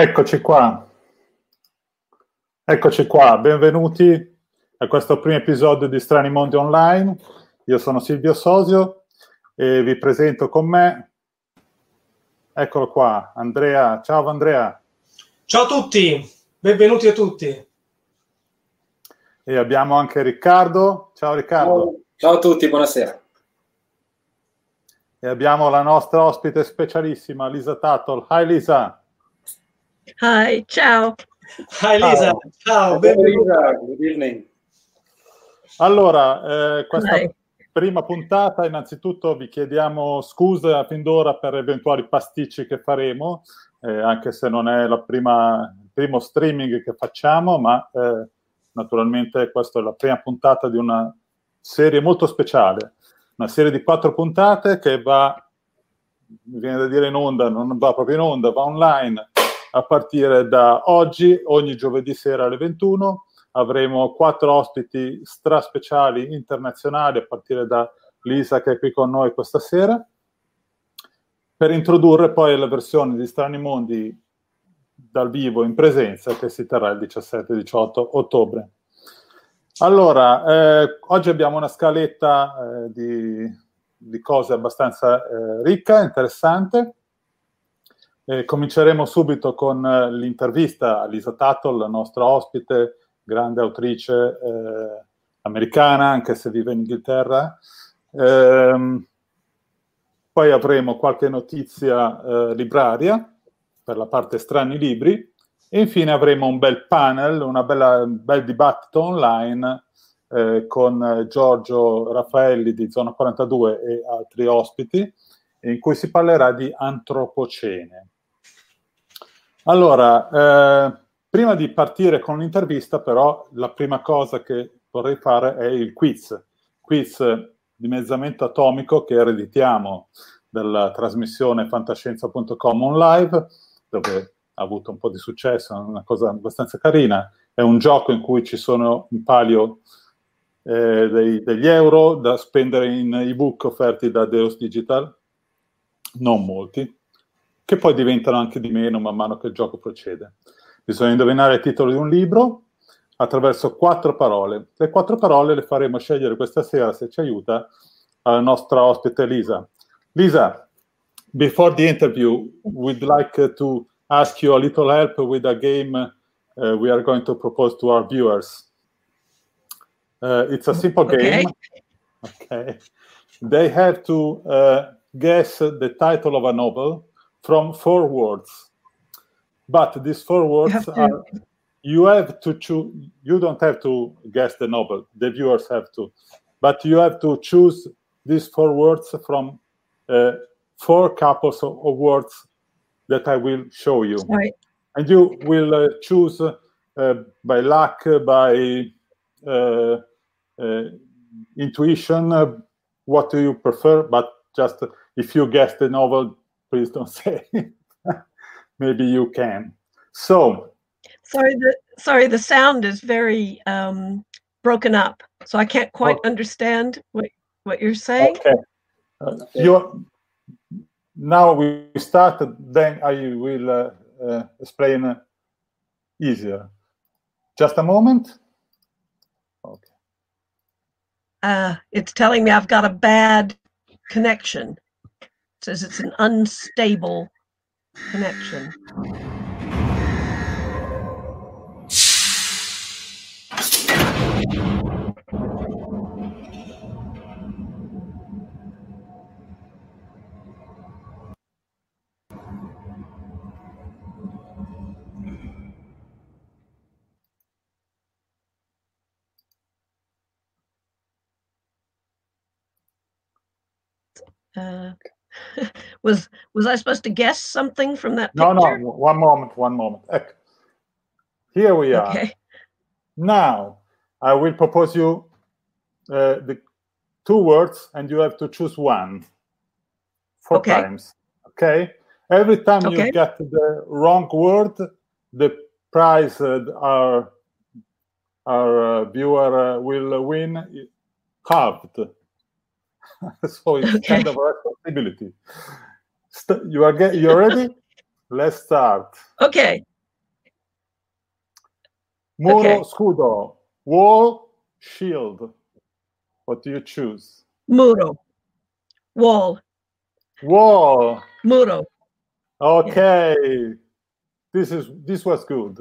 Eccoci qua. Eccoci qua, benvenuti a questo primo episodio di Strani Mondi Online. Io sono Silvio Sosio e vi presento con me, eccolo qua, Andrea. Ciao Andrea. Ciao a tutti, benvenuti a tutti. E abbiamo anche Riccardo. Ciao Riccardo. Ciao, Ciao a tutti, buonasera. E abbiamo la nostra ospite specialissima, Lisa Tattle. Hi Lisa. Hi, ciao. Hi Lisa, ciao, ciao benvenuta. Good evening. Allora, eh, questa Hi. prima puntata, innanzitutto vi chiediamo scusa fin d'ora per eventuali pasticci che faremo, eh, anche se non è la prima, il primo streaming che facciamo, ma eh, naturalmente questa è la prima puntata di una serie molto speciale, una serie di quattro puntate che va, mi viene da dire in onda, non va proprio in onda, va online a partire da oggi, ogni giovedì sera alle 21, avremo quattro ospiti straspeciali internazionali a partire da Lisa che è qui con noi questa sera, per introdurre poi la versione di Strani Mondi dal vivo in presenza che si terrà il 17-18 ottobre. Allora, eh, oggi abbiamo una scaletta eh, di, di, cose abbastanza eh, ricca, interessante. Eh, cominceremo subito con eh, l'intervista a Lisa Tuttle, la nostra ospite, grande autrice eh, americana, anche se vive in Inghilterra. Ehm, poi avremo qualche notizia eh, libraria per la parte strani libri e infine avremo un bel panel, bella, un bel dibattito online eh, con Giorgio Raffaelli di Zona 42 e altri ospiti in cui si parlerà di antropocene. Allora, eh, prima di partire con l'intervista, però, la prima cosa che vorrei fare è il quiz. Quiz di mezzamento atomico che ereditiamo dalla trasmissione fantascienza.com on live, dove ha avuto un po' di successo, è una cosa abbastanza carina. È un gioco in cui ci sono un palio eh, dei, degli euro da spendere in ebook offerti da Deus Digital, non molti, che poi diventano anche di meno man mano che il gioco procede. Bisogna indovinare il titolo di un libro attraverso quattro parole. Le quattro parole le faremo scegliere questa sera, se ci aiuta, alla nostra ospite Lisa. Lisa, before the interview, we'd like to ask you a little help with a game uh, we are going to propose to our viewers. Uh, it's a simple okay. game. Okay. They have to uh, guess the title of a novel from four words. But these four words You have to- are you have to choose you don't have to guess the novel the viewers have to but you have to choose these four words from uh, four couples of, of words that i will show you Right. and you will uh, choose uh, by luck by uh, uh, intuition uh, what do you prefer but just if you guess the novel please don't say maybe you can so Sorry, the sorry, the sound is very um, broken up, so I can't quite Oh. understand what what you're saying. Okay. Uh, you now we start. Then I will uh, uh, explain uh, easier. Just a moment. Okay. Uh, it's telling me I've got a bad connection. Says it's an unstable connection. Uh, was was I supposed to guess something from that No, picture? no. One moment. One moment. Here we are. Okay. Now I will propose you uh, the two words, and you have to choose one. Four Okay. times. Okay. Every time Okay. you get the wrong word, the prize uh, our our uh, viewer uh, will win halved. so it's Okay. kind of a responsibility. St- you are get you ready? Let's start. Okay. Muro, Okay. scudo, wall, shield. What do you choose? Muro. Wall. Wall. Muro. Okay. This is this was good.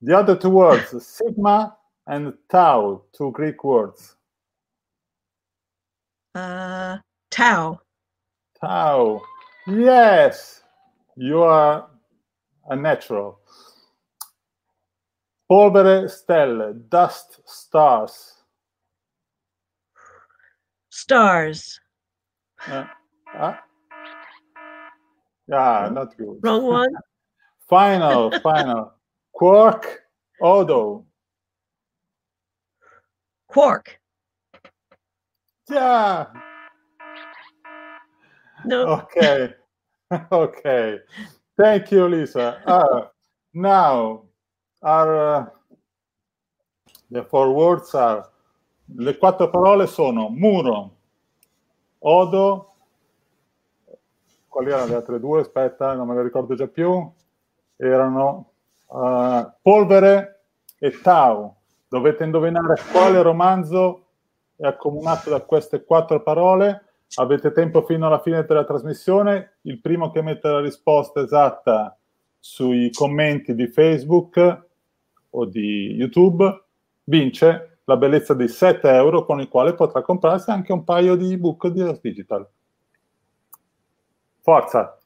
The other two words, sigma and tau, two Greek words. Uh, Tau. Tau. Yes. You are a natural. Polvere, stelle, dust, stars. Stars. Uh, uh, yeah, not good. Wrong one. Final, final. Quark, Odo. Quark. Yeah. No. Okay. okay. Thank you, Lisa. Uh, now, our, uh, the four words are, le quattro parole sono muro, odo, quali erano le altre due? Aspetta, non me le ricordo già più. Erano uh, polvere e tau. Dovete indovinare quale romanzo è accomunato da queste quattro parole. Avete tempo fino alla fine della trasmissione. Il primo che mette la risposta esatta sui commenti di Facebook o di YouTube vince la bellezza di 7 euro con il quale potrà comprarsi anche un paio di ebook di Earth Digital. Forza!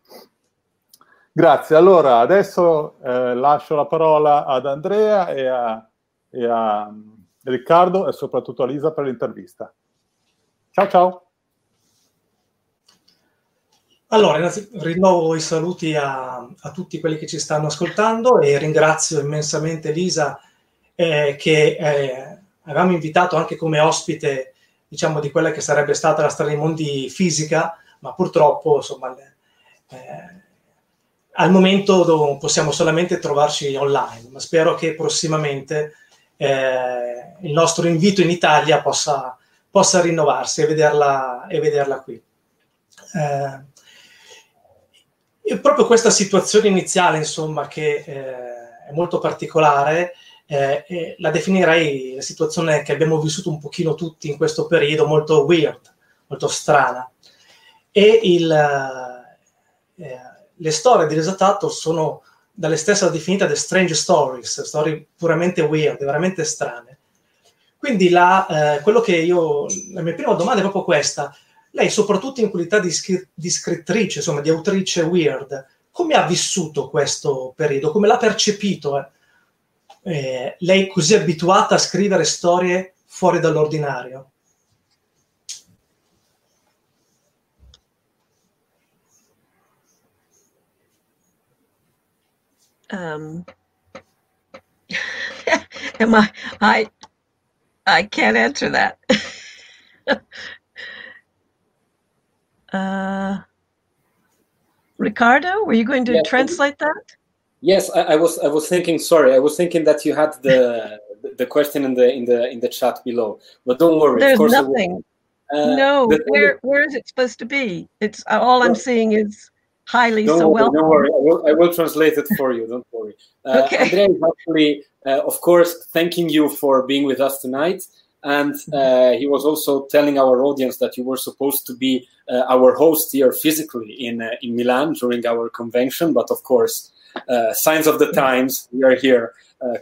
Grazie. Allora, adesso eh, lascio la parola ad Andrea e a, e a Riccardo e soprattutto a Lisa per l'intervista. Ciao ciao! Allora, rinnovo i saluti a, a tutti quelli che ci stanno ascoltando e ringrazio immensamente Lisa eh, che eh, avevamo invitato anche come ospite, diciamo, di quella che sarebbe stata la Strada dei Mondi fisica, ma purtroppo, insomma, eh, al momento possiamo solamente trovarci online, ma spero che prossimamente eh, il nostro invito in Italia possa, possa rinnovarsi e vederla, e vederla qui. Eh, proprio questa situazione iniziale, insomma, che eh, è molto particolare, eh, la definirei la situazione che abbiamo vissuto un pochino tutti in questo periodo, molto weird, molto strana. E il, eh, le storie di Tuttle sono dalle stesse definite The Strange Stories, storie puramente weird, veramente strane. Quindi la, eh, quello che io, la mia prima domanda è proprio questa. Lei, soprattutto in qualità di, di scrittrice, insomma, di autrice weird, come ha vissuto questo periodo? Come l'ha percepito? Eh? Eh, lei così abituata a scrivere storie fuori dall'ordinario? Um, am I, I, I can't answer that. uh, Ricardo, were you going to yes, translate that? Yes, I, I, was. I was thinking. Sorry, I was thinking that you had the the question in the in the in the chat below. But don't worry. There's nothing. Uh, no, where where is it supposed to be? It's all I'm seeing is highly don't so well. Don't worry, I will, I will translate it for you. Don't worry. Uh, okay. Andrea is actually, uh, of course, thanking you for being with us tonight. And uh, he was also telling our audience that you were supposed to be uh, our host here physically in uh, in Milan during our convention, but of course, uh, signs of the times, we are here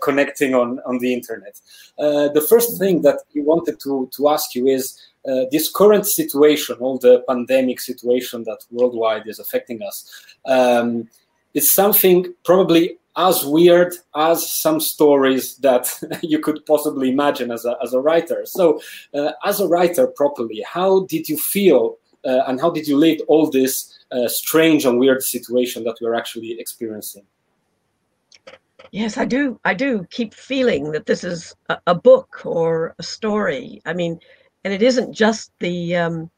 connecting on on the internet. the first thing that we wanted to to ask you is uh, this current situation, all the pandemic situation that worldwide is affecting us, um, is something probably as weird as some stories that you could possibly imagine as a, as a writer. So, uh, as a writer, properly, how did you feel uh, and how did you lead all this uh, strange and weird situation that we're actually experiencing? Yes, I do. I do keep feeling that this is a, a book or a story. I mean, and it isn't just the um,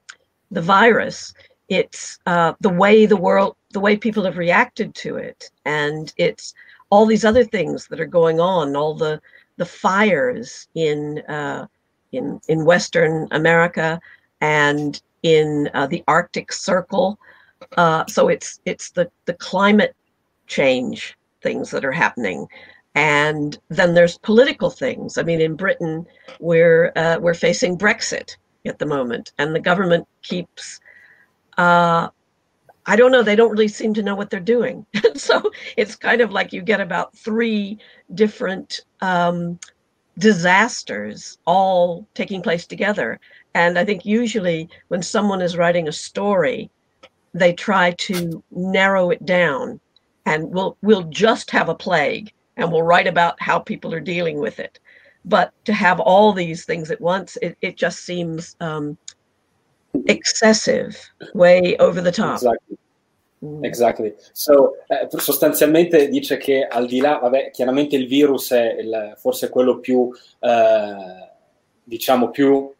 the virus; it's uh, the way the world, the way people have reacted to it, and it's all these other things that are going on, all the the fires in uh, in in Western America and in uh, the Arctic Circle. Uh, so it's it's the the climate change things that are happening and then there's political things. I mean, in Britain, we're uh, we're facing Brexit at the moment, and the government keeps. Uh, I don't know. They don't really seem to know what they're doing. so it's kind of like you get about three different um, disasters all taking place together. And I think usually when someone is writing a story, they try to narrow it down and we'll we'll just have a plague and we'll write about how people are dealing with it. But to have all these things at once, it, it just seems um, excessive, way over the top. Exactly. Mm. Exactly. So, eh, sostanzialmente dice che al di là, vabbè, chiaramente il virus è il, forse quello più, eh, diciamo, più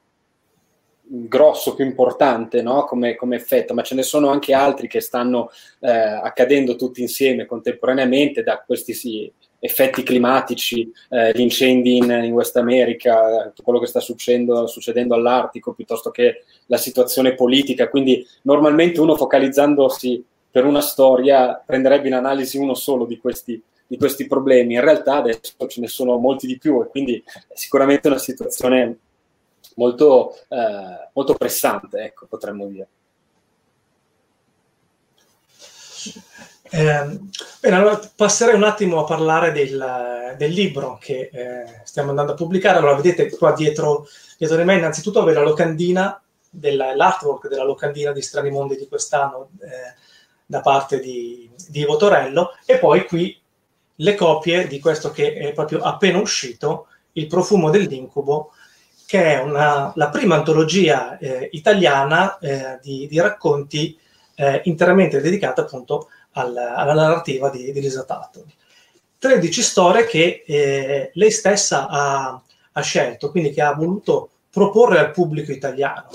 grosso, più importante no? come, come, effetto, ma ce ne sono anche altri che stanno eh, accadendo tutti insieme contemporaneamente da questi sì, effetti climatici, eh, gli incendi in, in, West America, tutto quello che sta succedendo, succedendo all'Artico, piuttosto che la situazione politica. Quindi normalmente uno focalizzandosi per una storia prenderebbe in analisi uno solo di questi, di questi problemi. In realtà adesso ce ne sono molti di più e quindi è sicuramente una situazione molto, eh, molto pressante, ecco, potremmo dire. Eh, bene, allora passerei un attimo a parlare del, del libro che eh, stiamo andando a pubblicare. Allora, vedete qua dietro, dietro di me, innanzitutto avevo la locandina, della, l'artwork della locandina di Strani Mondi di quest'anno eh, da parte di, di Ivo Torello, e poi qui le copie di questo che è proprio appena uscito, Il profumo dell'incubo, che è una, la prima antologia eh, italiana eh, di, di, racconti eh, interamente dedicata appunto al, alla narrativa di, di Lisa Tuttle. 13 storie che eh, lei stessa ha, ha, scelto, quindi che ha voluto proporre al pubblico italiano.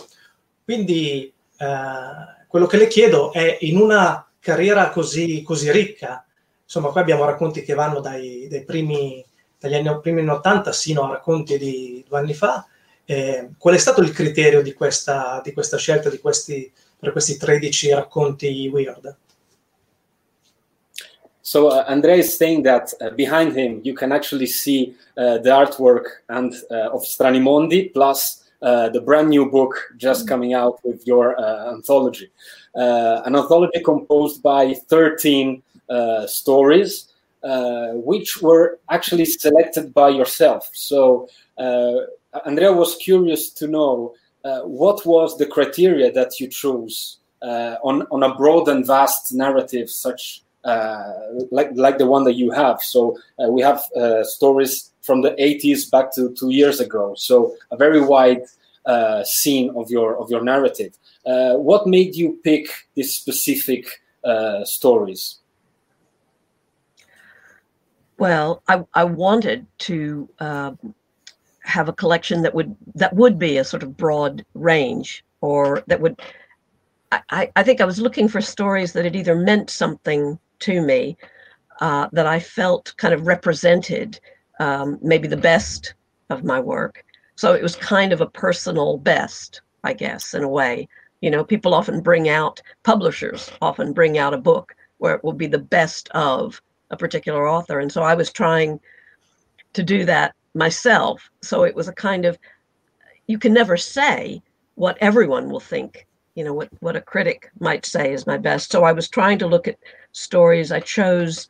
Quindi eh, quello che le chiedo è in una carriera così, così ricca. Insomma, qua abbiamo racconti che vanno dai, dai primi, dagli anni, primi anni 80 sino a racconti di due anni fa. Eh, qual è stato il criterio di questa, di questa scelta di questi, per questi 13 racconti weird? So uh, Andrea is saying that uh, behind him you can actually see uh, the artwork and uh, of Stranimondi plus uh, the brand new book just coming out with your uh, anthology, an anthology composed by 13 stories, which were actually selected by yourself. So Andrea was curious to know what was the criteria that you chose on on a broad and vast narrative such like like the one that you have. So uh, we have uh, stories from the 80s back to two years ago. So a very wide uh, scene of your of your narrative. Uh, what made you pick these specific uh, stories? Well, I, I wanted to um, have a collection that would that would be a sort of broad range, or that would. I, I think I was looking for stories that had either meant something to me uh, that I felt kind of represented um, maybe the best of my work. So it was kind of a personal best, I guess, in a way. You know, people often bring out, publishers often bring out a book where it will be the best of a particular author. And so I was trying to do that myself. So it was a kind of, you can never say what everyone will think you know what what a critic might say is my best. So i was trying to look at stories. I chose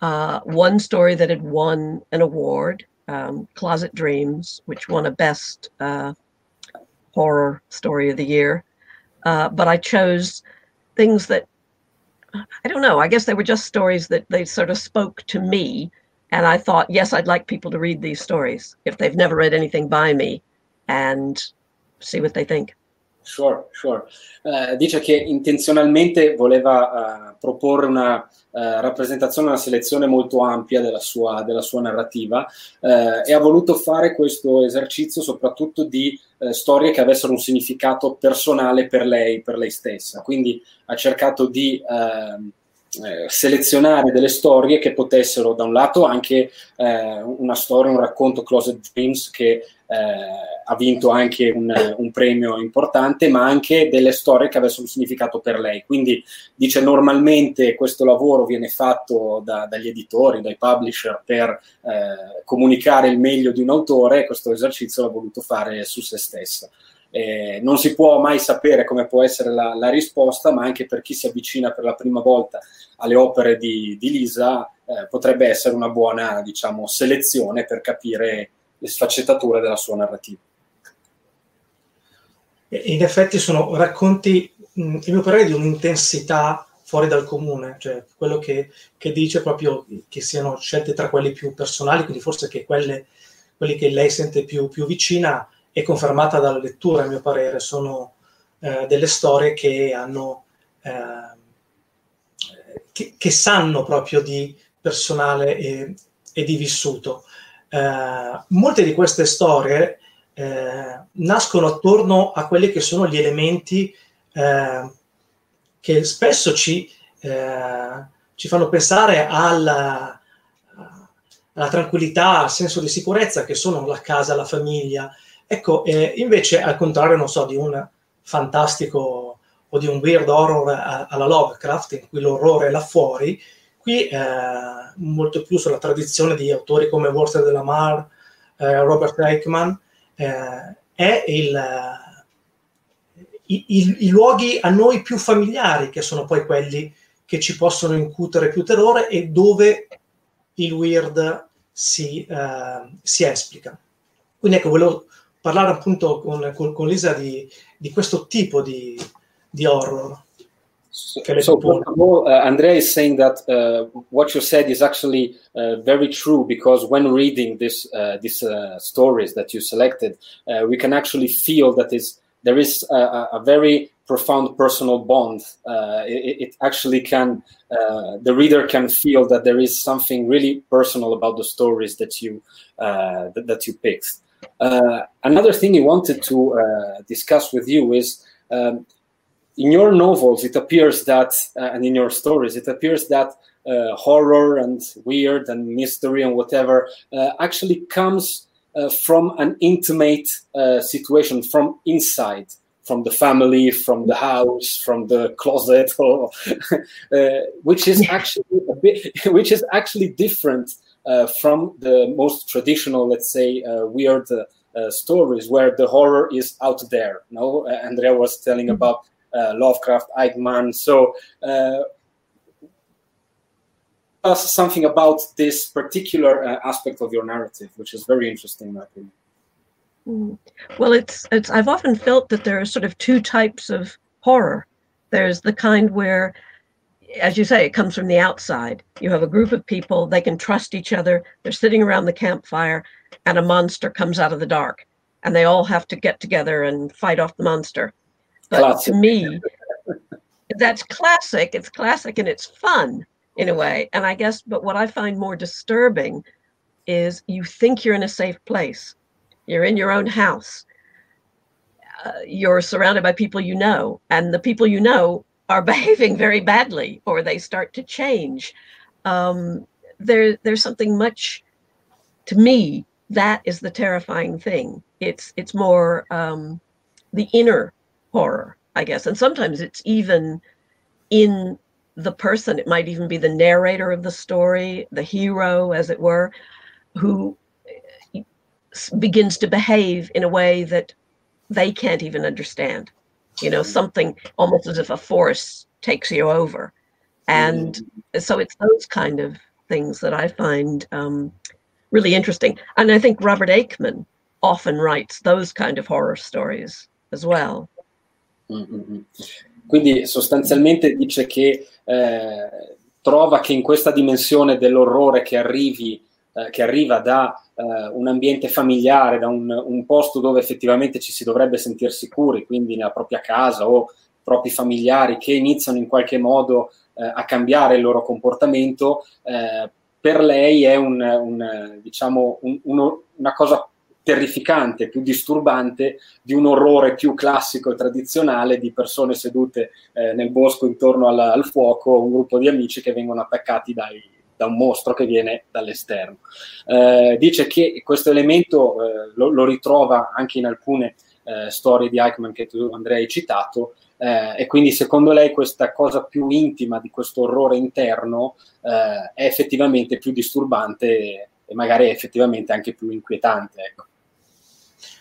uh, one story that had won an award um, closet dreams which won a best uh, horror story of the year. Uh, but i chose things that i don't know i guess they were just stories that they sort of spoke to me. And i thought yes i'd like people to read these stories if they've never read anything by me and see what they think Sure, sure. Uh, dice che intenzionalmente voleva uh, proporre una uh, rappresentazione, una selezione molto ampia della sua, della sua narrativa e ha voluto fare questo esercizio soprattutto di storie che avessero un significato personale per lei, per lei stessa. Quindi ha cercato di ehm, eh, selezionare delle storie che potessero, da un lato, anche eh, una storia, un racconto Closet Dreams che eh, ha vinto anche un, un, premio importante, ma anche delle storie che avessero un significato per lei. Quindi dice normalmente questo lavoro viene fatto da, dagli editori, dai publisher per eh, comunicare il meglio di un autore, questo esercizio l'ha voluto fare su se stessa. Eh, non si può mai sapere come può essere la, la, risposta, ma anche per chi si avvicina per la prima volta alle opere di, di Lisa eh, potrebbe essere una buona diciamo, selezione per capire le sfaccettature della sua narrativa. In effetti sono racconti, il mio parere, di un'intensità fuori dal comune, cioè quello che, che, dice proprio che siano scelte tra quelli più personali, quindi forse che quelle, quelli che lei sente più, più vicina è confermata dalla lettura, a mio parere, sono eh, delle storie che hanno, eh, che, che, sanno proprio di personale e, e di vissuto. Eh, molte di queste storie eh, nascono attorno a quelli che sono gli elementi eh, che spesso ci, eh, ci fanno pensare alla, alla, tranquillità, al senso di sicurezza che sono la casa, la famiglia. Ecco, invece al contrario, non so, di un fantastico o di un weird horror alla Lovecraft, in cui l'orrore è là fuori, qui eh, molto più sulla tradizione di autori come Walter de la Mar, eh, Robert Eichmann, eh, è il, i, i, i, luoghi a noi più familiari che sono poi quelli che ci possono incutere più terrore e dove il weird si, eh, si esplica. Quindi ecco, volevo parlare appunto con, con, con Lisa di, di, questo tipo di, di horror. So, so first of all, uh, Andrea is saying that uh, what you said is actually uh, very true because when reading this uh, these uh, stories that you selected, uh, we can actually feel that is there is a, a very profound personal bond. It, it, actually can the reader can feel that there is something really personal about the stories that you that, that, you picked. another thing he wanted to discuss with you is. Um, in your novels, it appears that, uh, and in your stories, it appears that uh, horror and weird and mystery and whatever uh, actually comes uh, from an intimate uh, situation from inside from the family from the house from the closet or, uh, which is actually a bit which is actually different from the most traditional let's say weird stories where the horror is out there no andrea was telling mm-hmm. about lovecraft eichmann so tell us something about this particular uh, aspect of your narrative, which is very interesting, in my opinion. Mm. Well, it's it's. I've often felt that there are sort of two types of horror. There's the kind where, as you say, it comes from the outside. You have a group of people; they can trust each other. They're sitting around the campfire, and a monster comes out of the dark, and they all have to get together and fight off the monster. But classic. to me, that's classic. It's classic and it's fun in a way. And I guess, but what I find more disturbing is you think you're in a safe place, you're in your own house, uh, you're surrounded by people you know, and the people you know are behaving very badly or they start to change. Um, there, there's something much, to me, that is the terrifying thing. It's it's more um, the inner horror, I guess, and sometimes it's even in the person, it might even be the narrator of the story, the hero, as it were, who begins to behave in a way that they can't even understand. You know, something almost as if a force takes you over. And mm-hmm. so it's those kind of things that I find um, really interesting. And I think Robert Aikman often writes those kind of horror stories as well. Mm-hmm. Quindi sostanzialmente dice che eh, trova che in questa dimensione dell'orrore che, arrivi, eh, che arriva da eh, un ambiente familiare, da un, un, posto dove effettivamente ci si dovrebbe sentire sicuri, quindi nella propria casa o propri familiari che iniziano in qualche modo eh, a cambiare il loro comportamento, eh, per lei è un, un, diciamo, una cosa terrificante, più disturbante di un orrore più classico e tradizionale di persone sedute eh, nel bosco intorno al, al, fuoco, un gruppo di amici che vengono attaccati dai, da un mostro che viene dall'esterno. Eh, dice che questo elemento eh, lo, lo, ritrova anche in alcune eh, storie di Eichmann che tu Andrea hai citato, eh, e quindi secondo lei questa cosa più intima di questo orrore interno eh, è effettivamente più disturbante e magari è effettivamente anche più inquietante. Ecco.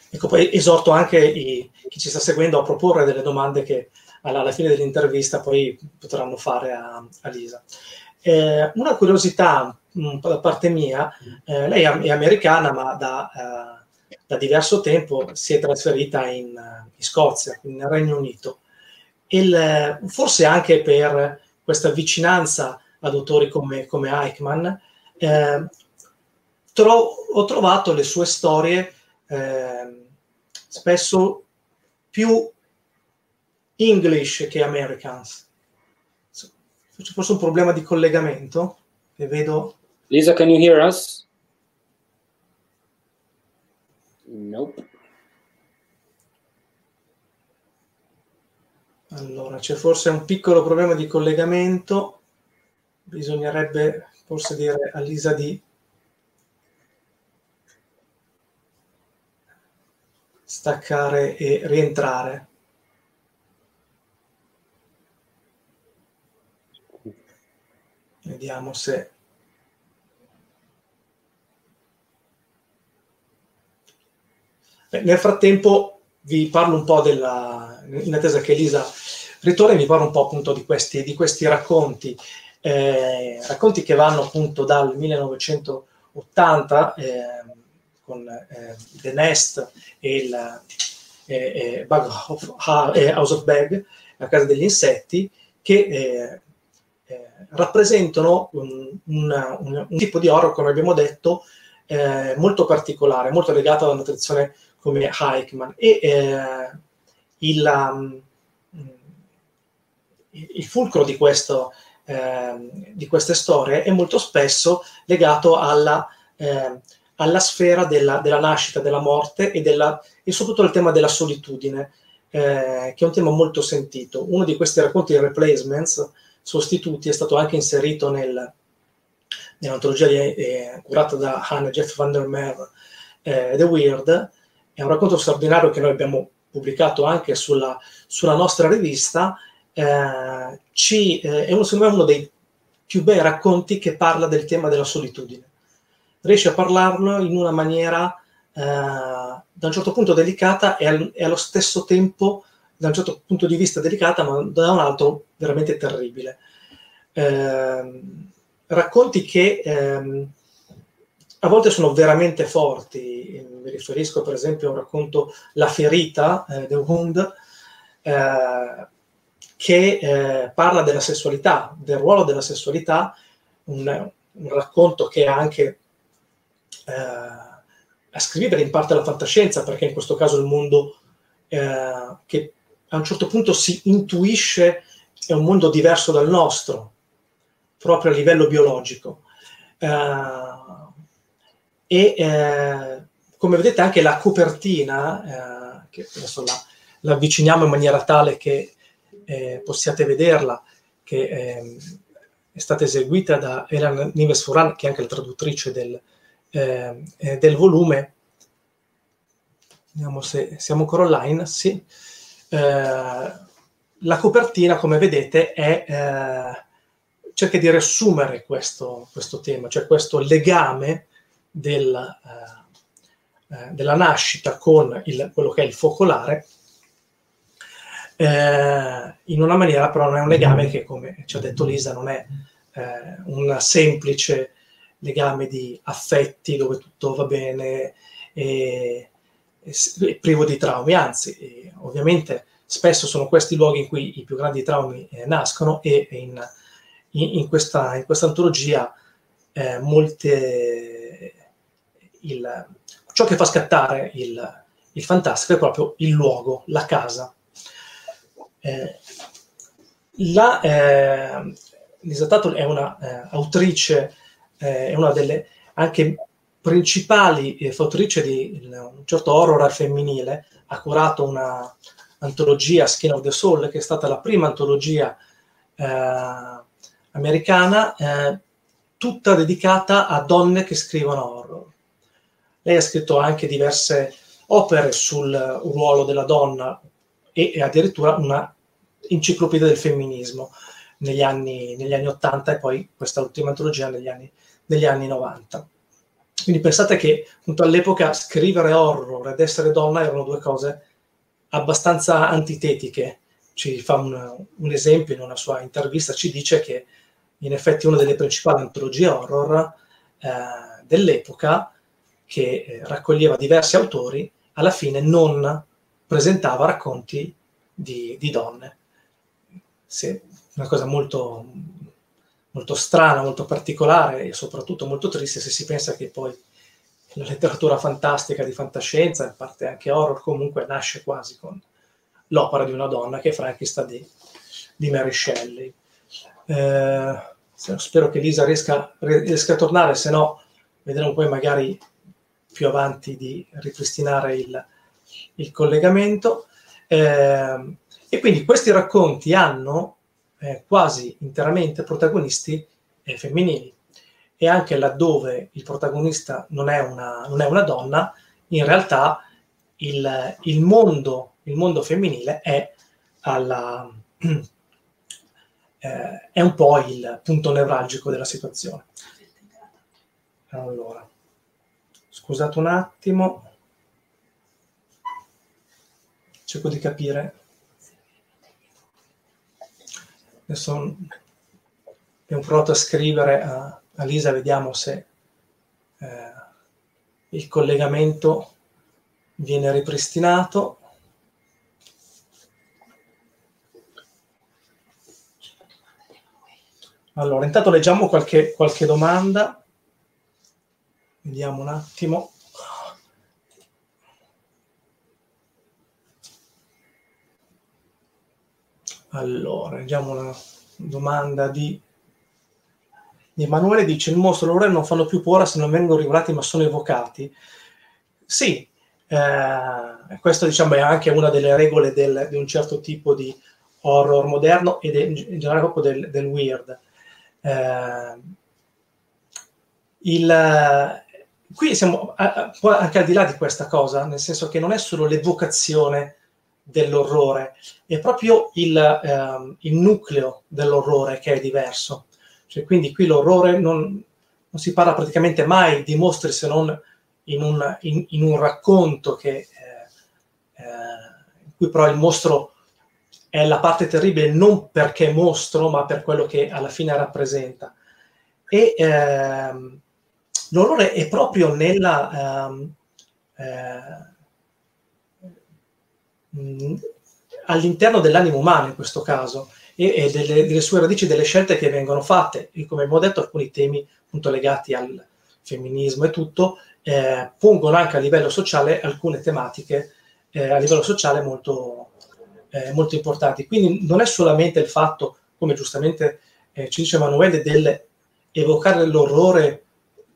Ecco, poi esorto anche i, chi ci sta seguendo a proporre delle domande che alla, alla fine dell'intervista poi potranno fare a, a Lisa. Eh, una curiosità mh, da parte mia, eh, lei è americana ma da, eh, da, diverso tempo si è trasferita in, in Scozia, nel Regno Unito. Il, forse anche per questa vicinanza ad autori come, come Eichmann, eh, tro- ho trovato le sue storie eh, spesso più English che Americans. C'è forse un problema di collegamento che vedo. Lisa, can you hear us? Nope. Allora, c'è forse un piccolo problema di collegamento. Bisognerebbe forse dire a Lisa di staccare e rientrare. Vediamo se... Beh, nel frattempo vi parlo un po' della... in attesa che Elisa ritorni, vi parlo un po' appunto di questi, di questi racconti, eh, racconti che vanno appunto dal 1980, eh, con eh, The Nest e il eh, Bug of, House of Bag, la casa degli insetti, che eh, eh, rappresentano un, un, un, un, tipo di horror, come abbiamo detto, eh, molto particolare, molto legato alla tradizione come Eichmann. E eh, il, um, il, fulcro di, questo, eh, di, queste storie è molto spesso legato alla eh, alla sfera della, della nascita, della morte e, della, e, soprattutto al tema della solitudine. Eh, che è un tema molto sentito. Uno di questi racconti replacements, sostituti, è stato anche inserito nel, nell'antologia di, eh, curata da Hannah Jeff van der Meer, eh, The Weird. È un racconto straordinario che noi abbiamo pubblicato anche sulla, sulla nostra rivista. Eh, ci, eh, è uno, secondo me uno dei più bei racconti che parla del tema della solitudine. Riesce a parlarlo in una maniera eh, da un certo punto delicata e, al, e, allo stesso tempo, da un certo punto di vista delicata, ma da un altro veramente terribile. Eh, racconti che ehm, a volte sono veramente forti. Mi riferisco per esempio a un racconto La ferita, eh, The Wound, eh, che eh, parla della sessualità, del ruolo della sessualità, un, un racconto che ha anche a scrivere in parte la fantascienza, perché in questo caso il mondo eh, che a un certo punto si intuisce è un mondo diverso dal nostro, proprio a livello biologico. Uh, e eh, come vedete anche la copertina, eh, che adesso la, la, avviciniamo in maniera tale che eh, possiate vederla, che ehm, è stata eseguita da Elan Nives Furan, che è anche la traduttrice del, eh, del volume. Vediamo se siamo ancora online. Sì. Eh, la copertina, come vedete, è eh, cerca di riassumere questo, questo tema, cioè questo legame del, eh, eh, della nascita con il, quello che è il focolare, eh, in una maniera però non è un legame che, come ci ha detto Lisa, non è eh, un semplice legame di affetti dove tutto va bene e, e privo di traumi, anzi, ovviamente spesso sono questi luoghi in cui i più grandi traumi eh, nascono e in in, in, questa, in questa, antologia eh, molte, il, ciò che fa scattare il, il, fantastico è proprio il luogo, la casa. Eh, la, eh, Lisa Tuttle è un'autrice, eh, è una delle anche principali eh, fautrici di un certo horror femminile, ha curato una antologia Skin of the Soul, che è stata la prima antologia eh, americana, eh, tutta dedicata a donne che scrivono horror. Lei ha scritto anche diverse opere sul ruolo della donna e, e addirittura una enciclopedia del femminismo negli anni, negli anni 80 e poi questa ultima antologia negli anni, negli anni 90. Quindi pensate che appunto, all'epoca scrivere horror ed essere donna erano due cose abbastanza antitetiche. Ci fa un, un esempio in una sua intervista, ci dice che in effetti una delle principali antologie horror eh, dell'epoca, che eh, raccoglieva diversi autori, alla fine non presentava racconti di, di donne. Sì, una cosa molto, molto strana, molto particolare e soprattutto molto triste se si pensa che poi la letteratura fantastica di fantascienza, a parte anche horror, comunque nasce quasi con l'opera di una donna che è Frankenstein di, di Mary Shelley. Eh, spero che Lisa riesca, riesca, a tornare, se no vedremo poi magari più avanti di ripristinare il, il collegamento. Eh, e quindi questi racconti hanno eh, quasi interamente protagonisti eh, femminili e anche laddove il protagonista non è una, non è una donna, in realtà il, il, mondo, il mondo femminile è alla, eh, è un po' il punto nevralgico della situazione. Allora, scusate un attimo, cerco di capire. Adesso abbiamo provato a scrivere a, a Lisa, vediamo se eh, il collegamento viene ripristinato. Allora, intanto leggiamo qualche, qualche domanda. Vediamo un attimo. Allora, leggiamo una domanda di, di Emanuele. Dice, il mostro e l'orrore non fanno più paura se non vengono rivolati ma sono evocati. Sì, Eh, questa diciamo, è anche una delle regole del, di un certo tipo di horror moderno ed in generale proprio del, del weird. Eh, il, qui siamo anche al di là di questa cosa, nel senso che non è solo l'evocazione dell'orrore, è proprio il, eh, il nucleo dell'orrore che è diverso. Cioè, quindi qui l'orrore non, non, si parla praticamente mai di mostri se non in un, in, in un racconto che, eh, eh, in cui però il mostro è la parte terribile non perché mostro, ma per quello che alla fine rappresenta. E ehm, l'orrore è proprio nella... Um, eh, all'interno dell'animo umano in questo caso e, e delle, delle, sue radici, delle scelte che vengono fatte. E come abbiamo detto, alcuni temi appunto legati al femminismo e tutto eh, pongono anche a livello sociale alcune tematiche eh, a livello sociale molto, eh, molto importanti. Quindi non è solamente il fatto, come giustamente eh, ci dice Emanuele, del evocare l'orrore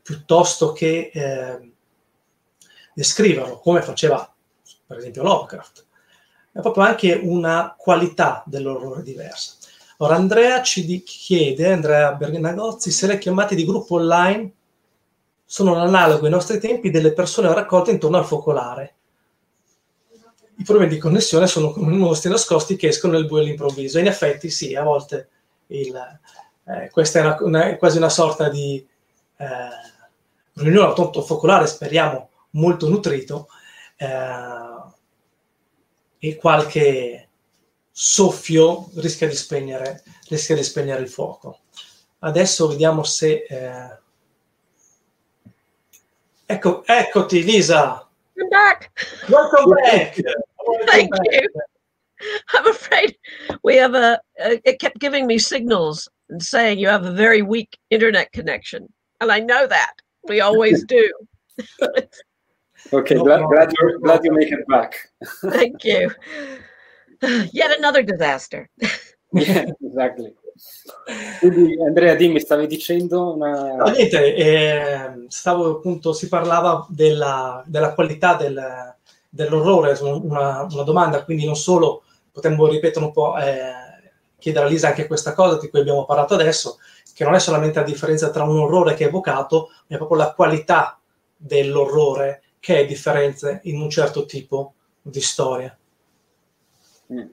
piuttosto che eh, descriverlo, come faceva per esempio Lovecraft, è proprio anche una qualità dell'orrore diversa. Ora Andrea ci chiede, Andrea Bergnagozzi, se le chiamate di gruppo online sono l'analogo ai nostri tempi delle persone raccolte intorno al focolare. I problemi di connessione sono come mostri nascosti che escono nel buio all'improvviso. In effetti sì, a volte il, eh, questa è, una, una, quasi una sorta di eh, riunione appunto focolare, speriamo molto nutrito, eh, e qualche soffio rischia di spegnere, rischia di spegnere il fuoco. Adesso vediamo se... Eh... Ecco, eccoti Lisa! I'm back! Welcome back! Welcome Thank back. you! I'm afraid we have a, a, it kept giving me signals and saying you have a very weak internet connection. And I know that. We always do. Okay, no, glad, glad, you glad you make it back. Thank you. Yet another disaster. yeah, exactly. Quindi Andrea, dimmi, stavi dicendo una... No, niente, eh, stavo appunto, si parlava della, della qualità del, dell'orrore, una, una, domanda, quindi non solo, potremmo ripetere un po', eh, chiedere a Lisa anche questa cosa di cui abbiamo parlato adesso, che non è solamente la differenza tra un orrore che è evocato, ma è proprio la qualità dell'orrore che è in un certo tipo di storia. Mm.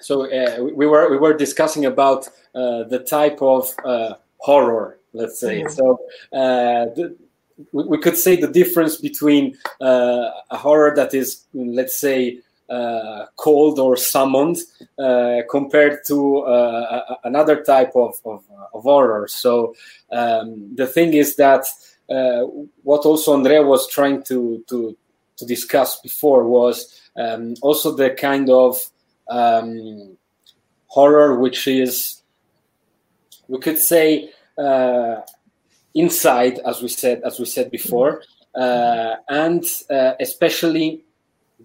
So uh, we were we were discussing about uh, the type of uh, horror, let's say. Mm. So uh, the, we, we, could say the difference between uh, a horror that is, let's say, uh, called or summoned compared to another type of, of, of horror. So um, the thing is that uh, what also Andrea was trying to to to discuss before was um, also the kind of um, horror which is we could say uh, inside as we said as we said before uh, and uh, especially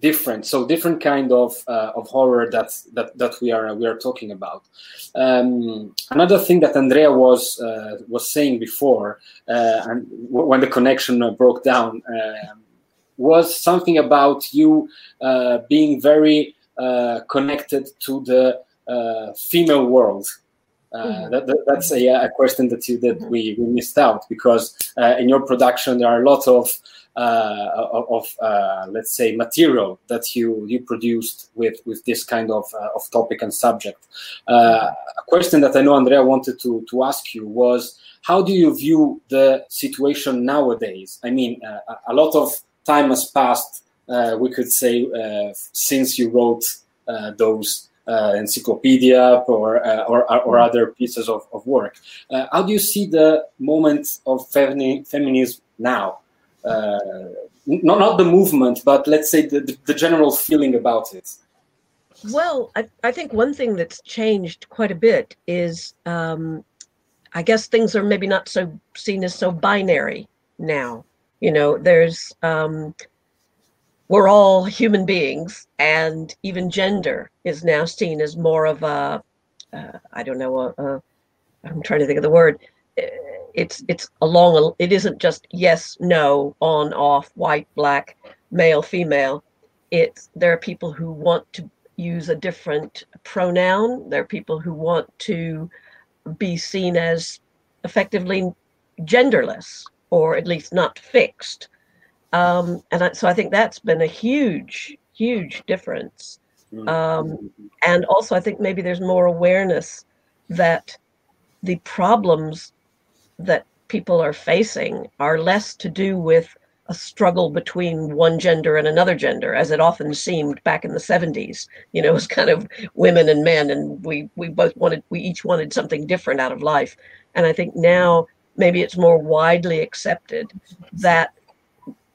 different so different kind of uh, of horror that that that we are we are talking about. Um, another thing that andrea was uh, was saying before uh, and w- when the connection broke down um, was something about you uh, being very uh, connected to the uh, female world. Mm-hmm. that, that, that's a, a, question that you that we, we missed out because in your production there are a lot of uh, of uh, let's say material that you you produced with with this kind of uh, of topic and subject. a question that I know Andrea wanted to to ask you was how do you view the situation nowadays? I mean, a lot of time has passed. we could say since you wrote those uh, encyclopedia or, uh, or, or other pieces of, of work. Uh, how do you see the moment of femini- feminism now? Uh, not not the movement, but let's say the, the general feeling about it. Well, I, I think one thing that's changed quite a bit is um, I guess things are maybe not so seen as so binary now. You know, there's um, we're all human beings, and even gender is now seen as more of a uh, I don't know a, a I'm trying to think of the word it's it's along it isn't just yes no on off white black male, female. It's there are people who want to use a different pronoun. There are people who want to be seen as effectively genderless or at least not fixed. Um, and I, so I think that's been a huge, huge difference. Mm. Um, and also, I think maybe there's more awareness that the problems that people are facing are less to do with a struggle between one gender and another gender, as it often seemed back in the 70s. You know, it was kind of women and men, and we we both wanted we each wanted something different out of life. And I think now maybe it's more widely accepted that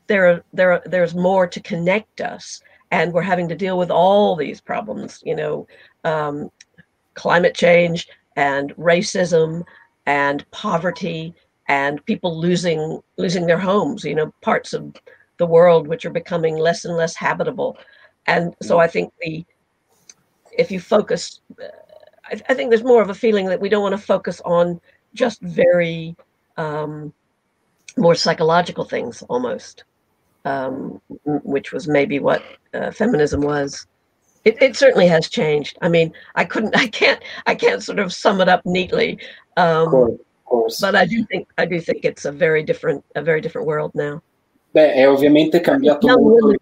there there there's more to connect us, and we're having to deal with all these problems. You know, um, climate change and racism and poverty and people losing losing their homes you know parts of the world which are becoming less and less habitable. And so i think the if you focus I, I think there's more of a feeling that we don't want to focus on just very um, more psychological things almost um, which was maybe what uh, feminism was. It, it certainly has changed. I mean i couldn't i can't i can't sort of sum it up neatly um, course. But I do think I do think it's a very different a very different world now. Beh, è ovviamente cambiato young molto. Women,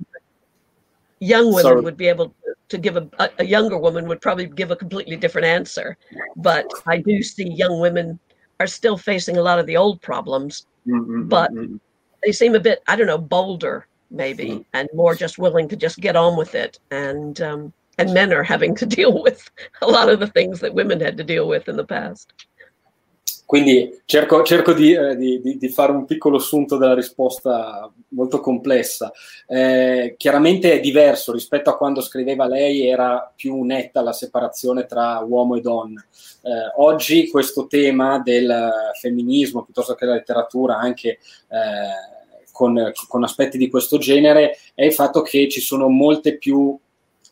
young women Sorry. would be able to give a, a, younger woman would probably give a completely different answer. But I do see young women are still facing a lot of the old problems, Mm-hmm. but they seem a bit I don't know bolder maybe Mm. and more just willing to just get on with it and um, and men are having to deal with a lot of the things that women had to deal with in the past. Quindi cerco, cerco di, eh, di, di, fare un piccolo assunto della risposta molto complessa. Eh, chiaramente è diverso rispetto a quando scriveva lei, era più netta la separazione tra uomo e donna. Eh, oggi questo tema del femminismo, piuttosto che la letteratura, anche eh, con, con aspetti di questo genere, è il fatto che ci sono molte più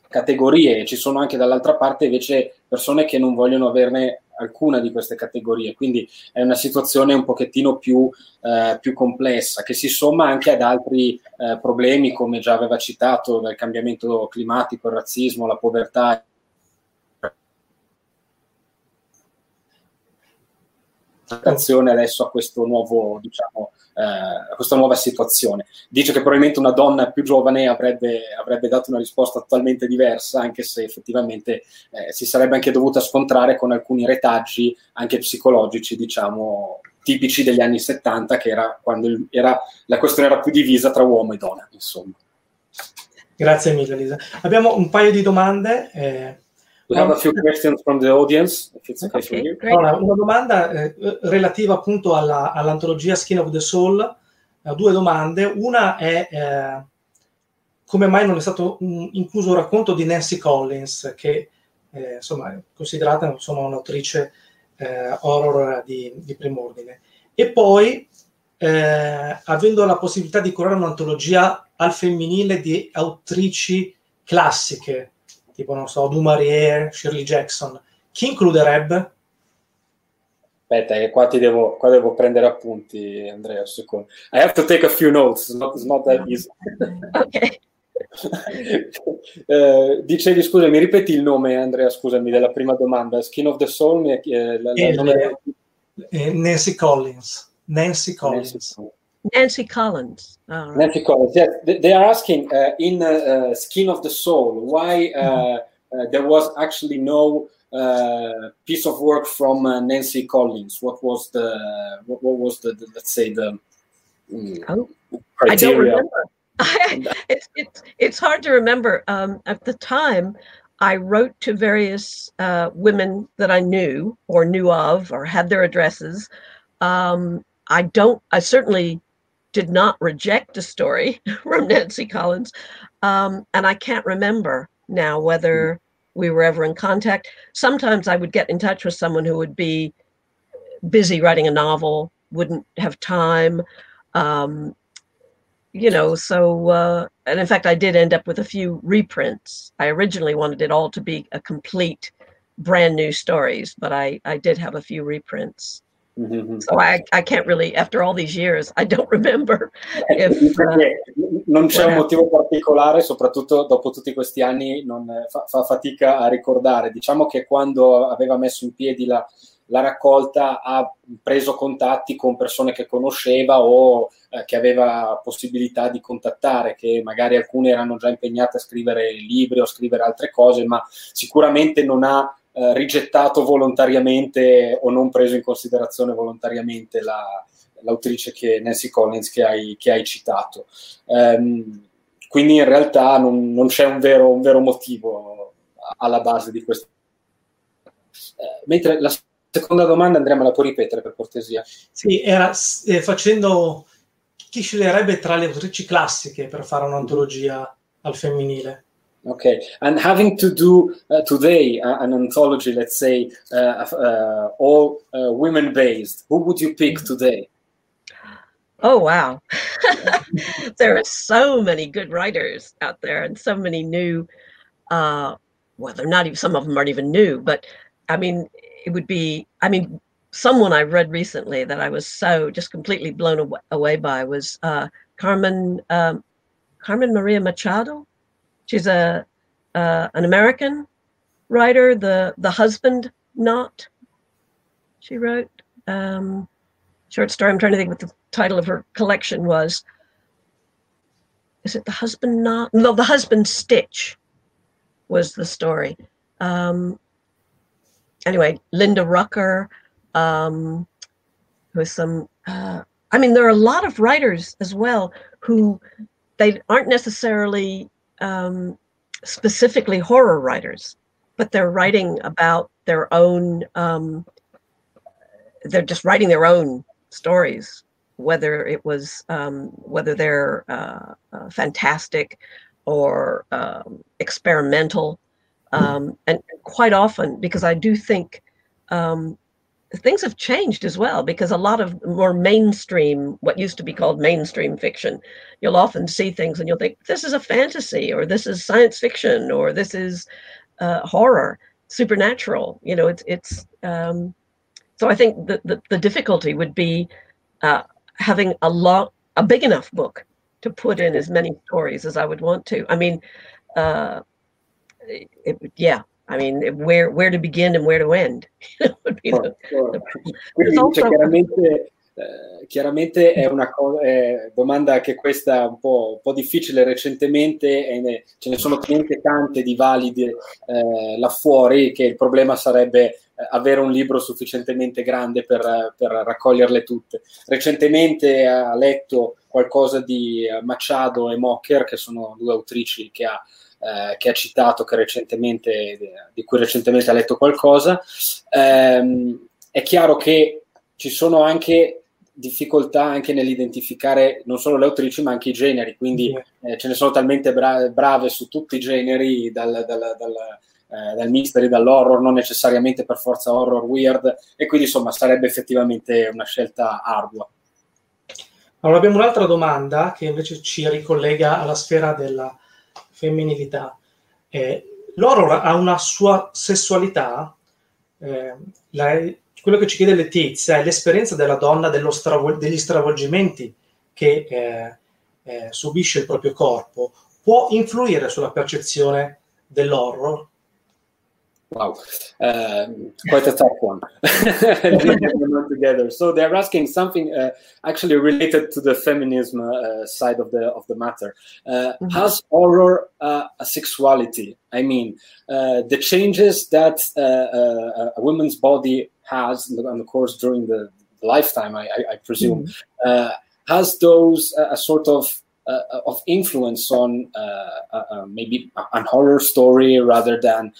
categorie, ci sono anche dall'altra parte invece persone che non vogliono averne alcuna di queste categorie, quindi è una situazione un pochettino più, eh, più complessa che si somma anche ad altri eh, problemi come già aveva citato del cambiamento climatico, il razzismo, la povertà. Adesso a questo nuovo diciamo eh, a questa nuova situazione. Dice che probabilmente una donna più giovane avrebbe, avrebbe dato una risposta totalmente diversa anche se effettivamente eh, si sarebbe anche dovuta scontrare con alcuni retaggi anche psicologici diciamo tipici degli anni 70 che era quando il, era, la questione era più divisa tra uomo e donna insomma. Grazie mille Lisa. Abbiamo un paio di domande eh We have a few questions from the audience, if it's okay, okay for you. Allora, una domanda eh, relativa appunto alla, all'antologia Skin of the Soul. Eh, due domande. Una è eh, come mai non è stato un, incluso un racconto di Nancy Collins, che eh, insomma è considerata insomma, un'autrice eh, horror di, di prim'ordine. E poi, eh, avendo la possibilità di curare un'antologia al femminile di autrici classiche, tipo, non so, Du Maurier, Shirley Jackson, chi includerebbe? Aspetta, che qua ti devo, qua devo prendere appunti, Andrea, un secondo. I have to take a few notes, it's not, it's not that easy. ok. eh, dicevi, scusa, mi ripeti il nome, Andrea, scusami, della prima domanda. Skin of the Soul? Eh, la, la nome... eh, Nancy Collins. Nancy Collins. Nancy. Nancy Collins. Right. Nancy Collins. Yes, they, are asking uh, in uh, Skin of the Soul why uh, mm-hmm. there was actually no piece of work from Nancy Collins. What was the what, what was the, the, let's say the mm, oh, I don't remember. it's, it's it's hard to remember. Um, at the time, I wrote to various uh, women that I knew or knew of or had their addresses. Um, I don't. I certainly did not reject a story from Nancy Collins. Um, and I can't remember now whether we were ever in contact. Sometimes I would get in touch with someone who would be busy writing a novel, wouldn't have time. Um, you know, so, uh, and in fact, I did end up with a few reprints. I originally wanted it all to be a complete brand new stories, but I, I did have a few reprints. Mm-hmm. So I, I can't really, after all these years, I don't remember if, uh, non c'è un motivo particolare, soprattutto dopo tutti questi anni non fa, fa, fatica a ricordare. Diciamo che quando aveva messo in piedi la, la raccolta ha preso contatti con persone che conosceva o eh, che aveva possibilità di contattare, che magari alcune erano già impegnate a scrivere libri o a scrivere altre cose, ma sicuramente non ha eh, rigettato volontariamente o non preso in considerazione volontariamente la, l'autrice che Nancy Collins che hai, che hai citato. Um, quindi in realtà non, non c'è un vero, un vero, motivo alla base di questo. Eh, mentre la seconda domanda, Andrea, me la puoi ripetere per cortesia? Sì, era eh, facendo chi sceglierebbe tra le autrici classiche per fare un'antologia al femminile? Okay, and having to do uh, today uh, an anthology, let's say, uh, uh all uh, women based, who would you pick today? Oh, wow. there are so many good writers out there and so many new, uh, well, they're not even, some of them aren't even new, but I mean, it would be, I mean, someone I read recently that I was so just completely blown away by was uh, Carmen, um, Carmen Maria Machado. She's a uh, an American writer, the the husband not. She wrote um, short story. I'm trying to think what the title of her collection was. Is it the husband not? No, the husband stitch was the story. Um, anyway, Linda Rucker, um, with some. Uh, I mean, there are a lot of writers as well who they aren't necessarily um, specifically horror writers, but they're writing about their own. Um, they're just writing their own stories, whether it was um, whether they're uh, uh, fantastic or um, experimental, um, and quite often because I do think um, things have changed as well because a lot of more mainstream what used to be called mainstream fiction you'll often see things and you'll think this is a fantasy or this is science fiction or this is uh, horror supernatural. You know it's it's um, so i think the, the, the difficulty would be uh, having a lot a big enough book to put in as many stories as i would want to. I mean uh, it, yeah I mean, where, where to begin and where to end. the, Quindi also... cioè, chiaramente, eh, chiaramente, è una co- è domanda che questa è un po', un po difficile recentemente e ne, ce ne sono talmente tante di valide eh, là fuori che il problema sarebbe eh, avere un libro sufficientemente grande per, per raccoglierle tutte. Recentemente ha letto qualcosa di Machado e Mocker, che sono due autrici che ha eh, che ha citato, che recentemente, di cui recentemente ha letto qualcosa. Ehm, è chiaro che ci sono anche difficoltà anche nell'identificare non solo le autrici ma anche i generi, quindi eh, ce ne sono talmente bra- brave su tutti i generi, dal, dal, dal, eh, dal mystery, dall'horror, non necessariamente per forza horror weird, e quindi insomma sarebbe effettivamente una scelta ardua. Allora abbiamo un'altra domanda che invece ci ricollega alla sfera della femminilità. Eh, l'horror ha una sua sessualità, eh, la, quello che ci chiede Letizia è l'esperienza della donna stravol- degli stravolgimenti che eh, eh, subisce il proprio corpo, può influire sulla percezione dell'horror? Wow, um, quite a tough one. together. So they're asking something uh, actually related to the feminism uh, side of the of the matter. Uh, mm-hmm. Has horror uh, a sexuality? I mean, uh, the changes that uh, a woman's body has, and of course during the lifetime, I, I, I presume, mm-hmm. has those a sort of uh, of influence on uh, uh, uh maybe an horror story rather than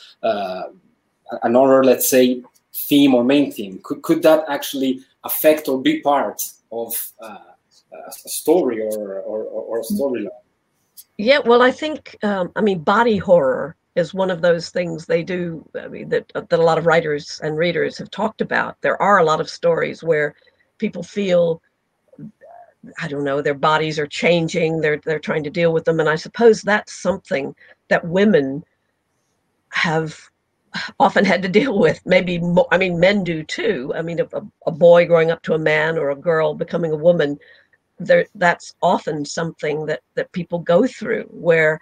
an horror, let's say, theme or main theme? Could, could that actually affect or be part of uh, a story or, or, or a storyline? Yeah, well, I think, um, I mean, body horror is one of those things they do I mean, that, that a lot of writers and readers have talked about. There are a lot of stories where people feel I don't know, their bodies are changing, they're they're trying to deal with them. And I suppose that's something that women have often had to deal with. Maybe I mean, men do too. I mean, a, a boy growing up to a man or a girl becoming a woman, there that's often something that that people go through. Where,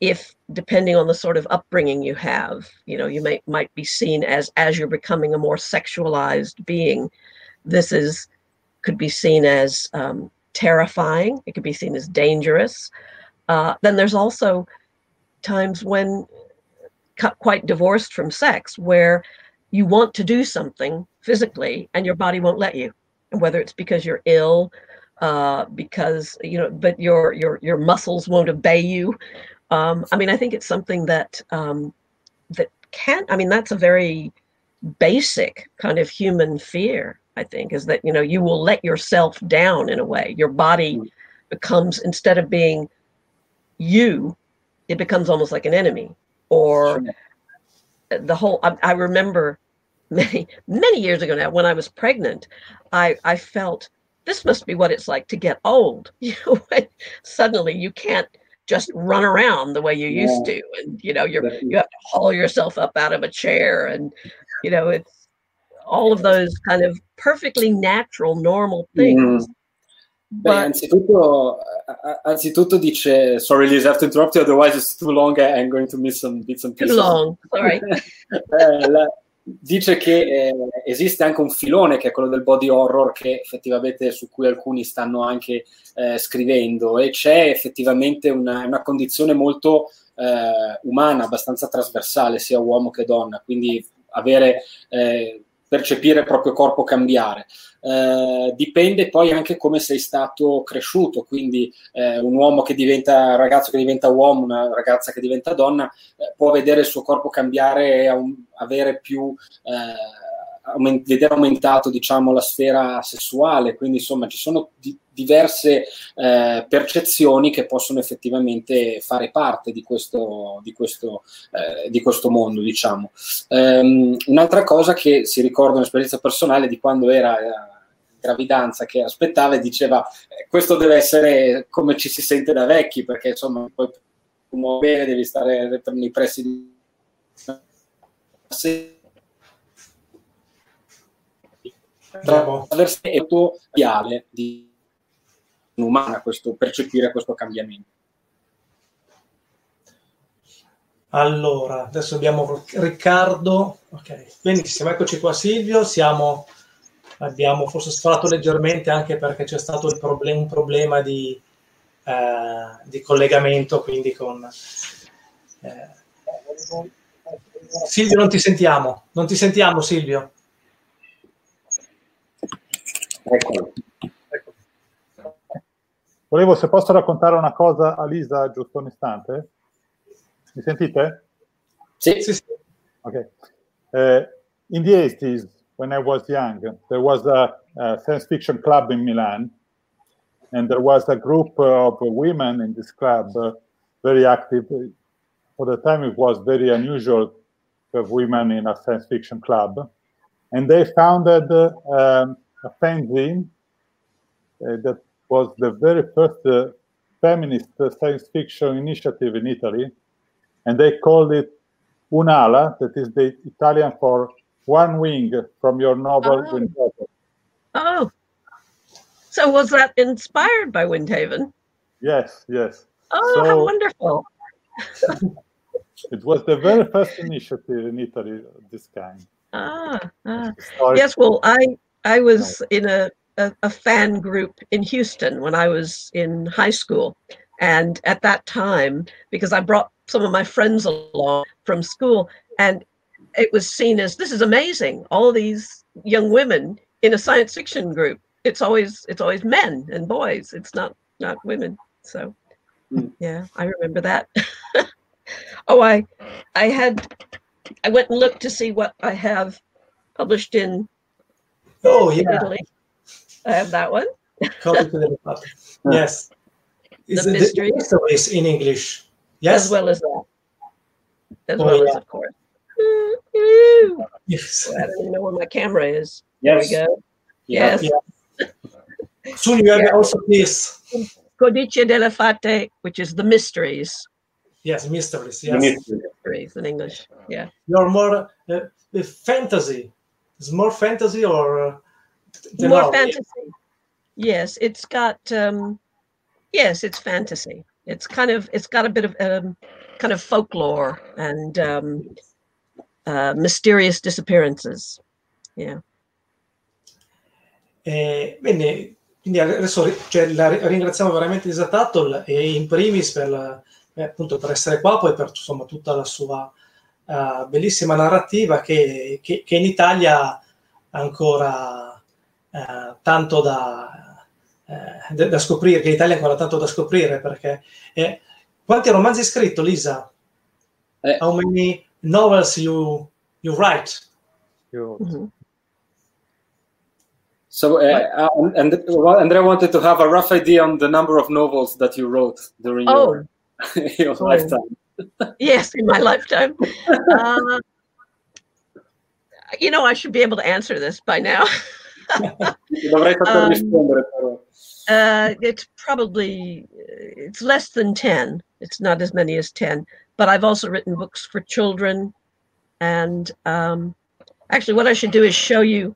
if depending on the sort of upbringing you have, you know, you might might be seen as as you're becoming a more sexualized being. This is could be seen as um, terrifying. It could be seen as dangerous. Uh, then there's also times when quite divorced from sex where you want to do something physically and your body won't let you. And whether it's because you're ill uh, because you know but your your your muscles won't obey you. Um, i mean i think it's something that um, that can't i mean that's a very basic kind of human fear i think is that you know you will let yourself down in a way. Your body mm. becomes instead of being you it becomes almost like an enemy or the whole I, I, remember many many years ago now when i was pregnant i i felt this must be what it's like to get old you know suddenly you can't just run around the way you yeah. used to and you know you're you have to haul yourself up out of a chair and you know it's all of those kind of perfectly natural normal things mm. Beh, anzitutto, anzitutto dice, sorry Lisa, I have to interrupt you, otherwise it's too long I'm going to miss some bits and pieces. Too long, sorry. eh, dice che eh, esiste anche un filone che è quello del body horror che effettivamente su cui alcuni stanno anche eh, scrivendo e c'è effettivamente una, una condizione molto eh, umana, abbastanza trasversale sia uomo che donna, quindi avere eh, percepire il proprio corpo cambiare. Eh, dipende poi anche come sei stato cresciuto, quindi eh, un uomo che diventa un ragazzo che diventa uomo, una ragazza che diventa donna, eh, può vedere il suo corpo cambiare e un, avere più eh, vedere aumentato diciamo, la sfera sessuale, quindi insomma ci sono di- diverse eh, percezioni che possono effettivamente fare parte di questo, di questo, eh, di questo mondo. Diciamo. Um, un'altra cosa che si ricorda un'esperienza personale di quando era eh, gravidanza che aspettava e diceva eh, questo deve essere come ci si sente da vecchi perché insomma poi bene devi stare nei pressi di attraverso il reale di umana questo percepire questo cambiamento. Allora, adesso abbiamo Riccardo. Ok, benissimo, eccoci qua Silvio. Siamo, abbiamo forse sforato leggermente anche perché c'è stato problem- un problema di, eh, di, collegamento, quindi con... Eh, Silvio, non ti sentiamo. Non ti sentiamo, Silvio. Eccolo. Volevo, se posso raccontare una cosa a Lisa, giusto un istante. Mi sentite? Sì, sì, sì. Okay. Uh, in the 80s, when I was young, there was a, a science fiction club in Milan, and there was a group of women in this club, uh, very active. For the time, it was very unusual to have women in a science fiction club, and they founded uh, a fanzine uh, that was the very first uh, feminist uh, science fiction initiative in Italy, and they called it Unala, that is the Italian for one wing from your novel oh. Windhaven. Oh, so was that inspired by Windhaven? Yes, yes. Oh, so, how wonderful! it was the very first initiative in Italy of this kind. Ah, ah. yes. Well, I I was in a, a, a fan group in Houston when I was in high school. And at that time, because I brought some of my friends along from school, and it was seen as this is amazing. All these young women in a science fiction group. It's always it's always men and boys. It's not not women. So mm. yeah, I remember that. oh, I I had I went and looked to see what I have published in Oh, yeah. Italy. I have that one. yes. Is the mystery. The in English. Yes. As well as that. As oh, well yeah. as, of course. Yes. I don't even know where my camera is. Yes. There we go. Yeah. Yes. Yeah. Soon you have yeah. also this. Codice delle Fate, which is the mysteries. Yes, mysteries. Yes. mysteries in English. Yeah. You're more uh, fantasy. It's more fantasy or uh, more know. fantasy. Yes, it's got. Um, yes, it's fantasy. It's kind of. It's got a bit of um, kind of folklore and um, uh, mysterious disappearances. Yeah. Eh, bene, quindi adesso cioè, la ringraziamo veramente Lisa Tuttle e in primis per, la, eh, appunto per essere qua, poi per insomma, tutta la sua uh, bellissima narrativa che, che, che, in Italia ha ancora uh, tanto da, uh, da, scoprire, che in Italia ha ancora tanto da scoprire perché eh, quanti romanzi hai scritto Lisa? Eh. How many novels you, you write? Mm-hmm. So, uh, and well, Andrea wanted to have a rough idea on the number of novels that you wrote during oh. your, your oh. lifetime. yes, in my lifetime. Uh, you know, I should be able to answer this by now. um, uh, it's probably it's less than 10 it's not as many as 10 but i've also written books for children and um, actually what i should do is show you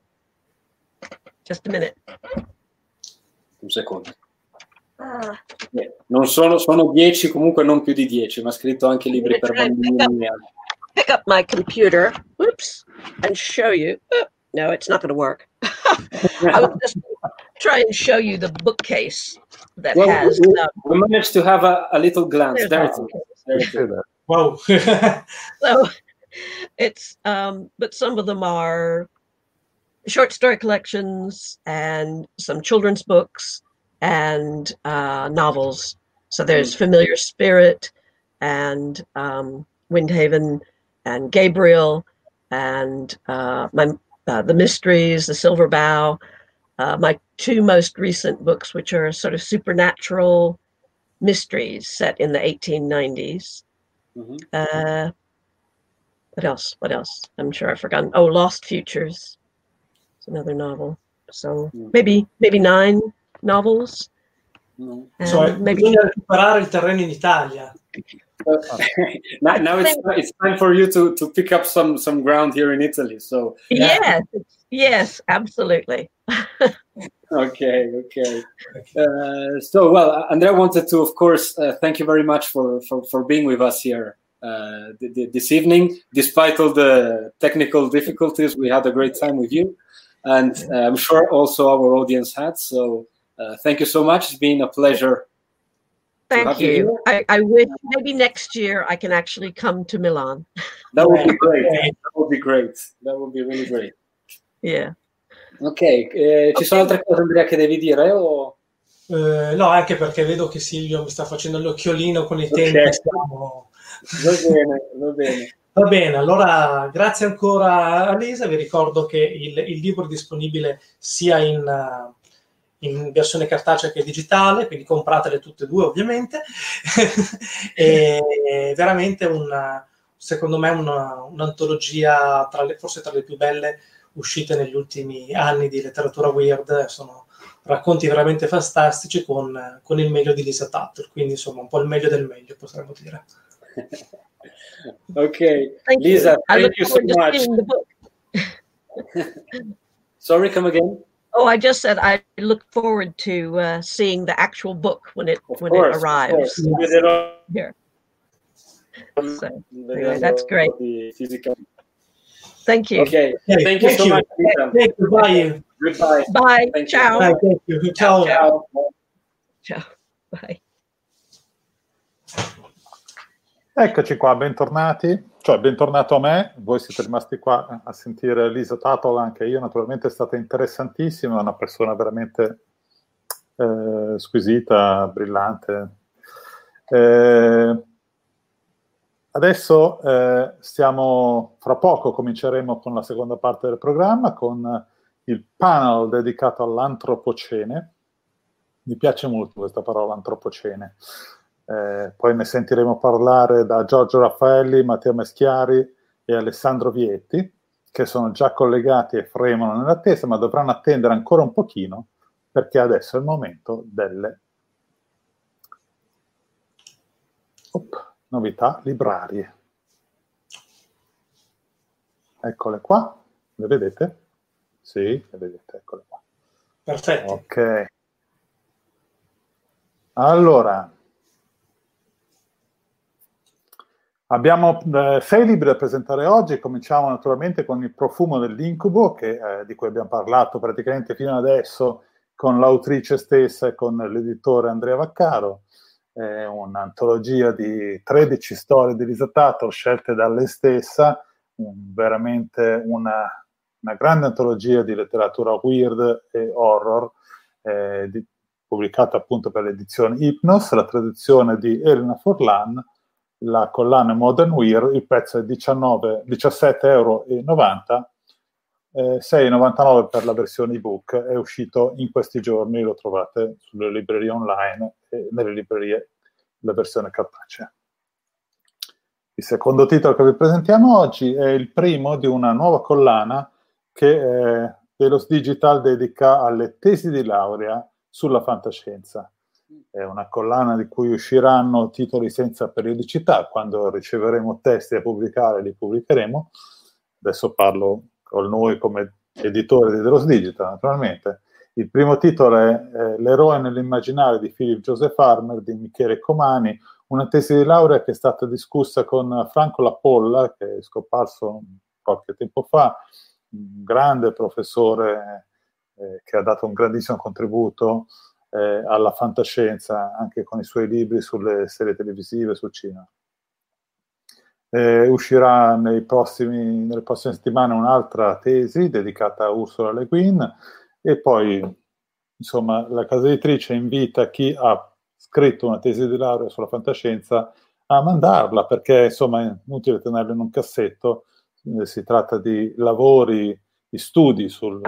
Just a minute. Un secondo. Ah. Non sono, sono dieci, comunque non più di dieci, ma ha scritto anche libri per bambini. Pick up my computer, oops, and show you. Oh, no, it's not going to work. I will just try and show you the bookcase that well, has. We, um, we, managed to have a, a little glance. There it is. There it is. Whoa. so it's, um, but some of them are short story collections and some children's books and uh, novels. So there's hmm. Familiar Spirit and um, Windhaven and Gabriel and uh, my, uh, The Mysteries, The Silver Bow. Uh, my two most recent books, which are sort of supernatural mysteries set in the 1890s. Mm-hmm. Uh, what else? What else? I'm sure I've forgotten. Oh, Lost Futures it's another novel. So mm. maybe maybe nine novels. Mm. So maybe recuperare il terreno in Italia. now, now it's, it's time for you to, to pick up some, some ground here in Italy. So yeah. yes, yes, absolutely. okay, okay. Uh, so well, Andrea wanted to, of course, uh, thank you very much for, for, for being with us here uh, this evening. Despite all the technical difficulties, we had a great time with you and uh, I'm sure also our audience had. So uh, thank you so much. It's been a pleasure. Thank you. you I, I wish maybe next year I can actually come to Milan. That would be great. That would be great. That would be really great. Yeah. Ok, eh, ci sono altre cose Andrea che devi dire? O... Uh, no, anche perché vedo che Silvio mi sta facendo l'occhiolino con i tempi. Okay. Stiamo... Va bene, va bene. Va bene, allora grazie ancora a Lisa, vi ricordo che il, il libro è disponibile sia in, uh, in, versione cartacea che digitale, quindi compratele tutte e due ovviamente, è veramente una, secondo me una, un'antologia tra le, forse tra le più belle uscite negli ultimi anni di letteratura weird, sono racconti veramente fantastici con, con il meglio di Lisa Tuttle, quindi insomma un po' il meglio del meglio potremmo dire. okay. Thank Lisa, you. thank you so much. Sorry, come again. Oh, I just said I look forward to uh, seeing the actual book when it of when course, it arrives. Here. So, anyway, that's great. Thank you. Okay. Thank, thank you so you. much. Thank you. Bye. Goodbye. Bye. Thank Ciao. Bye. Thank you. Ciao. Ciao. Ciao. Bye. Eccoci qua, bentornati, cioè bentornato a me, voi siete rimasti qua a sentire Lisa Tuttle, anche io naturalmente è stata interessantissima, è una persona veramente eh, squisita, brillante. Eh, adesso eh, stiamo, fra poco cominceremo con la seconda parte del programma, con il panel dedicato all'antropocene. Mi piace molto questa parola, antropocene eh, poi ne sentiremo parlare da Giorgio Raffaelli, Matteo Meschiari e Alessandro Vietti, che sono già collegati e fremono nell'attesa, ma dovranno attendere ancora un pochino perché adesso è il momento delle Op, novità librarie. Eccole qua, le vedete? Sì, le vedete, eccole qua. Perfetto. Ok. Allora, abbiamo eh, sei libri da presentare oggi. Cominciamo naturalmente con Il profumo dell'incubo, che, eh, di cui abbiamo parlato praticamente fino adesso con l'autrice stessa e con l'editore Andrea Vaccaro. È un'antologia di 13 storie di Lisa Tator scelte da lei stessa, un, veramente una, una, grande antologia di letteratura weird e horror, eh, di, pubblicata appunto per l'edizione Hypnos, la traduzione di Elena Forlan, la collana Modern Weird, il prezzo è 17,90 euro, eh, 6,99 per la versione ebook, è uscito in questi giorni, lo trovate sulle librerie online e nelle librerie la versione cartacea. Il secondo titolo che vi presentiamo oggi è il primo di una nuova collana che eh, Velos Digital dedica alle tesi di laurea sulla fantascienza. È una collana di cui usciranno titoli senza periodicità, quando riceveremo testi da pubblicare li pubblicheremo. Adesso parlo con noi come editore di Delos Digital, naturalmente. Il primo titolo è eh, L'eroe nell'immaginario di Philip Joseph Farmer di Michele Comani, una tesi di laurea che è stata discussa con Franco Lapolla, che è scomparso qualche tempo fa, un grande professore eh, che ha dato un grandissimo contributo eh, alla fantascienza, anche con i suoi libri sulle serie televisive, sul cinema. Eh, uscirà prossimi, nelle prossime settimane un'altra tesi dedicata a Ursula Le Guin e poi, insomma, la casa editrice invita chi ha scritto una tesi di laurea sulla fantascienza a mandarla perché, insomma, è inutile tenerla in un cassetto, eh, si tratta di lavori, di studi sul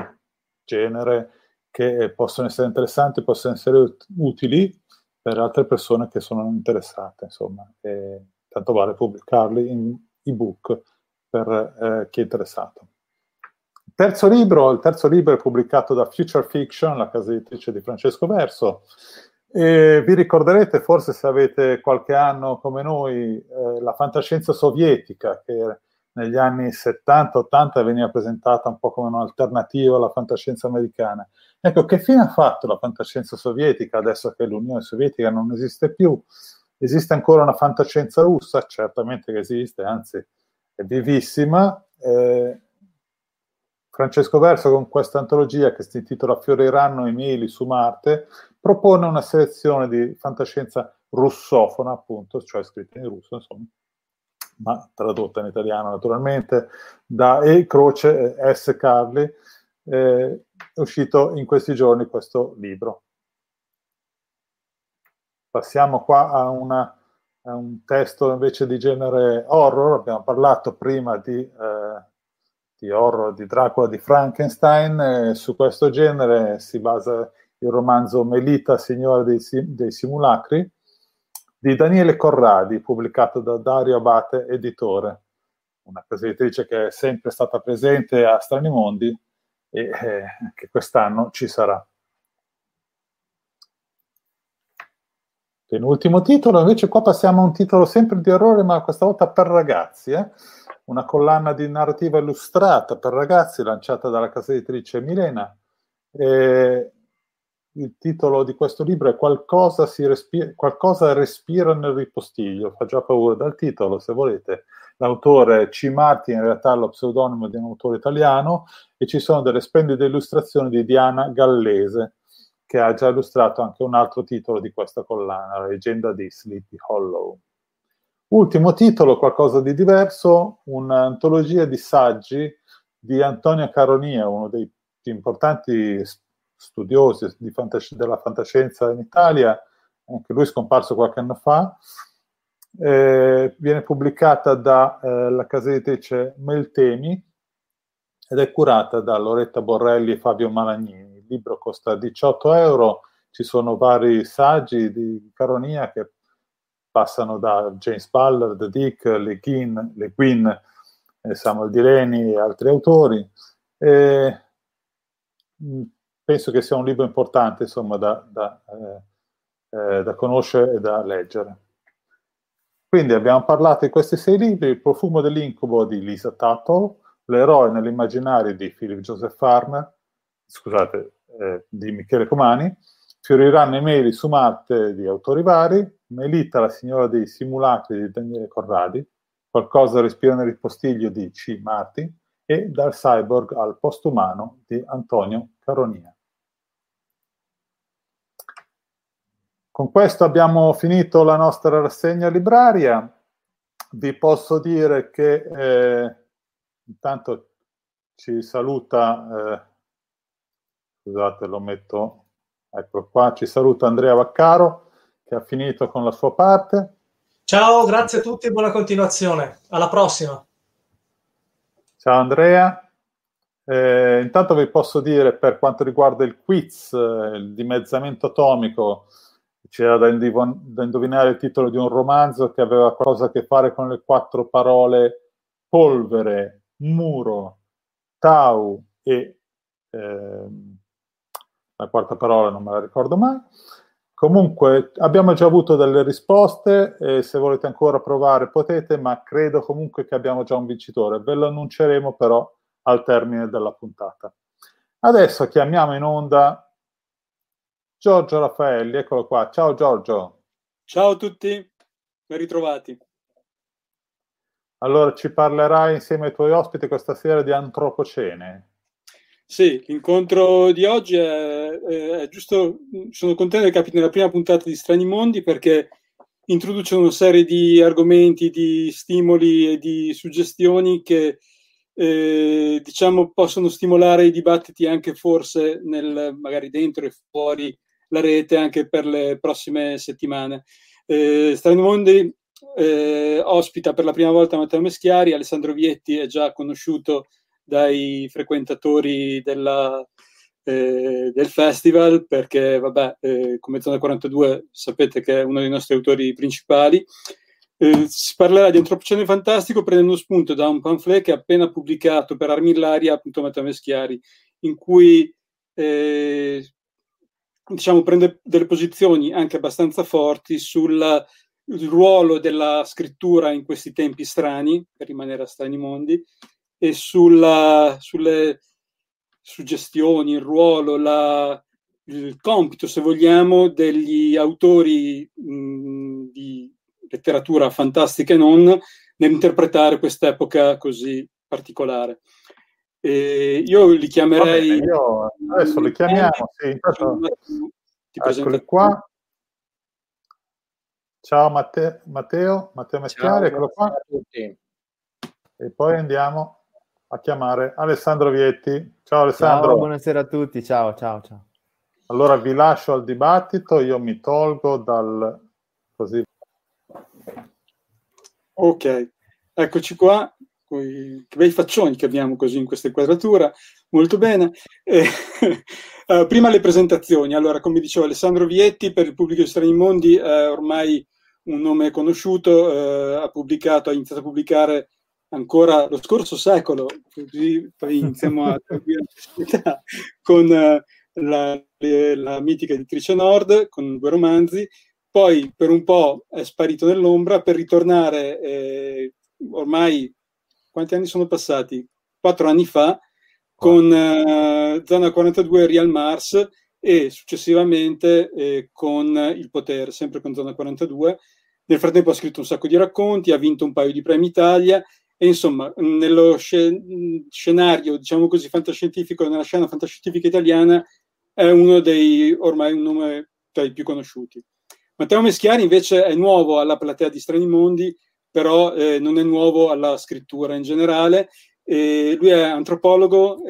genere che possono essere interessanti, possono essere utili per altre persone che sono interessate, insomma, e tanto vale pubblicarli in ebook per eh, chi è interessato. Il terzo libro, il terzo libro è pubblicato da Future Fiction, la casa editrice di Francesco Verso, e vi ricorderete forse se avete qualche anno come noi eh, la fantascienza sovietica che negli anni 70-80 veniva presentata un po' come un'alternativa alla fantascienza americana. Ecco, che fine ha fatto la fantascienza sovietica adesso che l'Unione Sovietica non esiste più? Esiste ancora una fantascienza russa? Certamente che esiste, anzi è vivissima. Eh, Francesco Verso con questa antologia che si intitola Fioriranno i mieli su Marte propone una selezione di fantascienza russofona, appunto, cioè scritta in russo, insomma, ma tradotta in italiano naturalmente, da E. Croce S. Carli, eh, è uscito in questi giorni questo libro. Passiamo qua a, una, a un testo invece di genere horror, abbiamo parlato prima di, eh, di horror di Dracula di Frankenstein, su questo genere si basa il romanzo Melita, Signore dei, dei Simulacri, di Daniele Corradi, pubblicato da Dario Abate, editore, una editrice che è sempre stata presente a Strani Mondi e eh, che quest'anno ci sarà. Penultimo titolo, invece qua passiamo a un titolo sempre di errore, ma questa volta per ragazzi, eh? una collana di narrativa illustrata per ragazzi lanciata dalla casa editrice Milena. Eh, il titolo di questo libro è Qualcosa, si respira, qualcosa respira nel ripostiglio, fa già paura dal titolo se volete. L'autore C. Martin in realtà lo pseudonimo di un autore italiano e ci sono delle splendide illustrazioni di Diana Gallese che ha già illustrato anche un altro titolo di questa collana, La leggenda di Sleepy Hollow. Ultimo titolo, qualcosa di diverso, un'antologia di saggi di Antonio Caronia, uno dei più importanti studiosi fantas- della fantascienza in Italia, anche lui scomparso qualche anno fa, eh, viene pubblicata dalla eh, casa editrice Meltemi ed è curata da Loretta Borrelli e Fabio Malagnini. Il libro costa 18 euro, ci sono vari saggi di Caronia che passano da James Ballard, Dick, Le Guin, Le Guin eh, Samuel Dileni e altri autori. E, penso che sia un libro importante insomma, da, da, eh, eh, da, conoscere e da leggere. Quindi abbiamo parlato di questi sei libri, Il profumo dell'incubo di Lisa Tuttle, l'eroe nell'immaginario di Philip Joseph Farmer, scusate, eh, di Michele Comani, fioriranno email su Marte di autori vari, Melita, la signora dei simulacri di Daniele Corradi, qualcosa respira nel ripostiglio di C. Marti e dal cyborg al postumano di Antonio Caronia. Con questo abbiamo finito la nostra rassegna libraria. Vi posso dire che eh, intanto ci saluta, eh, scusate lo metto, ecco qua, ci saluta Andrea Vaccaro che ha finito con la sua parte. Ciao, grazie a tutti buona continuazione. Alla prossima. Ciao Andrea. Eh, intanto vi posso dire per quanto riguarda il quiz, eh, il dimezzamento atomico, c'era da, indiv- da, indovinare il titolo di un romanzo che aveva qualcosa a che fare con le quattro parole polvere, muro, tau e eh, la quarta parola non me la ricordo mai. Comunque abbiamo già avuto delle risposte e se volete ancora provare potete, ma credo comunque che abbiamo già un vincitore. Ve lo annunceremo però al termine della puntata. Adesso chiamiamo in onda Giorgio Raffaelli, eccolo qua. Ciao Giorgio. Ciao a tutti, ben ritrovati. Allora ci parlerai insieme ai tuoi ospiti questa sera di antropocene. Sì, l'incontro di oggi è, è, giusto, sono contento che capiti nella prima puntata di Strani Mondi perché introduce una serie di argomenti, di stimoli e di suggestioni che eh, diciamo possono stimolare i dibattiti anche forse nel, magari dentro e fuori la rete anche per le prossime settimane. Eh, Strani Mondi eh, ospita per la prima volta Matteo Meschiari, Alessandro Vietti è già conosciuto dai frequentatori della, eh, del festival perché, vabbè, eh, come Zona 42 sapete che è uno dei nostri autori principali. Eh, si parlerà di Antropocene Fantastico prendendo spunto da un pamphlet che ha appena pubblicato per Armillaria, appunto Matteo Meschiari, in cui eh, diciamo, prende delle posizioni anche abbastanza forti sul ruolo della scrittura in questi tempi strani, per rimanere a strani mondi, e sulla, sulle suggestioni, il ruolo, la, il compito, se vogliamo, degli autori mh, di letteratura fantastica e non nell'interpretare quest'epoca così particolare. E io li chiamerei. Bene, io adesso li chiamiamo. Sì, intanto, eccoli qua. Ciao Matteo, Matteo, Matteo Meschiari, eccolo qua. E poi andiamo a chiamare Alessandro Vietti. Ciao Alessandro. Ciao, buonasera a tutti, ciao, ciao, ciao. Allora vi lascio al dibattito, io mi tolgo dal... così. Ok, eccoci qua, che bei faccioni che abbiamo così in questa inquadratura, molto bene. Eh, uh, prima le presentazioni, allora come dicevo Alessandro Vietti per il pubblico di Strani Mondi è ormai un nome conosciuto, eh, ha pubblicato, ha iniziato a pubblicare ancora lo scorso secolo, così poi iniziamo a con uh, la, la, mitica editrice Nord, con due romanzi, poi per un po' è sparito nell'ombra per ritornare eh, ormai, quanti anni sono passati? Quattro anni fa, con uh, Zona 42 Real Mars e successivamente eh, con Il Potere, sempre con Zona 42. Nel frattempo ha scritto un sacco di racconti, ha vinto un paio di premi Italia e insomma, nello scenario, diciamo così, fantascientifico, nella scena fantascientifica italiana, è uno dei, ormai un nome tra i più conosciuti. Matteo Meschiari invece è nuovo alla platea di Strani Mondi, però eh, non è nuovo alla scrittura in generale. E lui è antropologo,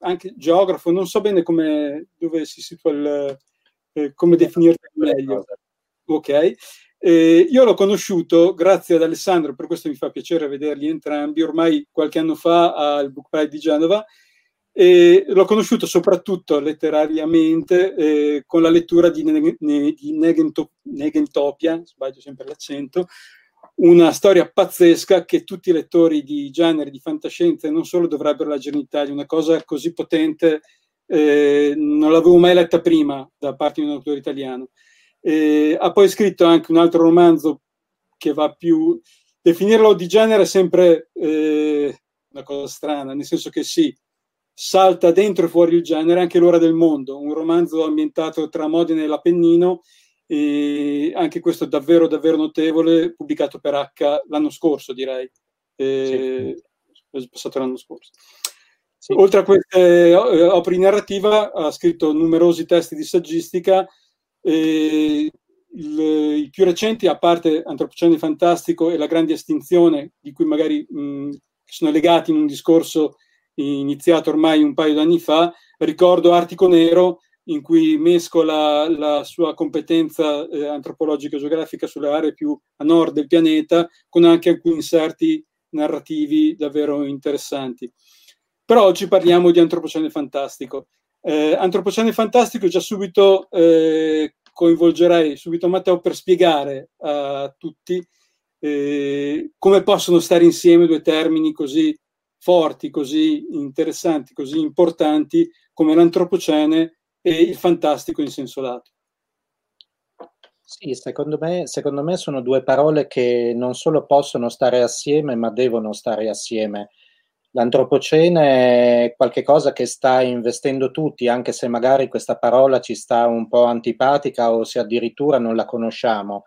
anche geografo, non so bene come, dove si situa il, eh, come definirlo meglio. Ok, eh, io l'ho conosciuto grazie ad Alessandro, per questo mi fa piacere vederli entrambi, ormai qualche anno fa al Book Pride di Genova, e l'ho conosciuto soprattutto letterariamente eh, con la lettura di, ne- ne- di Negentop- Negentopia, sbaglio sempre l'accento, una storia pazzesca che tutti i lettori di genere, di fantascienza e non solo dovrebbero leggere in Italia, una cosa così potente, eh, non l'avevo mai letta prima da parte di un autore italiano. Eh, ha poi scritto anche un altro romanzo che va più... Definirlo di genere è sempre eh, una cosa strana, nel senso che sì, salta dentro e fuori il genere anche l'ora del mondo, un romanzo ambientato tra Modena e l'Appennino, e anche questo davvero davvero notevole, pubblicato per H l'anno scorso direi, e, sì. passato l'anno scorso. Sì. Oltre a queste opere in narrativa ha scritto numerosi testi di saggistica, e il, i più recenti, a parte Antropocene Fantastico e La Grande Estinzione, di cui magari mh, sono legati in un discorso iniziato ormai un paio d'anni fa, ricordo Artico Nero, in cui mescola la sua competenza eh, antropologica e geografica sulle aree più a nord del pianeta, con anche alcuni inserti narrativi davvero interessanti. Però oggi parliamo di Antropocene Fantastico. Eh, Antropocene Fantastico già subito eh, coinvolgerei subito Matteo per spiegare a tutti eh, come possono stare insieme due termini così forti, così interessanti, così importanti come l'antropocene e il fantastico in senso lato. Sì, secondo me, secondo me sono due parole che non solo possono stare assieme, ma devono stare assieme. L'antropocene è qualcosa che sta investendo tutti, anche se magari questa parola ci sta un po' antipatica o se addirittura non la conosciamo.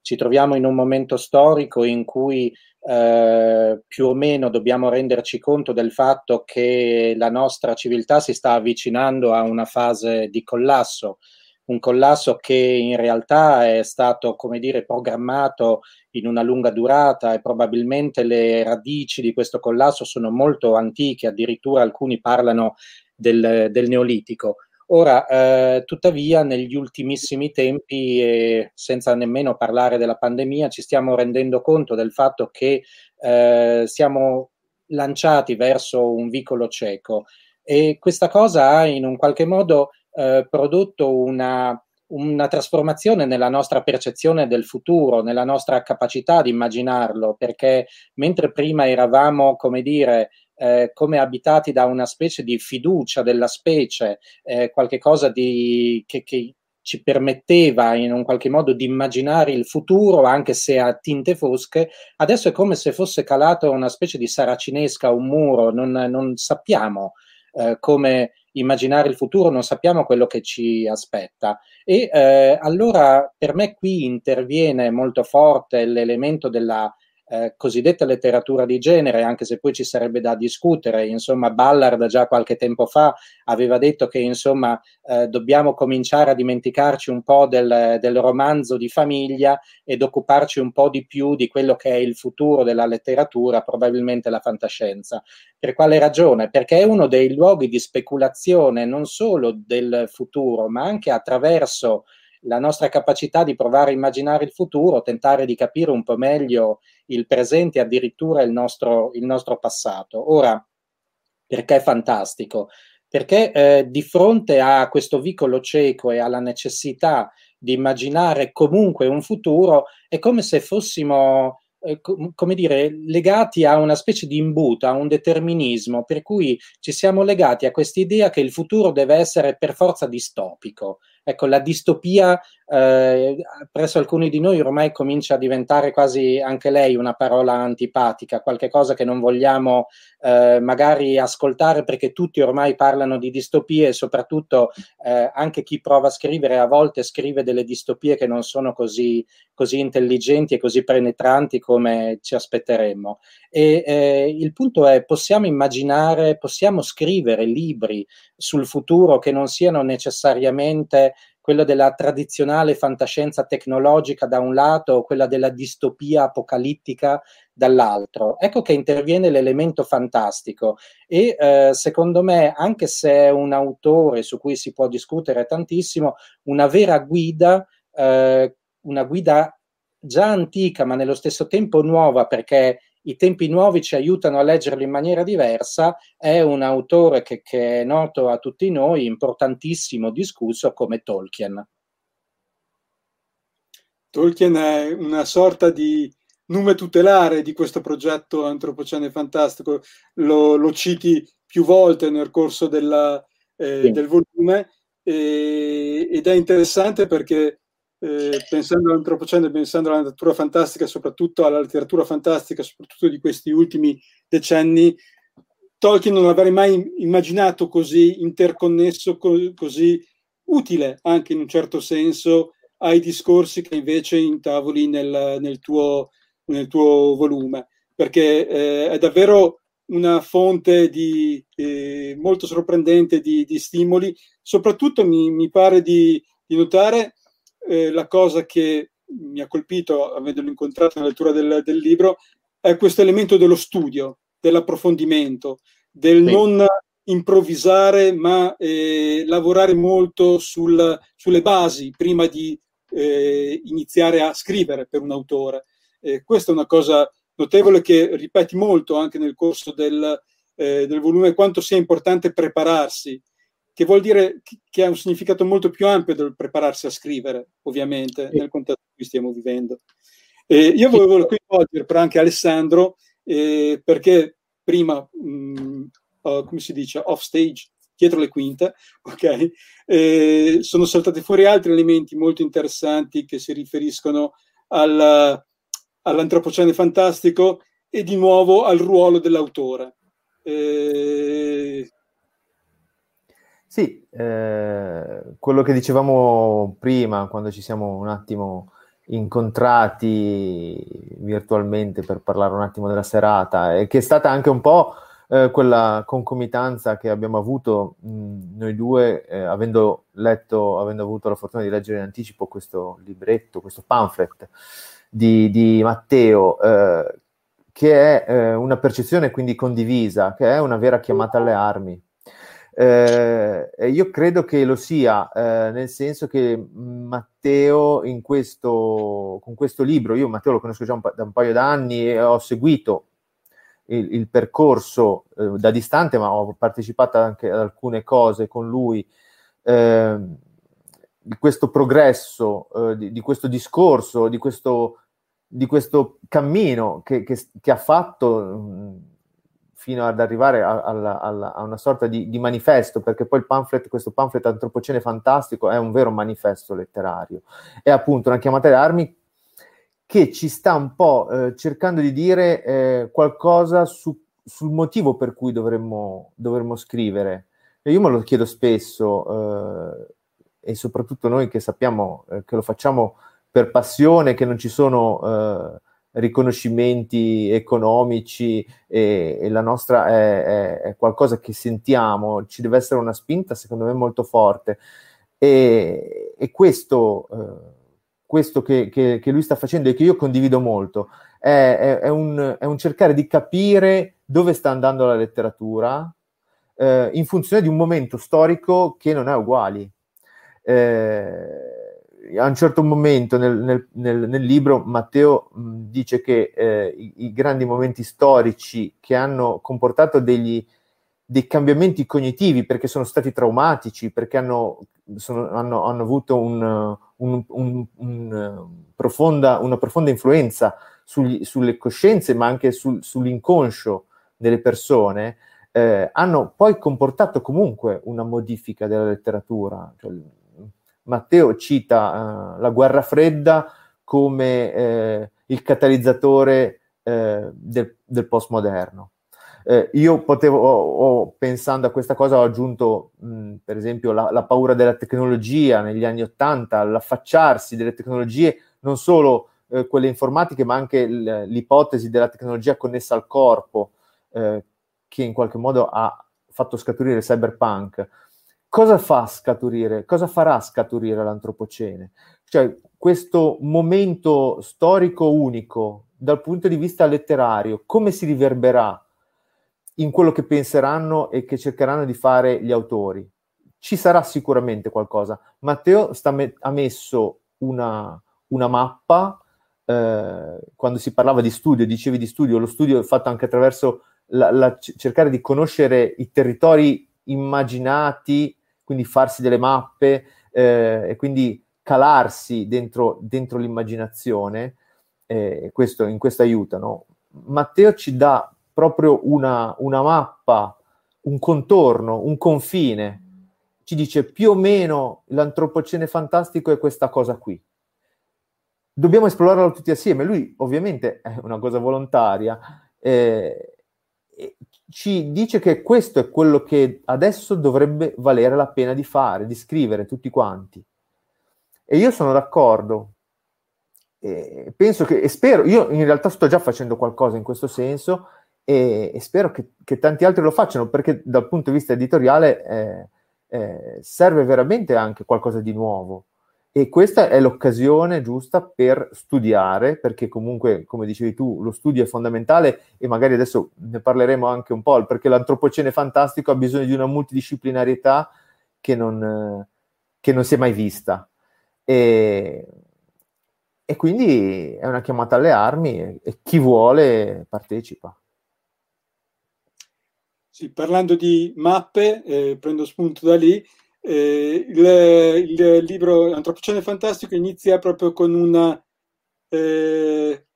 Ci troviamo in un momento storico in cui eh, più o meno dobbiamo renderci conto del fatto che la nostra civiltà si sta avvicinando a una fase di collasso un collasso che in realtà è stato, come dire, programmato in una lunga durata e probabilmente le radici di questo collasso sono molto antiche, addirittura alcuni parlano del, del Neolitico. Ora, eh, tuttavia, negli ultimissimi tempi, eh, senza nemmeno parlare della pandemia, ci stiamo rendendo conto del fatto che eh, siamo lanciati verso un vicolo cieco. E questa cosa ha in un qualche modo eh, prodotto una, una trasformazione nella nostra percezione del futuro, nella nostra capacità di immaginarlo, perché mentre prima eravamo, come dire, eh, come abitati da una specie di fiducia della specie, eh, qualche cosa di, che, che, ci permetteva in un qualche modo di immaginare il futuro, anche se a tinte fosche, adesso è come se fosse calato una specie di saracinesca, un muro, non, non sappiamo eh, come immaginare il futuro, non sappiamo quello che ci aspetta. E eh, allora per me qui interviene molto forte l'elemento della eh, cosiddetta letteratura di genere, anche se poi ci sarebbe da discutere. Insomma, Ballard già qualche tempo fa aveva detto che insomma eh, dobbiamo cominciare a dimenticarci un po' del, del, romanzo di famiglia ed occuparci un po' di più di quello che è il futuro della letteratura, probabilmente la fantascienza. Per quale ragione? Perché è uno dei luoghi di speculazione non solo del futuro, ma anche attraverso la nostra capacità di provare a immaginare il futuro, tentare di capire un po' meglio il presente e addirittura il nostro, il nostro passato. Ora, perché è fantastico? Perché eh, di fronte a questo vicolo cieco e alla necessità di immaginare comunque un futuro, è come se fossimo eh, come dire, legati a una specie di imbuto, a un determinismo, per cui ci siamo legati a quest'idea che il futuro deve essere per forza distopico. Ecco, la distopia eh, presso alcuni di noi ormai comincia a diventare quasi anche lei una parola antipatica, qualcosa che non vogliamo eh, magari ascoltare perché tutti ormai parlano di distopie e soprattutto eh, anche chi prova a scrivere a volte scrive delle distopie che non sono così, così intelligenti e così penetranti come ci aspetteremmo. E eh, il punto è, possiamo immaginare, possiamo scrivere libri sul futuro che non siano necessariamente quella della tradizionale fantascienza tecnologica da un lato quella della distopia apocalittica dall'altro. Ecco che interviene l'elemento fantastico e eh, secondo me, anche se è un autore su cui si può discutere tantissimo, una vera guida, eh, una guida già antica ma nello stesso tempo nuova perché i tempi nuovi ci aiutano a leggerlo in maniera diversa, è un autore che, che è noto a tutti noi, importantissimo, discusso come Tolkien. Tolkien è una sorta di nome tutelare di questo progetto Antropocene Fantastico, lo, lo citi più volte nel corso della, eh, sì. del volume e, ed è interessante perché eh, pensando all'antropocene, pensando alla natura fantastica, soprattutto alla letteratura fantastica, soprattutto di questi ultimi decenni, Tolkien non l'avrei mai immaginato così interconnesso, co- così utile anche in un certo senso ai discorsi che invece intavoli nel, nel, tuo, nel tuo, volume, perché eh, è davvero una fonte di, eh, molto sorprendente di, di, stimoli. Soprattutto mi, mi pare di, di notare eh, la cosa che mi ha colpito, avendolo incontrato nella lettura del, del libro, è questo elemento dello studio, dell'approfondimento, del sì. non improvvisare, ma eh, lavorare molto sul, sulle basi prima di eh, iniziare a scrivere per un autore. Eh, questa è una cosa notevole che ripeti molto anche nel corso del, eh, del volume, quanto sia importante prepararsi, che vuol dire che ha un significato molto più ampio del prepararsi a scrivere, ovviamente, nel contesto in cui stiamo vivendo. io volevo coinvolgere però anche Alessandro, eh, perché prima mh, uh, come si dice, off stage, dietro le quinte, ok? Eh, sono saltati fuori altri elementi molto interessanti che si riferiscono al, all'antropocene fantastico e di nuovo al ruolo dell'autore. Eh... Sì, eh, quello che dicevamo prima, quando ci siamo un attimo incontrati virtualmente per parlare un attimo della serata, e che è stata anche un po' eh, quella concomitanza che abbiamo avuto mh, noi due, eh, avendo letto, avendo avuto la fortuna di leggere in anticipo questo libretto, questo pamphlet di, di Matteo, eh, che è eh, una percezione quindi condivisa, che è una vera chiamata alle armi. Eh, io credo che lo sia, eh, nel senso che Matteo in questo, con questo libro, io Matteo lo conosco già un pa- da un paio d'anni e ho seguito il, il percorso eh, da distante, ma ho partecipato anche ad alcune cose con lui, eh, di questo progresso, eh, di, di, questo discorso, di questo, di questo cammino che, che, che ha fatto mh, fino ad arrivare a, a, a, a una sorta di, di, manifesto, perché poi il pamphlet, questo pamphlet Antropocene Fantastico è un vero manifesto letterario. È appunto una chiamata alle armi che ci sta un po' eh, cercando di dire eh, qualcosa su, sul motivo per cui dovremmo, dovremmo scrivere. E io me lo chiedo spesso, eh, e soprattutto noi che sappiamo eh, che lo facciamo per passione, che non ci sono eh, riconoscimenti economici e, e la nostra è, è, qualcosa che sentiamo, ci deve essere una spinta secondo me molto forte. E, e questo eh, questo che, che, che, lui sta facendo e che io condivido molto, è, è, è, un, è un, cercare di capire dove sta andando la letteratura eh, in funzione di un momento storico che non è uguale. Eh, a un certo momento nel, nel, nel, nel libro Matteo mh, dice che eh, i, i, grandi momenti storici che hanno comportato degli, dei cambiamenti cognitivi perché sono stati traumatici, perché hanno, sono, hanno, hanno avuto un, un, un, profonda, una profonda influenza sugli, sulle coscienze, ma anche sul, sull'inconscio delle persone, eh, hanno poi comportato comunque una modifica della letteratura. Cioè, Matteo cita uh, la guerra fredda come eh, il catalizzatore eh, del, del postmoderno. Eh, io potevo, ho, ho, pensando a questa cosa, ho aggiunto mh, per esempio la, la, paura della tecnologia negli anni Ottanta, l'affacciarsi delle tecnologie, non solo eh, quelle informatiche, ma anche l- l'ipotesi della tecnologia connessa al corpo, eh, che in qualche modo ha fatto scaturire il cyberpunk. Cosa fa scaturire? Cosa farà scaturire l'antropocene? Cioè, questo momento storico unico dal punto di vista letterario, come si riverberà in quello che penseranno e che cercheranno di fare gli autori. Ci sarà sicuramente qualcosa. Matteo me- ha messo una, una mappa, eh, quando si parlava di studio, dicevi di studio, lo studio è fatto anche attraverso la, la, cercare di conoscere i territori immaginati, quindi farsi delle mappe eh, e quindi calarsi dentro, dentro l'immaginazione, eh, questo, in questo aiuta. No? Matteo ci dà proprio una, una mappa, un contorno, un confine. Ci dice più o meno l'antropocene fantastico è questa cosa qui. Dobbiamo esplorarlo tutti assieme. Lui ovviamente è una cosa volontaria, eh, ci dice che questo è quello che adesso dovrebbe valere la pena di fare, di scrivere tutti quanti. E io sono d'accordo. E penso che, e spero, io in realtà sto già facendo qualcosa in questo senso e, e spero che, che, tanti altri lo facciano perché dal punto di vista editoriale eh, eh, serve veramente anche qualcosa di nuovo. E questa è l'occasione giusta per studiare, perché comunque, come dicevi tu, lo studio è fondamentale e magari adesso ne parleremo anche un po', perché l'antropocene fantastico ha bisogno di una multidisciplinarietà che non, che non si è mai vista. E, e, quindi è una chiamata alle armi e, chi vuole partecipa. Sì, parlando di mappe, eh, prendo spunto da lì, eh, il, il, libro Antropocene Fantastico inizia proprio con una, eh,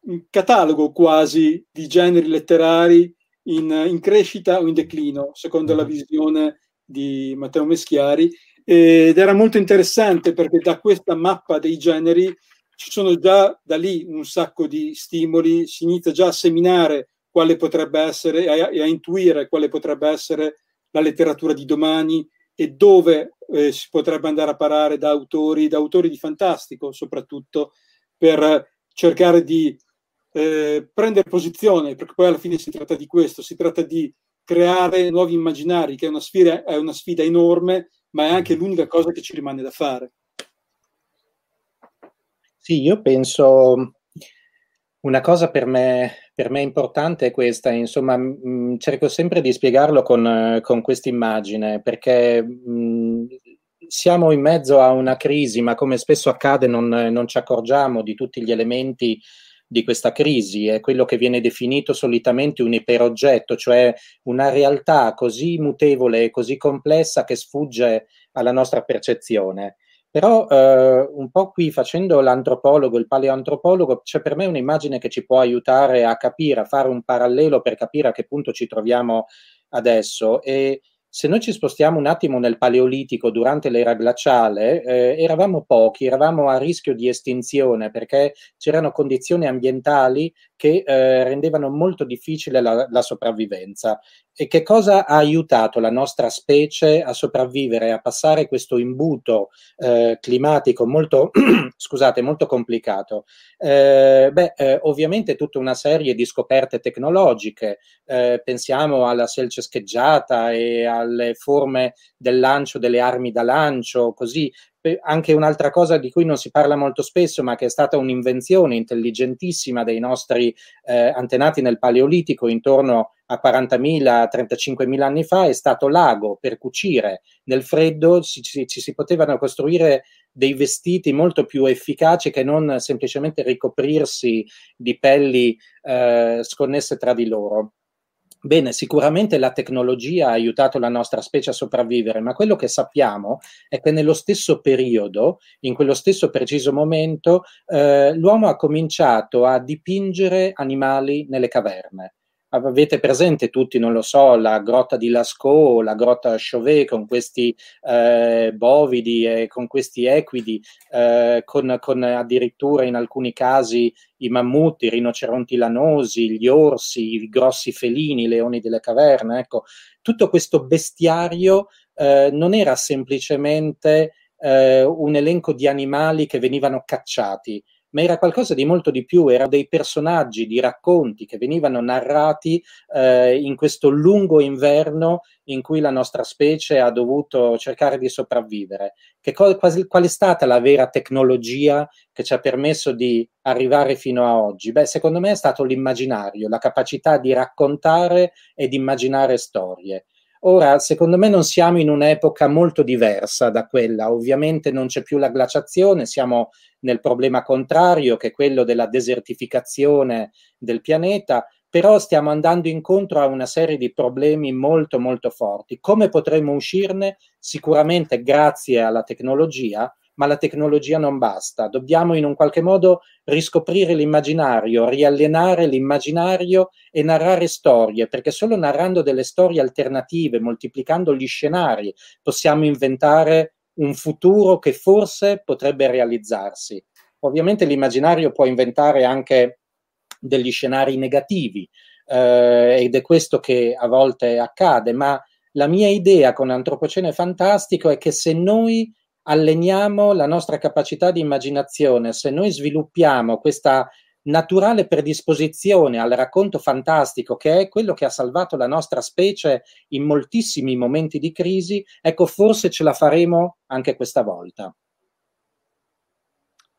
un catalogo quasi di generi letterari in, in, crescita o in declino, secondo la mhm. visione di Matteo Meschiari, ed era molto interessante perché da questa mappa dei generi ci sono già da lì un sacco di stimoli, si inizia già a seminare quale potrebbe essere e a, e a intuire quale potrebbe essere la letteratura di domani, e dove eh, si potrebbe andare a parare da autori, da autori di fantastico soprattutto, per cercare di eh, prendere posizione, perché poi alla fine si tratta di questo, si tratta di creare nuovi immaginari, che è una sfida, è una sfida enorme, ma è anche l'unica cosa che ci rimane da fare. Sì, io penso una cosa per me, per me importante è questa, insomma, mh, cerco sempre di spiegarlo con, con questa immagine, perché mh, siamo in mezzo a una crisi, ma come spesso accade non, non ci accorgiamo di tutti gli elementi di questa crisi, è quello che viene definito solitamente un iperoggetto, cioè una realtà così mutevole e così complessa che sfugge alla nostra percezione. Però eh, un po' qui facendo l'antropologo, il paleoantropologo, c'è per me un'immagine che ci può aiutare a capire, a fare un parallelo per capire a che punto ci troviamo adesso. E se noi ci spostiamo un attimo nel Paleolitico durante l'era glaciale, eh, eravamo pochi, eravamo a rischio di estinzione perché c'erano condizioni ambientali che eh, rendevano molto difficile la, la sopravvivenza. E che cosa ha aiutato la nostra specie a sopravvivere, a passare questo imbuto eh, climatico molto, scusate, molto complicato? Eh, beh, eh, ovviamente tutta una serie di scoperte tecnologiche, eh, pensiamo alla selce scheggiata e alle forme del lancio delle armi da lancio, così anche un'altra cosa di cui non si parla molto spesso, ma che è stata un'invenzione intelligentissima dei nostri eh, antenati nel Paleolitico intorno a 40.000, 35.000 anni fa, è stato l'ago per cucire. Nel freddo ci, ci, ci si potevano costruire dei vestiti molto più efficaci che non semplicemente ricoprirsi di pelli eh, sconnesse tra di loro. Bene, sicuramente la tecnologia ha aiutato la nostra specie a sopravvivere, ma quello che sappiamo è che nello stesso periodo, in quello stesso preciso momento, eh, l'uomo ha cominciato a dipingere animali nelle caverne avete presente tutti, non lo so, la grotta di Lascaux, la grotta Chauvet con questi eh, bovidi e con questi equidi, eh, con, con, addirittura in alcuni casi i mammuti, i rinoceronti lanosi, gli orsi, i grossi felini, i leoni delle caverne. Ecco, tutto questo bestiario eh, non era semplicemente eh, un elenco di animali che venivano cacciati, ma era qualcosa di molto di più, erano dei personaggi di racconti che venivano narrati eh, in questo lungo inverno in cui la nostra specie ha dovuto cercare di sopravvivere. Che co- qual è stata la vera tecnologia che ci ha permesso di arrivare fino a oggi? Beh, secondo me è stato l'immaginario, la capacità di raccontare e di immaginare storie. Ora, secondo me non siamo in un'epoca molto diversa da quella, ovviamente non c'è più la glaciazione, siamo nel problema contrario che è quello della desertificazione del pianeta, però stiamo andando incontro a una serie di problemi molto molto forti. Come potremo uscirne? Sicuramente grazie alla tecnologia, ma la tecnologia non basta. Dobbiamo in un qualche modo riscoprire l'immaginario, riallenare l'immaginario e narrare storie, perché solo narrando delle storie alternative, moltiplicando gli scenari, possiamo inventare un futuro che forse potrebbe realizzarsi. Ovviamente l'immaginario può inventare anche degli scenari negativi, eh, ed è questo che a volte accade, ma la mia idea con Antropocene Fantastico è che se noi alleniamo la nostra capacità di immaginazione, se noi sviluppiamo questa naturale predisposizione al racconto fantastico, che è quello che ha salvato la nostra specie in moltissimi momenti di crisi, ecco, forse ce la faremo anche questa volta.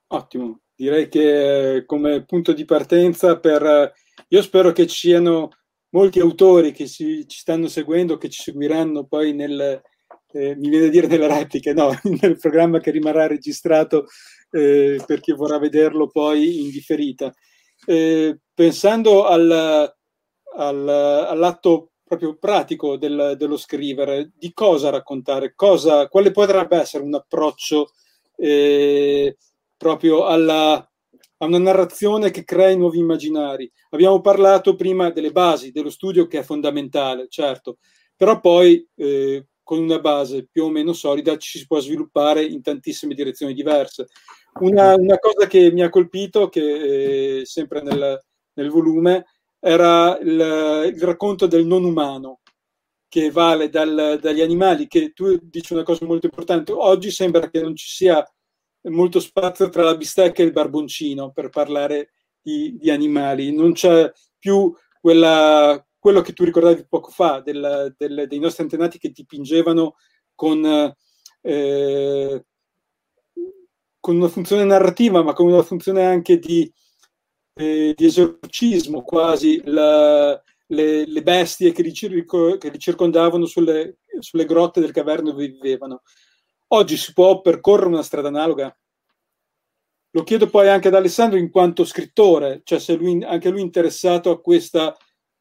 Ottimo, direi che come punto di partenza per... Io spero che ci siano molti autori che ci, stanno seguendo, che ci seguiranno poi nel, eh, mi viene a dire nelle repliche, no, nel programma che rimarrà registrato eh, per chi vorrà vederlo poi in differita. Eh, pensando al, al, all'atto proprio pratico del, dello scrivere, di cosa raccontare, cosa, quale potrebbe essere un approccio eh, proprio alla, a una narrazione che crea nuovi immaginari. Abbiamo parlato prima delle basi, dello studio che è fondamentale, certo, però poi eh, con una base più o meno solida ci si può sviluppare in tantissime direzioni diverse. Una, una cosa che mi ha colpito, che eh, sempre nel, nel, volume, era il, il, racconto del non umano, che vale dal, dagli animali, che tu dici una cosa molto importante. Oggi sembra che non ci sia molto spazio tra la bistecca e il barboncino per parlare di, di animali, non c'è più quella, quello che tu ricordavi poco fa del, del, dei nostri antenati che dipingevano con, eh, con, una funzione narrativa, ma con una funzione anche di, eh, di esorcismo, quasi la, le, le, bestie che li, che li circondavano sulle, sulle, grotte del caverno dove vivevano. Oggi si può percorrere una strada analoga? Lo chiedo poi anche ad Alessandro in quanto scrittore, cioè se lui, anche lui è interessato a questa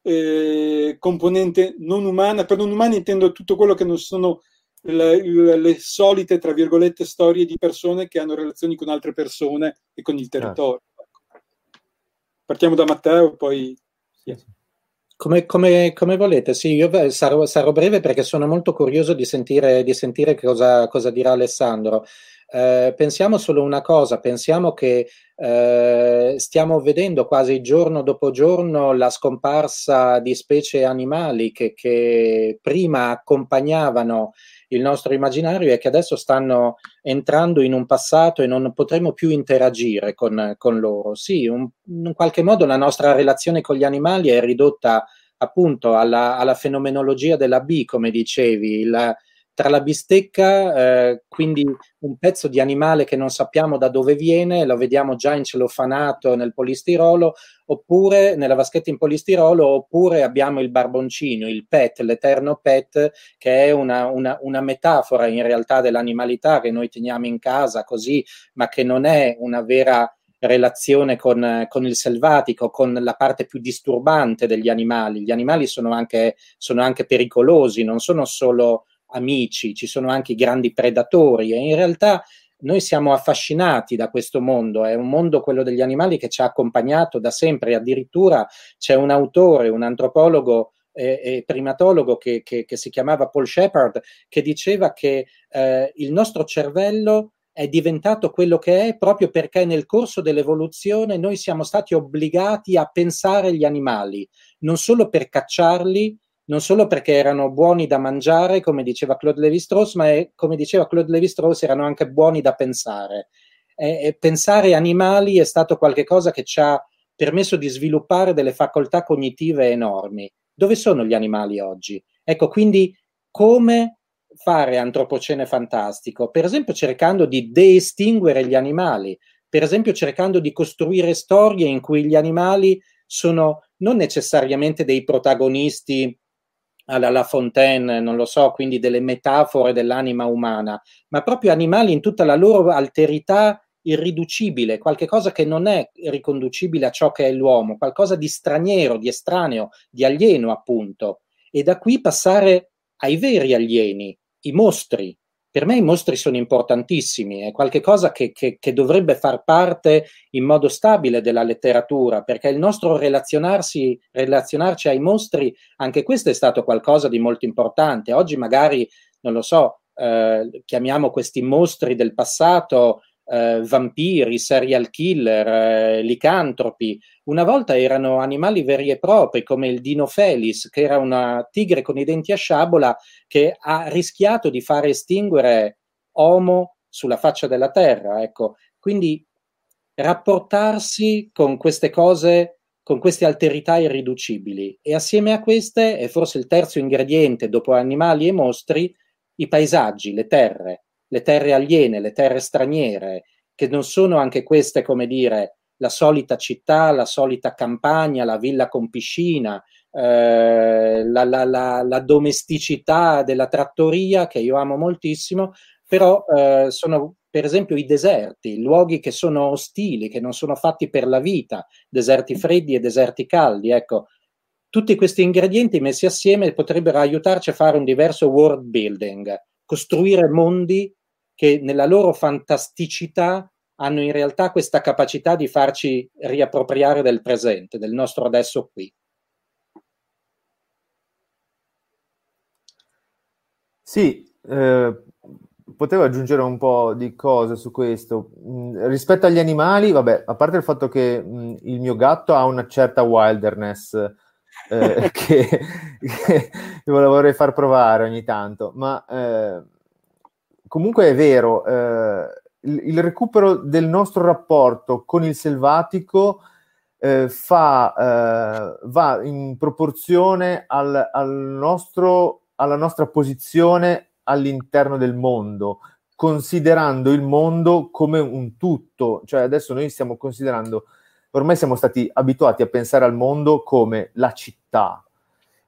eh, componente non umana. Per non umana intendo tutto quello che non sono le, le, solite, tra virgolette, storie di persone che hanno relazioni con altre persone e con il territorio. Ah. Partiamo da Matteo, poi... Sì. Come, come, come, volete, sì, io sarò, sarò, breve perché sono molto curioso di sentire, di sentire cosa, cosa dirà Alessandro. Eh, pensiamo solo una cosa, pensiamo che eh, stiamo vedendo quasi giorno dopo giorno la scomparsa di specie animali che, che prima accompagnavano il nostro immaginario e che adesso stanno entrando in un passato e non potremo più interagire con, con loro. Sì, un, in qualche modo la nostra relazione con gli animali è ridotta appunto alla, alla fenomenologia della B, come dicevi, il, tra la bistecca, eh, quindi un pezzo di animale che non sappiamo da dove viene, lo vediamo già incellofanato nel polistirolo, oppure nella vaschetta in polistirolo, oppure abbiamo il barboncino, il pet, l'eterno pet, che è una, una, una metafora in realtà dell'animalità che noi teniamo in casa così, ma che non è una vera relazione con, con, il selvatico, con la parte più disturbante degli animali. Gli animali sono anche, sono anche pericolosi, non sono solo amici, ci sono anche i grandi predatori e in realtà noi siamo affascinati da questo mondo, è un mondo quello degli animali che ci ha accompagnato da sempre, addirittura c'è un autore, un antropologo e, e primatologo che, che, che, si chiamava Paul Shepard, che diceva che eh, il nostro cervello è diventato quello che è proprio perché nel corso dell'evoluzione noi siamo stati obbligati a pensare gli animali, non solo per cacciarli, non solo perché erano buoni da mangiare, come diceva Claude Lévi-Strauss, ma è, come diceva Claude Lévi-Strauss, erano anche buoni da pensare. E, e pensare animali è stato qualcosa che ci ha permesso di sviluppare delle facoltà cognitive enormi. Dove sono gli animali oggi? Ecco, quindi come fare antropocene fantastico? Per esempio cercando di deestinguere gli animali, per esempio cercando di costruire storie in cui gli animali sono non necessariamente dei protagonisti alla La Fontaine, non lo so, quindi delle metafore dell'anima umana, ma proprio animali in tutta la loro alterità irriducibile, qualcosa che non è riconducibile a ciò che è l'uomo, qualcosa di straniero, di estraneo, di alieno appunto. E da qui passare ai veri alieni, i mostri, per me i mostri sono importantissimi, è qualcosa che, che, che, dovrebbe far parte in modo stabile della letteratura, perché il nostro relazionarsi, relazionarci ai mostri, anche questo è stato qualcosa di molto importante. Oggi magari, non lo so, eh, chiamiamo questi mostri del passato eh, vampiri, serial killer, eh, licantropi. Una volta erano animali veri e propri, come il Dinofelis, che era una tigre con i denti a sciabola che ha rischiato di fare estinguere Homo sulla faccia della Terra. Ecco. Quindi rapportarsi con queste cose, con queste alterità irriducibili e assieme a queste, e forse il terzo ingrediente dopo animali e mostri, i paesaggi, le terre le terre aliene, le terre straniere, che non sono anche queste, come dire, la solita città, la solita campagna, la villa con piscina, eh, la, la, la, la, domesticità della trattoria, che io amo moltissimo, però eh, sono per esempio i deserti, luoghi che sono ostili, che non sono fatti per la vita, deserti freddi e deserti caldi. Ecco, tutti questi ingredienti messi assieme potrebbero aiutarci a fare un diverso world building, costruire mondi che nella loro fantasticità hanno in realtà questa capacità di farci riappropriare del presente, del nostro adesso qui. Sì, eh, potevo aggiungere un po' di cose su questo. Mm, rispetto agli animali, vabbè, a parte il fatto che mm, il mio gatto ha una certa wilderness eh, che, che, vorrei far provare ogni tanto, ma eh, comunque è vero, eh, il, il, recupero del nostro rapporto con il selvatico eh, fa, eh, va in proporzione al, al nostro, alla nostra posizione all'interno del mondo, considerando il mondo come un tutto. Cioè adesso noi stiamo considerando, ormai siamo stati abituati a pensare al mondo come la città,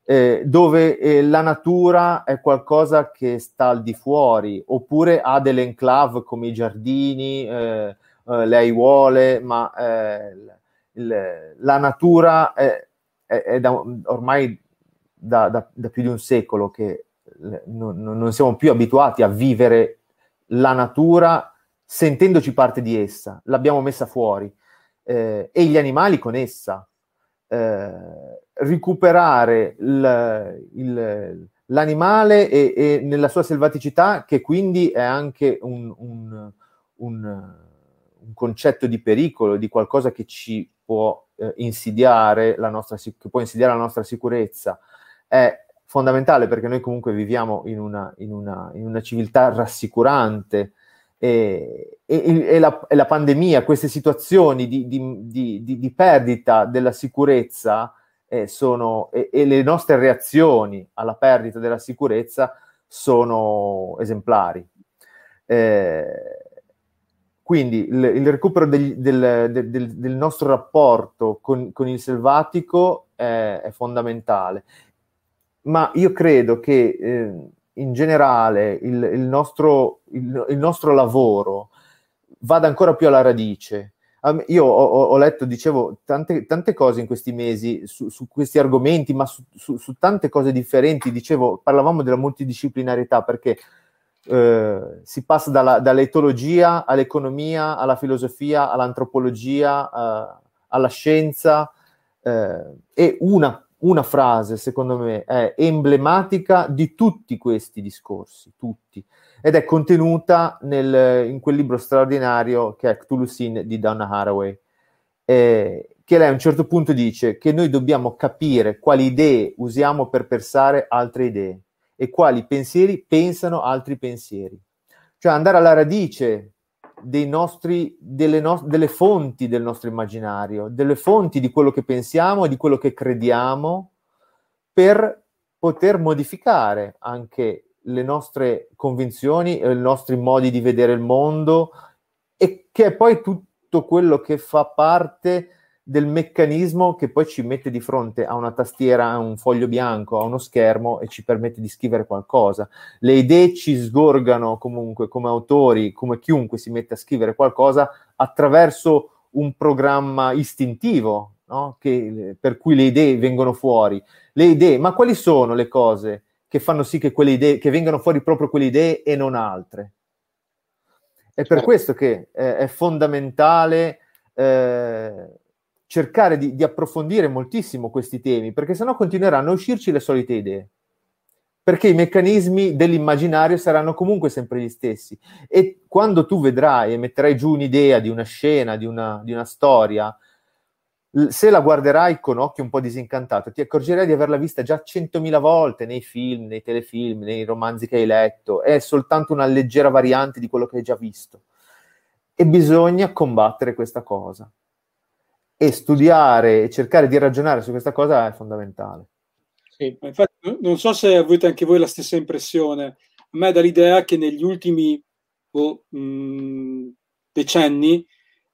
eh, dove eh, la natura è qualcosa che sta al di fuori, oppure ha delle enclave come i giardini, eh, eh le aiuole, ma eh, il, la natura è, è, è da, ormai da, da, da, più di un secolo che non, non siamo più abituati a vivere la natura sentendoci parte di essa, l'abbiamo messa fuori, eh, e gli animali con essa. Eh, recuperare il, il, l'animale e, e, nella sua selvaticità, che quindi è anche un, un, un, un, concetto di pericolo, di qualcosa che ci può eh, insidiare la nostra, che può insidiare la nostra sicurezza, è fondamentale perché noi comunque viviamo in una, in una, in una civiltà rassicurante, e, e, e, la, e, la, pandemia, queste situazioni di, di, di, di perdita della sicurezza eh, sono, e, le nostre reazioni alla perdita della sicurezza sono esemplari. Eh, quindi il, il recupero del, del, del, del, nostro rapporto con, con il selvatico è, è, fondamentale, ma io credo che eh, in generale il, il, nostro, il, il, nostro, lavoro vada ancora più alla radice. Io ho, ho letto, dicevo, tante, tante, cose in questi mesi su, su questi argomenti, ma su, su, su, tante cose differenti. Dicevo, parlavamo della multidisciplinarietà perché eh, si passa dalla, dall'etologia all'economia, alla filosofia, all'antropologia, eh, alla scienza eh, e una una frase, secondo me, è emblematica di tutti questi discorsi, tutti, ed è contenuta nel, in quel libro straordinario che è Cthulhu Sin di Donna Haraway, eh, che lei a un certo punto dice che noi dobbiamo capire quali idee usiamo per pensare altre idee e quali pensieri pensano altri pensieri. Cioè andare alla radice nostri, delle, no- delle fonti del nostro immaginario, delle fonti di quello che pensiamo e di quello che crediamo per poter modificare anche le nostre convinzioni e i nostri modi di vedere il mondo e che è poi tutto quello che fa parte del meccanismo che poi ci mette di fronte a una tastiera, a un foglio bianco, a uno schermo e ci permette di scrivere qualcosa. Le idee ci sgorgano comunque come autori, come chiunque si mette a scrivere qualcosa attraverso un programma istintivo, no? che, per cui le idee vengono fuori. Le idee, ma quali sono le cose che fanno sì che quelle idee, che vengano fuori proprio quelle idee e non altre? È per certo. questo che eh, è fondamentale eh, cercare di, di, approfondire moltissimo questi temi, perché sennò continueranno a uscirci le solite idee. perché i meccanismi dell'immaginario saranno comunque sempre gli stessi. E quando tu vedrai e metterai giù un'idea di una scena, di una, di una storia, se la guarderai con occhio un po' disincantato, ti accorgerai di averla vista già centomila volte nei film, nei telefilm, nei romanzi che hai letto, è soltanto una leggera variante di quello che hai già visto. E bisogna combattere questa cosa. E studiare e cercare di ragionare su questa cosa è fondamentale. Sì, infatti, non so se avete anche voi la stessa impressione. A me dà l'idea che negli ultimi oh, mh, decenni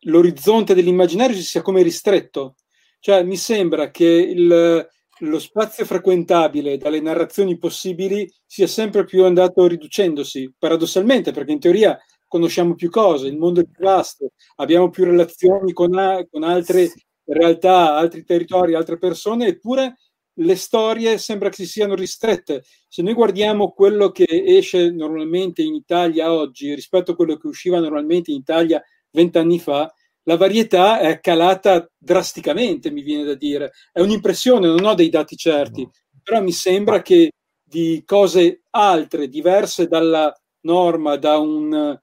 l'orizzonte dell'immaginario si sia come ristretto. Cioè, mi sembra che il, lo spazio frequentabile dalle narrazioni possibili sia sempre più andato riducendosi, paradossalmente, perché in teoria conosciamo più cose, il mondo è più vasto, abbiamo più relazioni con, a, con altre realtà, altri territori, altre persone, eppure le storie sembra che si siano ristrette. Se noi guardiamo quello che esce normalmente in Italia oggi rispetto a quello che usciva normalmente in Italia vent'anni fa, la varietà è calata drasticamente, mi viene da dire. È un'impressione, non ho dei dati certi, però mi sembra che di cose altre, diverse dalla norma, da un,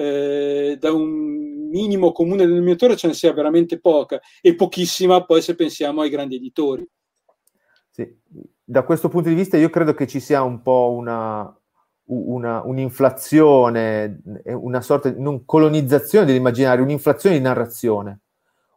eh, da un minimo comune denominatore, ce ne sia veramente poca e pochissima poi se pensiamo ai grandi editori. Sì. Da questo punto di vista io credo che ci sia un po' una, una, un'inflazione, una sorta di non colonizzazione dell'immaginario, un'inflazione di narrazione,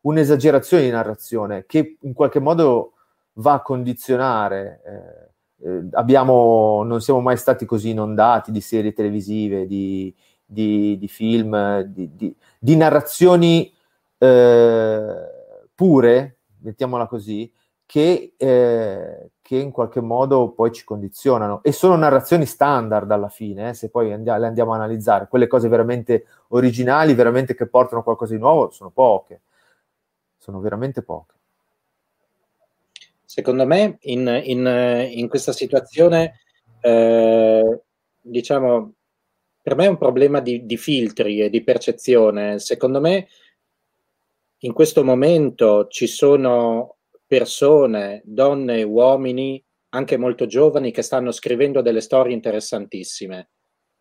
un'esagerazione di narrazione che in qualche modo va a condizionare. Eh, eh, abbiamo, non siamo mai stati così inondati di serie televisive, di, di, di film, di, di narrazioni eh, pure, mettiamola così, che, eh, che, in qualche modo poi ci condizionano. E sono narrazioni standard alla fine, eh, se poi andiamo, le andiamo a analizzare. Quelle cose veramente originali, veramente che portano qualcosa di nuovo, sono poche. Sono veramente poche. Secondo me, in, in, in questa situazione, eh, diciamo, per me è un problema di, di filtri e di percezione. Secondo me, in questo momento ci sono persone, donne e uomini, anche molto giovani, che stanno scrivendo delle storie interessantissime.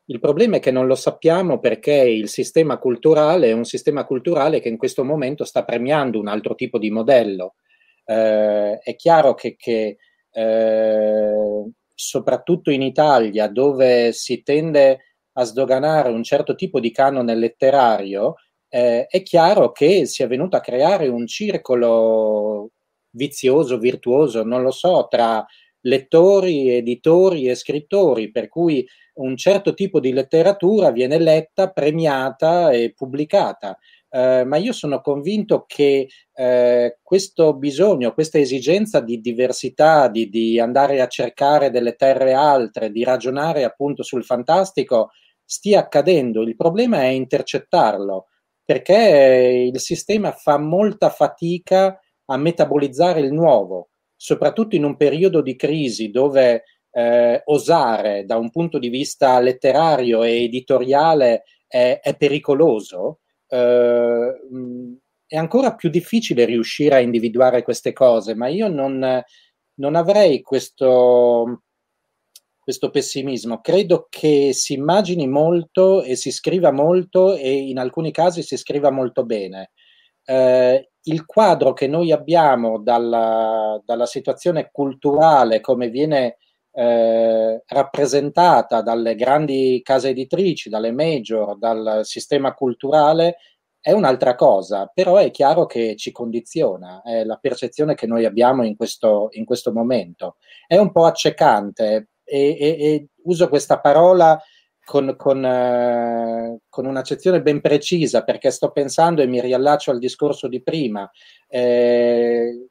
Il problema è che non lo sappiamo perché il sistema culturale è un sistema culturale che in questo momento sta premiando un altro tipo di modello. Eh, è chiaro che, che eh, soprattutto in Italia, dove si tende a sdoganare un certo tipo di canone letterario, eh, è chiaro che si è venuto a creare un circolo vizioso, virtuoso, non lo so, tra lettori, editori e scrittori, per cui un certo tipo di letteratura viene letta, premiata e pubblicata. Eh, ma io sono convinto che eh, questo bisogno, questa esigenza di diversità, di, di, andare a cercare delle terre altre, di ragionare appunto sul fantastico, stia accadendo. Il problema è intercettarlo, perché il sistema fa molta fatica a metabolizzare il nuovo, soprattutto in un periodo di crisi dove eh, osare da un punto di vista letterario e editoriale è, è pericoloso, eh, è ancora più difficile riuscire a individuare queste cose, ma io non, non avrei questo, questo pessimismo. Credo che si immagini molto e si scriva molto e in alcuni casi si scriva molto bene. Eh, il quadro che noi abbiamo dalla, dalla situazione culturale come viene eh, rappresentata dalle grandi case editrici, dalle major, dal sistema culturale è un'altra cosa, però è chiaro che ci condiziona, è la percezione che noi abbiamo in questo, in questo momento. È un po' accecante e, e, e uso questa parola con, con, eh, con, un'accezione ben precisa, perché sto pensando e mi riallaccio al discorso di prima. Eh,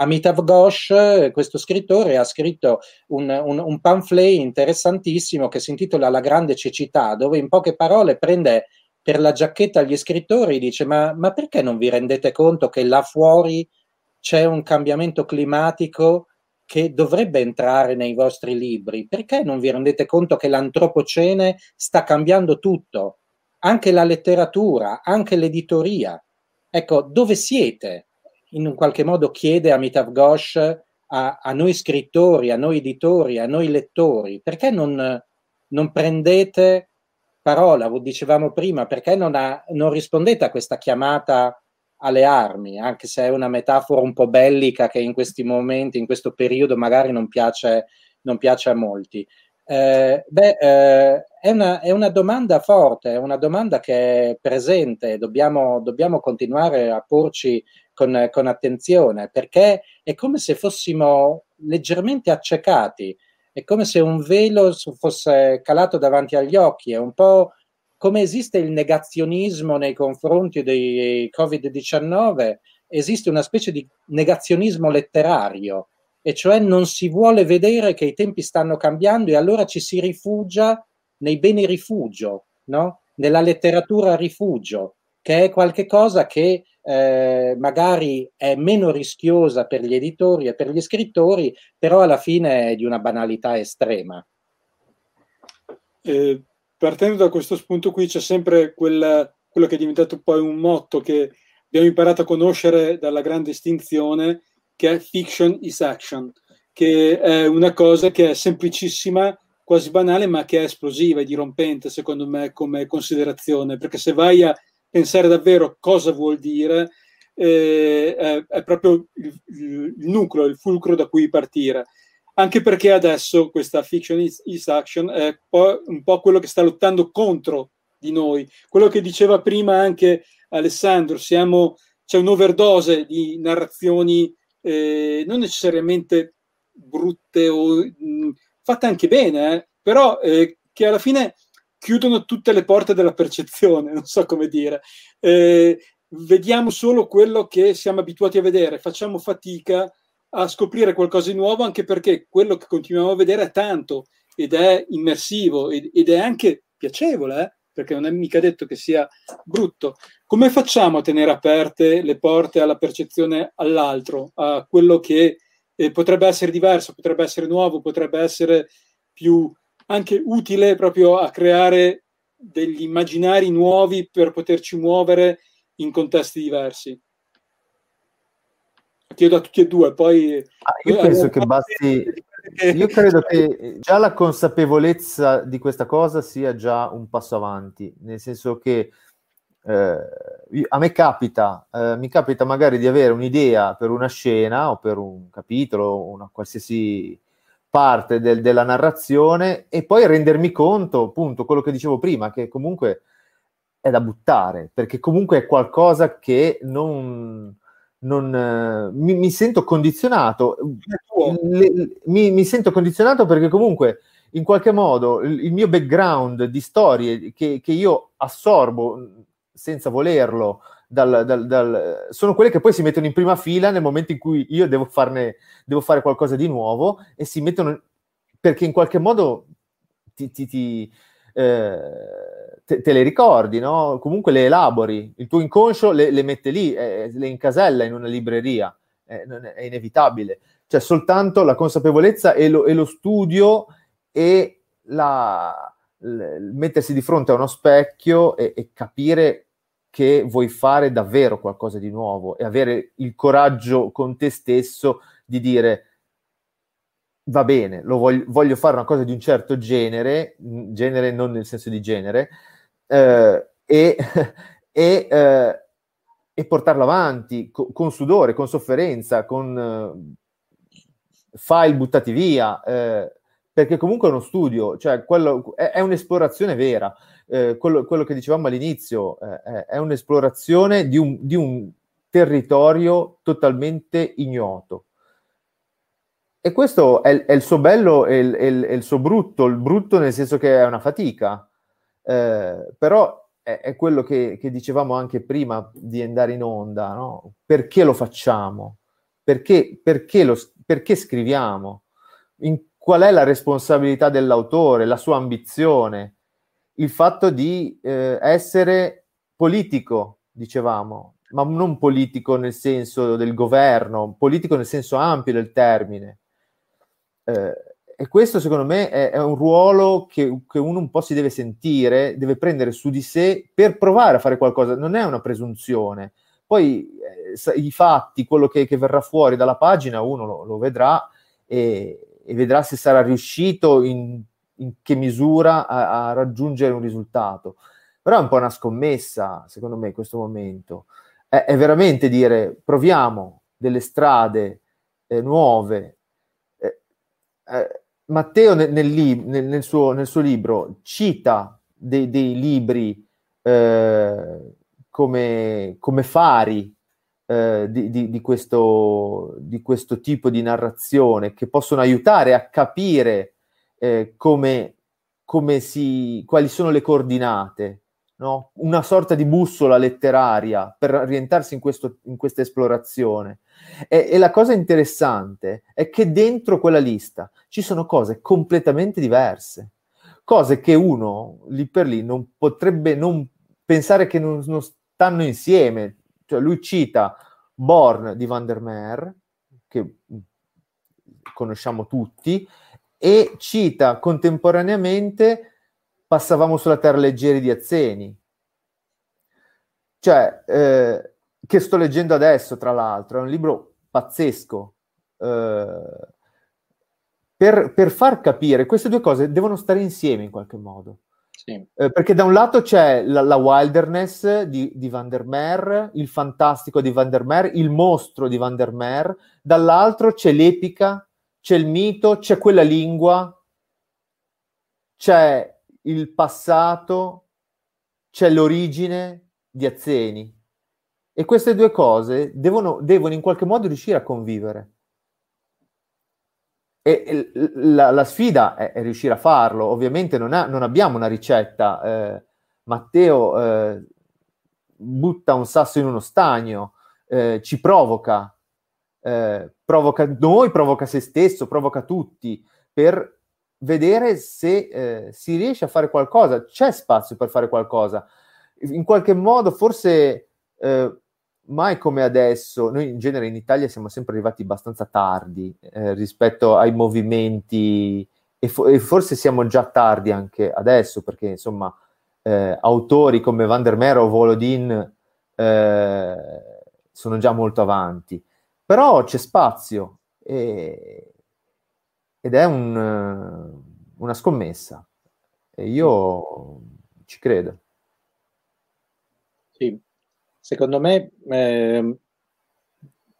Amitav Ghosh, questo scrittore, ha scritto un, un, un, pamphlet interessantissimo che si intitola La grande cecità, dove in poche parole prende per la giacchetta gli scrittori e dice ma, ma perché non vi rendete conto che là fuori c'è un cambiamento climatico che dovrebbe entrare nei vostri libri. Perché non vi rendete conto che l'antropocene sta cambiando tutto? Anche la letteratura, anche l'editoria. Ecco, dove siete? In un qualche modo chiede Amitav Ghosh a, a, noi scrittori, a noi editori, a noi lettori, perché non, non prendete parola, lo dicevamo prima, perché non, ha, non rispondete a questa chiamata alle armi, anche se è una metafora un po' bellica che in questi momenti, in questo periodo magari non piace, non piace a molti. Eh, beh, eh, è, una, è, una, domanda forte, è una domanda che è presente, dobbiamo, dobbiamo continuare a porci con, con, attenzione, perché è come se fossimo leggermente accecati, è come se un velo fosse calato davanti agli occhi, è un po' come esiste il negazionismo nei confronti dei Covid-19, esiste una specie di negazionismo letterario, e cioè non si vuole vedere che i tempi stanno cambiando e allora ci si rifugia nei beni rifugio, no? nella letteratura rifugio, che è qualcosa che eh, magari è meno rischiosa per gli editori e per gli scrittori, però alla fine è di una banalità estrema. Eh, partendo da questo spunto qui c'è sempre quel, quello che è diventato poi un motto che abbiamo imparato a conoscere dalla grande estinzione, che è fiction is action, che è una cosa che è semplicissima, quasi banale, ma che è esplosiva e dirompente, secondo me, come considerazione, perché se vai a pensare davvero cosa vuol dire, eh, è, è, proprio il, il, nucleo, il fulcro da cui partire. Anche perché adesso questa fiction is, is action è un po' quello che sta lottando contro di noi. Quello che diceva prima anche Alessandro, siamo, c'è un'overdose di narrazioni eh, non necessariamente brutte o mh, mm, fatte anche bene, eh, però eh, che alla fine chiudono tutte le porte della percezione, non so come dire. Eh, vediamo solo quello che siamo abituati a vedere, facciamo fatica a scoprire qualcosa di nuovo anche perché quello che continuiamo a vedere è tanto ed è immersivo ed, ed è anche piacevole, eh? perché non è mica detto che sia brutto. Come facciamo a tenere aperte le porte alla percezione all'altro, a quello che eh, potrebbe essere diverso, potrebbe essere nuovo, potrebbe essere più anche utile proprio a creare degli immaginari nuovi per poterci muovere in contesti diversi? Chiedo a tutti e due, poi... Ah, io penso che basti... Io credo che già la consapevolezza di questa cosa sia già un passo avanti, nel senso che eh, a me capita, eh, mi capita magari di avere un'idea per una scena o per un capitolo, una qualsiasi parte del, della narrazione e poi rendermi conto, appunto, quello che dicevo prima, che comunque è da buttare, perché comunque è qualcosa che non, non eh, mi, mi, sento condizionato. Le, mi, mi, sento condizionato perché comunque in qualche modo il, il mio background di storie che, che, io assorbo senza volerlo dal, dal, dal, sono quelle che poi si mettono in prima fila nel momento in cui io devo, farne, devo fare qualcosa di nuovo e si mettono perché in qualche modo ti, ti, ti eh, te, te, le ricordi, no? comunque le elabori, il tuo inconscio le, le mette lì, eh, le incasella in una libreria, eh, è inevitabile. Cioè soltanto la consapevolezza e lo, e lo studio e la, l, mettersi di fronte a uno specchio e, e capire che vuoi fare davvero qualcosa di nuovo e avere il coraggio con te stesso di dire va bene, voglio, voglio, fare una cosa di un certo genere, genere non nel senso di genere, eh, e, e, eh, e, portarlo avanti co- con sudore, con sofferenza, con eh, file buttati via, eh, perché comunque è uno studio, cioè quello, è, è un'esplorazione vera eh, quello, quello, che dicevamo all'inizio, eh, è un'esplorazione di un, di un, territorio totalmente ignoto. E questo è, è il suo bello e il, il, il, suo brutto, il brutto nel senso che è una fatica, eh, però è, è quello che, che, dicevamo anche prima di andare in onda, no? perché lo facciamo? Perché, perché, lo, perché scriviamo? In, qual è la responsabilità dell'autore, la sua ambizione? il fatto di eh, essere politico, dicevamo, ma non politico nel senso del governo, politico nel senso ampio del termine. Eh, e questo secondo me è, è un ruolo che, che, uno un po' si deve sentire, deve prendere su di sé per provare a fare qualcosa. Non è una presunzione, poi eh, i fatti, quello che, che, verrà fuori dalla pagina, uno lo, lo vedrà e, e, vedrà se sarà riuscito in, in che misura a, a, raggiungere un risultato. Però è un po' una scommessa, secondo me, in questo momento. È, è veramente dire, proviamo delle strade eh, nuove. Eh, eh Matteo nel, nel, nel, nel, suo, nel, suo, libro cita dei, dei libri eh, come, come, fari eh, di, di, di, questo, di, questo, tipo di narrazione che possono aiutare a capire eh, come, come si, quali sono le coordinate, no? una sorta di bussola letteraria per orientarsi in, questo, in questa esplorazione. E, e, la cosa interessante è che dentro quella lista ci sono cose completamente diverse, cose che uno lì per lì non potrebbe non pensare che non, non stanno insieme. Cioè, lui cita Born di Van der Meer, che conosciamo tutti, e cita contemporaneamente Passavamo sulla terra leggeri di Azzeni. Cioè, eh, che sto leggendo adesso, tra l'altro, è un libro pazzesco. Eh, per, per, far capire queste due cose devono stare insieme in qualche modo. Eh, perché da un lato c'è la, la wilderness di, di, Van der Meer, il fantastico di Van der Meer, il mostro di Van der Meer, dall'altro c'è l'epica, c'è il mito, c'è quella lingua, c'è il passato, c'è l'origine di Azzeni. E queste due cose devono, devono in qualche modo riuscire a convivere. E, la, la, sfida è, è, riuscire a farlo. Ovviamente non, ha, non abbiamo una ricetta. Eh, Matteo eh, butta un sasso in uno stagno, eh, ci provoca, eh, provoca noi, provoca se stesso, provoca tutti per vedere se eh, si riesce a fare qualcosa. C'è spazio per fare qualcosa. In qualche modo, forse eh, mai come adesso, noi in genere in Italia siamo sempre arrivati abbastanza tardi eh, rispetto ai movimenti e, fo- e, forse siamo già tardi anche adesso perché insomma eh, autori come Van der Meer o Volodin eh, sono già molto avanti, però c'è spazio e, ed è un, una scommessa. E io ci credo. Sì, Secondo me, eh,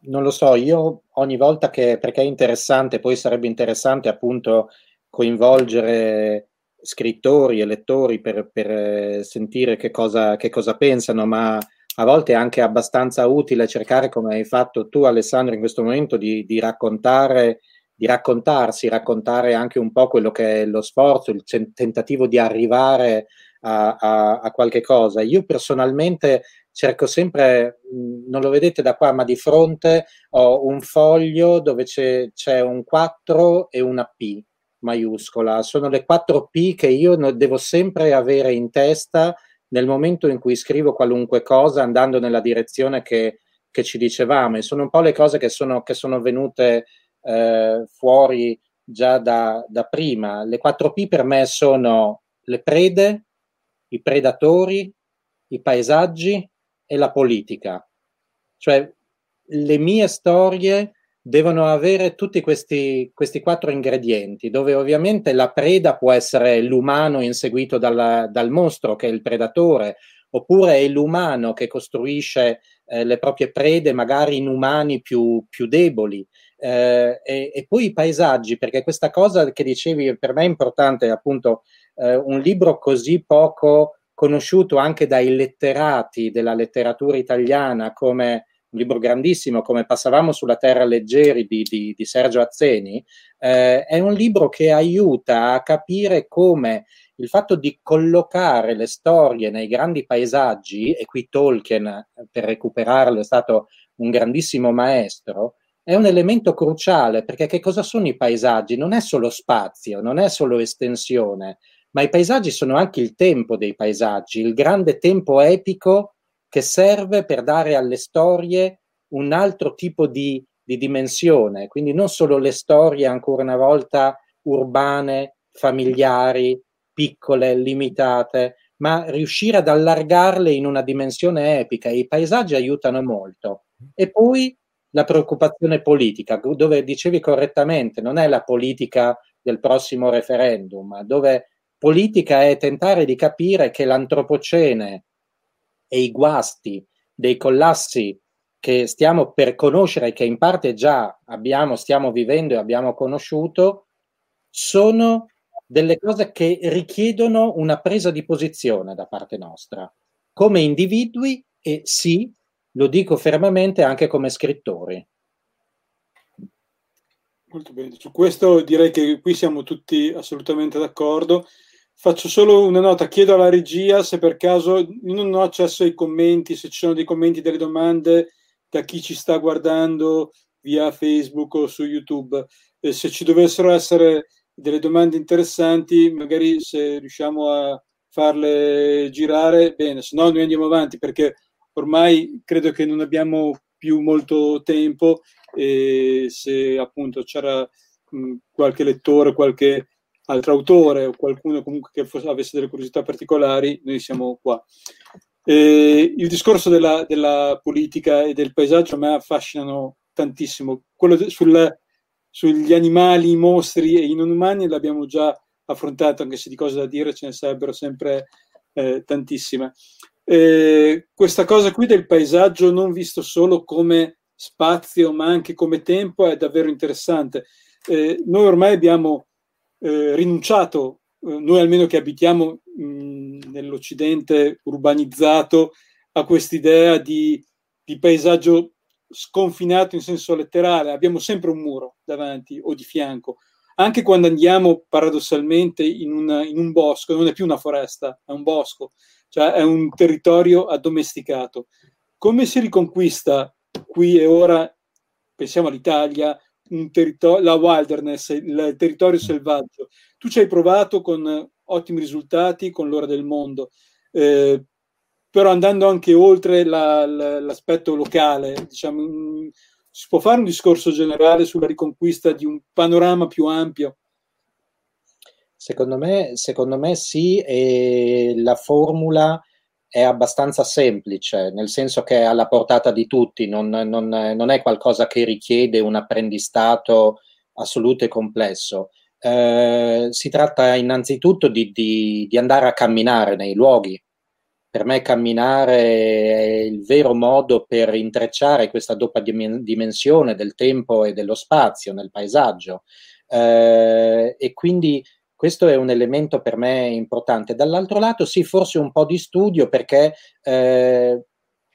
non lo so, io ogni volta che, perché è interessante, poi sarebbe interessante appunto coinvolgere scrittori e lettori per, per eh, sentire che cosa, che cosa pensano, ma a volte è anche abbastanza utile cercare, come hai fatto tu Alessandro in questo momento, di, di raccontare di raccontarsi, raccontare anche un po' quello che è lo sforzo, il tentativo di arrivare a, a, a qualche cosa. Io personalmente cerco sempre, non lo vedete da qua, ma di fronte ho un foglio dove c'è, c'è un 4 e una P maiuscola. Sono le 4 P che io devo sempre avere in testa nel momento in cui scrivo qualunque cosa andando nella direzione che, che ci dicevamo. E sono un po' le cose che sono, che sono venute eh, fuori già da, da prima. Le 4 P per me sono le prede, i predatori, i paesaggi e la politica. Cioè le mie storie devono avere tutti questi, questi quattro ingredienti, dove ovviamente la preda può essere l'umano inseguito dalla, dal mostro che è il predatore, oppure è l'umano che costruisce eh, le proprie prede magari in umani più, più deboli. Eh, e, e, poi i paesaggi, perché questa cosa che dicevi per me è importante, appunto, eh, un libro così poco conosciuto anche dai letterati della letteratura italiana come un libro grandissimo come Passavamo sulla terra leggeri di, di, di Sergio Azzeni, eh, è un libro che aiuta a capire come il fatto di collocare le storie nei grandi paesaggi, e qui Tolkien per recuperarlo è stato un grandissimo maestro, è un elemento cruciale perché che cosa sono i paesaggi? Non è solo spazio, non è solo estensione, ma i paesaggi sono anche il tempo dei paesaggi, il grande tempo epico che serve per dare alle storie un altro tipo di, di dimensione, quindi non solo le storie ancora una volta urbane, familiari, piccole, limitate, ma riuscire ad allargarle in una dimensione epica. I paesaggi aiutano molto. E poi la preoccupazione politica, dove dicevi correttamente, non è la politica del prossimo referendum, dove politica è tentare di capire che l'antropocene e i guasti dei collassi che stiamo per conoscere, che in parte già abbiamo, stiamo vivendo e abbiamo conosciuto, sono delle cose che richiedono una presa di posizione da parte nostra, come individui e sì, lo dico fermamente, anche come scrittori. Molto bene, su questo direi che qui siamo tutti assolutamente d'accordo. Faccio solo una nota, chiedo alla regia se per caso non ho accesso ai commenti, se ci sono dei commenti, delle domande da chi ci sta guardando via Facebook o su YouTube. E se ci dovessero essere delle domande interessanti, magari se riusciamo a farle girare, bene, se no noi andiamo avanti perché ormai credo che non abbiamo più molto tempo e se appunto c'era mh, qualche lettore, qualche altro autore o qualcuno comunque che fosse, avesse delle curiosità particolari, noi siamo qua. E il discorso della, della, politica e del paesaggio a me affascinano tantissimo. Quello sul, sugli animali, i mostri e i non umani l'abbiamo già affrontato, anche se di cose da dire ce ne sarebbero sempre eh, tantissime. Eh, questa cosa qui del paesaggio non visto solo come spazio ma anche come tempo è davvero interessante. Eh, noi ormai abbiamo eh, rinunciato, eh, noi almeno che abitiamo mh, nell'Occidente urbanizzato, a quest'idea di, di paesaggio sconfinato in senso letterale, abbiamo sempre un muro davanti o di fianco. Anche quando andiamo paradossalmente in, una, in un bosco, non è più una foresta, è un bosco cioè è un territorio addomesticato. Come si riconquista qui e ora, pensiamo all'Italia, territorio, la wilderness, il territorio selvaggio? Tu ci hai provato con ottimi risultati con l'ora del mondo, eh, però andando anche oltre la, la, l'aspetto locale, diciamo, mh, si può fare un discorso generale sulla riconquista di un panorama più ampio? Secondo me, secondo me sì, e la formula è abbastanza semplice, nel senso che è alla portata di tutti, non, non, non è qualcosa che richiede un apprendistato assoluto e complesso. Eh, si tratta innanzitutto di, di, di, andare a camminare nei luoghi. Per me camminare è il vero modo per intrecciare questa doppia dimensione del tempo e dello spazio nel paesaggio. Eh, e quindi questo è un elemento per me importante. Dall'altro lato, sì, forse un po' di studio perché eh,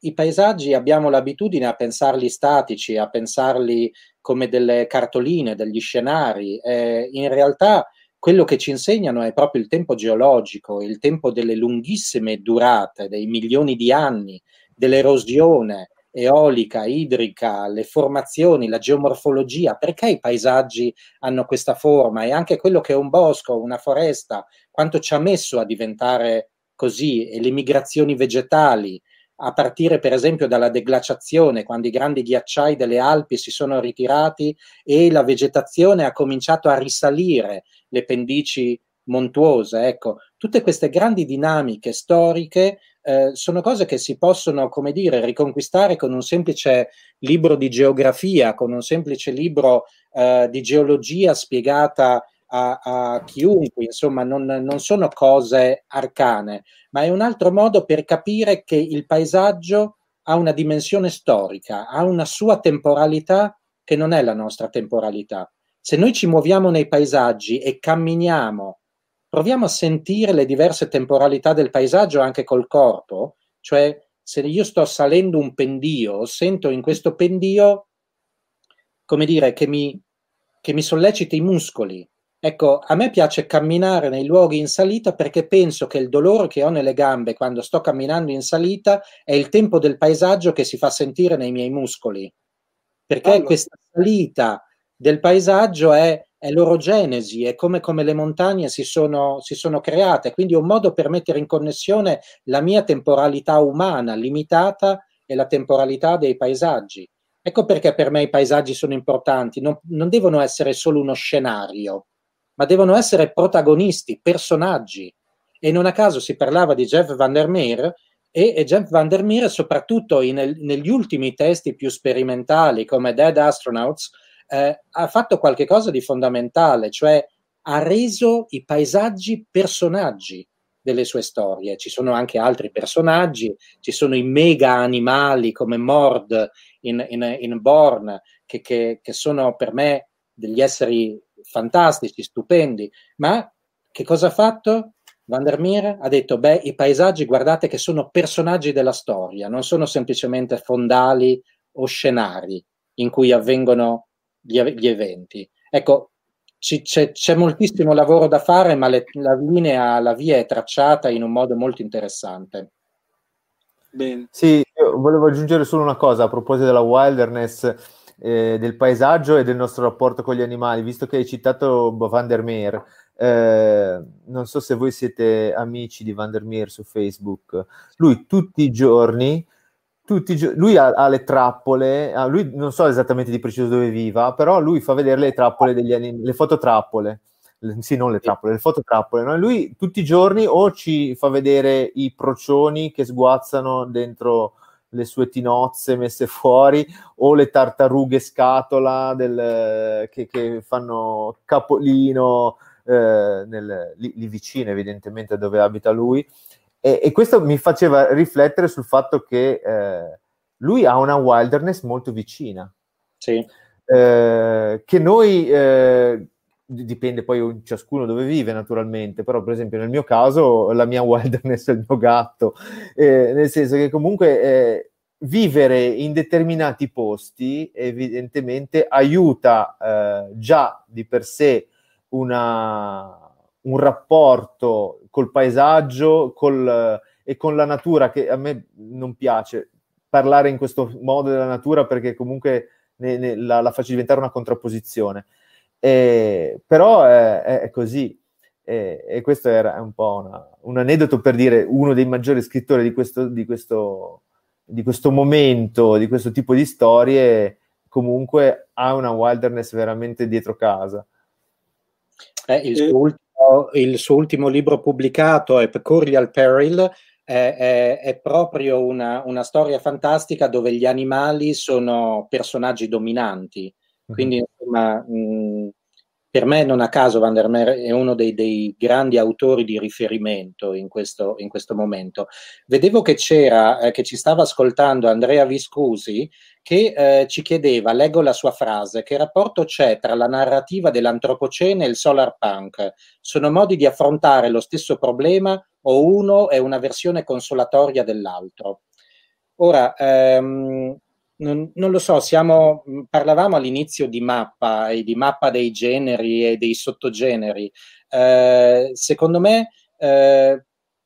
i paesaggi abbiamo l'abitudine a pensarli statici, a pensarli come delle cartoline, degli scenari. Eh, in realtà quello che ci insegnano è proprio il tempo geologico, il tempo delle lunghissime durate, dei milioni di anni, dell'erosione, eolica, idrica, le formazioni, la geomorfologia, perché i paesaggi hanno questa forma e anche quello che è un bosco, una foresta, quanto ci ha messo a diventare così e le migrazioni vegetali, a partire per esempio dalla deglaciazione, quando i grandi ghiacciai delle Alpi si sono ritirati e la vegetazione ha cominciato a risalire le pendici montuose. Ecco, tutte queste grandi dinamiche storiche eh, sono cose che si possono, come dire, riconquistare con un semplice libro di geografia, con un semplice libro eh, di geologia spiegata a, a chiunque, insomma, non, non, sono cose arcane, ma è un altro modo per capire che il paesaggio ha una dimensione storica, ha una sua temporalità che non è la nostra temporalità. Se noi ci muoviamo nei paesaggi e camminiamo proviamo a sentire le diverse temporalità del paesaggio anche col corpo, cioè se io sto salendo un pendio, sento in questo pendio, come dire, che mi, che mi sollecita i muscoli. Ecco, a me piace camminare nei luoghi in salita perché penso che il dolore che ho nelle gambe quando sto camminando in salita è il tempo del paesaggio che si fa sentire nei miei muscoli. Perché allora. questa salita del paesaggio è è l'orogenesi, è come, come le montagne si sono, si sono create, quindi è un modo per mettere in connessione la mia temporalità umana limitata e la temporalità dei paesaggi. Ecco perché per me i paesaggi sono importanti, non, non devono essere solo uno scenario, ma devono essere protagonisti, personaggi. e non a caso si parlava di Jeff Vandermeer e, e Jeff Vandermeer soprattutto in, negli ultimi testi più sperimentali come Dead Astronauts eh, ha fatto qualcosa di fondamentale, cioè ha reso i paesaggi personaggi delle sue storie. Ci sono anche altri personaggi, ci sono i mega animali come Mord in, in, in Born, che, che, che sono per me degli esseri fantastici, stupendi, ma che cosa ha fatto? Vandermeer ha detto, beh, i paesaggi guardate che sono personaggi della storia, non sono semplicemente fondali o scenari in cui avvengono gli, gli eventi. Ecco, c'è, c'è, moltissimo lavoro da fare, ma le, la linea, la via è tracciata in un modo molto interessante. Bene. Sì, io volevo aggiungere solo una cosa a proposito della wilderness, eh, del paesaggio e del nostro rapporto con gli animali, visto che hai citato Van der Meer. Eh, non so se voi siete amici di Van der Meer su Facebook. Lui tutti i giorni tutti, lui ha, ha, le trappole, ah, lui non so esattamente di preciso dove viva, però lui fa vedere le trappole degli animi, le fototrappole, le, sì, non le trappole, le fototrappole. No? Lui tutti i giorni o ci fa vedere i procioni che sguazzano dentro le sue tinozze messe fuori o le tartarughe scatola del, che, che, fanno capolino eh, nel, lì, lì vicino evidentemente dove abita lui e, e, questo mi faceva riflettere sul fatto che eh, lui ha una wilderness molto vicina. Sì. Eh, che noi, eh, dipende poi ciascuno dove vive naturalmente, però per esempio nel mio caso la mia wilderness è il mio gatto, eh, nel senso che comunque eh, vivere in determinati posti evidentemente aiuta eh, già di per sé una, un rapporto col paesaggio col, e con la natura che a me non piace parlare in questo modo della natura perché comunque ne, ne, la, la, faccio diventare una contrapposizione. E, però è, è così. E, e, questo era un po' una, un aneddoto per dire uno dei maggiori scrittori di questo, di, questo, di questo momento, di questo tipo di storie, comunque ha una wilderness veramente dietro casa. Eh, il, suo ultimo, il, suo ultimo, libro pubblicato, Epicurial Peril, è, è, è proprio una, una, storia fantastica dove gli animali sono personaggi dominanti. Mhm. Quindi, insomma, mh, per me non a caso Van der Meer è uno dei, dei grandi autori di riferimento in questo, in questo momento. Vedevo che c'era, eh, che ci stava ascoltando Andrea Viscusi, che eh, ci chiedeva, leggo la sua frase, che rapporto c'è tra la narrativa dell'antropocene e il solar punk? Sono modi di affrontare lo stesso problema o uno è una versione consolatoria dell'altro? Ora, ehm, non, non, lo so, siamo, parlavamo all'inizio di mappa e di mappa dei generi e dei sottogeneri. Eh, secondo me, eh,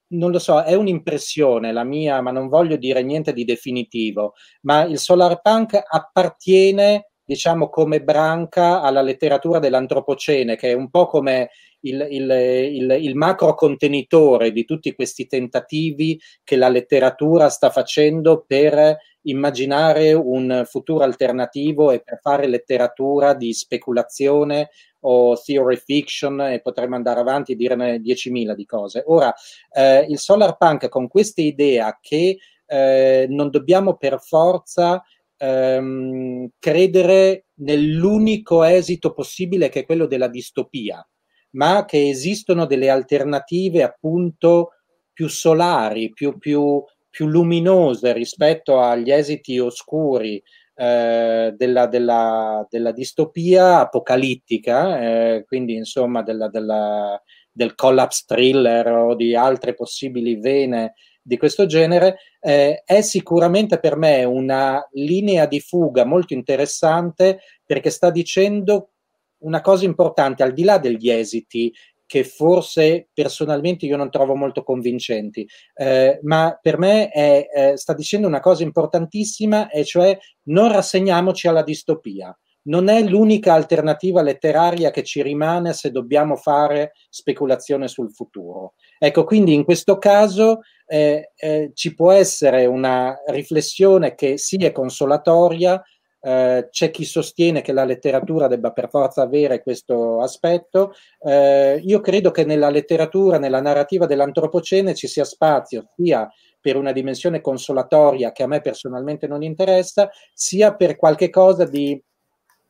non lo so, è un'impressione la mia, ma non voglio dire niente di definitivo, ma il solar punk appartiene, diciamo, come branca alla letteratura dell'antropocene, che è un po' come il, il, il, il, macro contenitore di tutti questi tentativi che la letteratura sta facendo per immaginare un futuro alternativo e per fare letteratura di speculazione o theory fiction e potremmo andare avanti e dirne 10.000 di cose. Ora, eh, il solar punk con questa idea che eh, non dobbiamo per forza ehm, credere nell'unico esito possibile che è quello della distopia, ma che esistono delle alternative appunto più solari, più, più, più luminose rispetto agli esiti oscuri eh, della, della, della, distopia apocalittica, eh, quindi insomma della, del collapse thriller o di altre possibili vene di questo genere, eh, è sicuramente per me una linea di fuga molto interessante perché sta dicendo una cosa importante, al di là degli esiti che forse personalmente io non trovo molto convincenti, eh, ma per me è, eh, sta dicendo una cosa importantissima, e cioè non rassegniamoci alla distopia. Non è l'unica alternativa letteraria che ci rimane se dobbiamo fare speculazione sul futuro. Ecco, quindi in questo caso eh, eh ci può essere una riflessione che sì è consolatoria, eh, c'è chi sostiene che la letteratura debba per forza avere questo aspetto. Eh, io credo che nella letteratura, nella narrativa dell'antropocene ci sia spazio sia per una dimensione consolatoria che a me personalmente non interessa, sia per qualche cosa di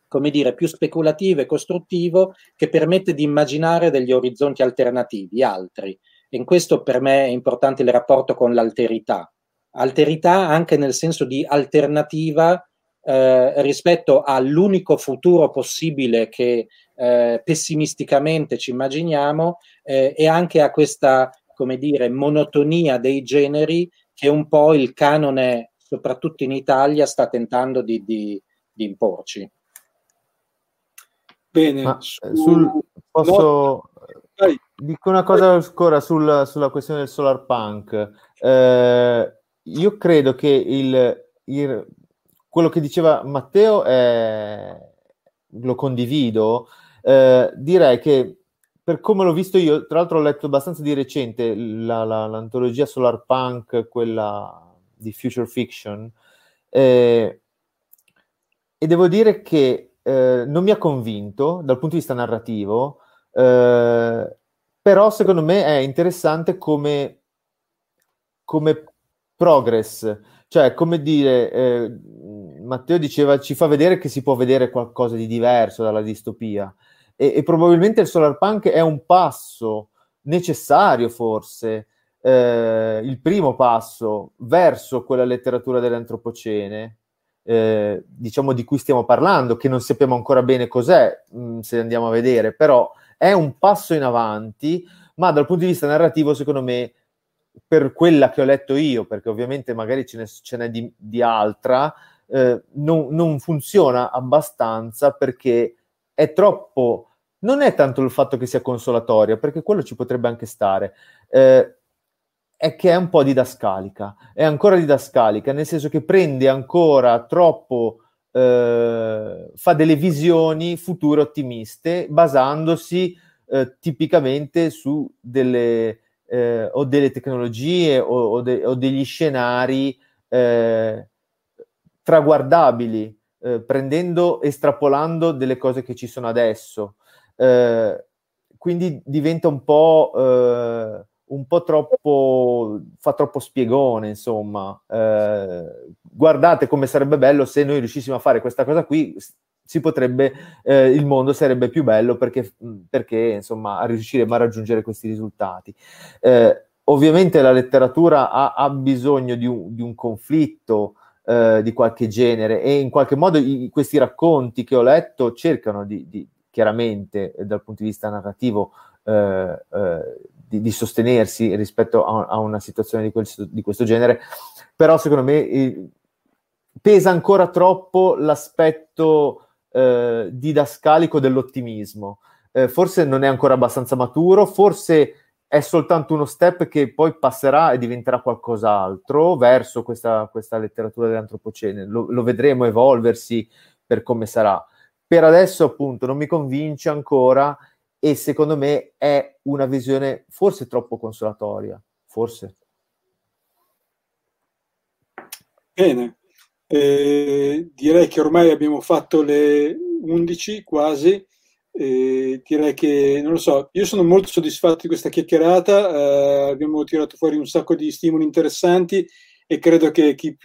come dire, più speculativo e costruttivo che permette di immaginare degli orizzonti alternativi, altri. E in questo per me è importante il rapporto con l'alterità. Alterità anche nel senso di alternativa eh, rispetto all'unico futuro possibile che eh, pessimisticamente ci immaginiamo eh, e anche a questa, come dire, monotonia dei generi che un po' il canone, soprattutto in Italia, sta tentando di, di, di imporci. Bene, Ma, su... sul, posso... No. Dico una cosa ancora sul, sulla questione del solar punk. Eh, io credo che il, il, quello che diceva Matteo è, lo condivido. Eh, direi che per come l'ho visto io, tra l'altro ho letto abbastanza di recente la, la, l'antologia Solar Punk, quella di Future Fiction, eh, e devo dire che eh, non mi ha convinto dal punto di vista narrativo, eh, però secondo me è interessante come, come progress, cioè come dire, eh, Matteo diceva ci fa vedere che si può vedere qualcosa di diverso dalla distopia e, e probabilmente il solar punk è un passo necessario forse, eh, il primo passo verso quella letteratura dell'antropocene eh, diciamo di cui stiamo parlando, che non sappiamo ancora bene cos'è, mh, mm, se andiamo a vedere, però è un passo in avanti, ma dal punto di vista narrativo, secondo me, per quella che ho letto io, perché ovviamente magari ce n'è, ce n'è di, di, altra, eh, non, non funziona abbastanza perché è troppo non è tanto il fatto che sia consolatoria, perché quello ci potrebbe anche stare, eh, è che è un po' didascalica, è ancora didascalica, nel senso che prende ancora troppo, eh, fa delle visioni future ottimiste, basandosi eh, tipicamente su delle, eh, o delle tecnologie o, o, de- o degli scenari eh, traguardabili, eh, prendendo, estrapolando delle cose che ci sono adesso. Eh, quindi diventa un po' un po' troppo, fa troppo spiegone, insomma. Eh, guardate come sarebbe bello se noi riuscissimo a fare questa cosa qui, si potrebbe, eh, il mondo sarebbe più bello perché, perché insomma, riusciremo a raggiungere questi risultati. Eh, ovviamente la letteratura ha, ha bisogno di un, di un conflitto eh, di qualche genere e in qualche modo i, questi racconti che ho letto cercano di, di chiaramente dal punto di vista narrativo eh, eh, di, di, sostenersi rispetto a, a una situazione di, quel, di, questo genere, però secondo me eh, pesa ancora troppo l'aspetto eh, didascalico dell'ottimismo. Eh, forse non è ancora abbastanza maturo, forse è soltanto uno step che poi passerà e diventerà qualcos'altro verso questa, questa letteratura dell'antropocene. Lo, lo vedremo evolversi per come sarà. Per adesso, appunto, non mi convince ancora e secondo me è una visione forse troppo consolatoria, forse. Bene, eh, direi che ormai abbiamo fatto le 11 quasi, eh, direi che, non lo so, io sono molto soddisfatto di questa chiacchierata, eh, abbiamo tirato fuori un sacco di stimoli interessanti e credo che chi,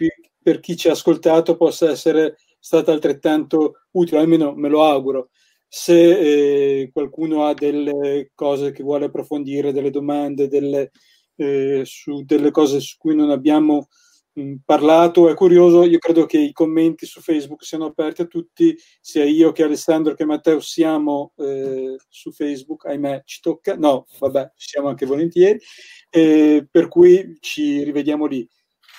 per chi ci ha ascoltato possa essere stata altrettanto utile, almeno me lo auguro se eh, qualcuno ha delle cose che vuole approfondire, delle domande, delle, eh, su delle cose su cui non abbiamo mh, parlato, è curioso, io credo che i commenti su Facebook siano aperti a tutti, sia io che Alessandro che Matteo siamo eh, su Facebook, ahimè ci tocca, no, vabbè, ci siamo anche volentieri, per cui ci rivediamo lì.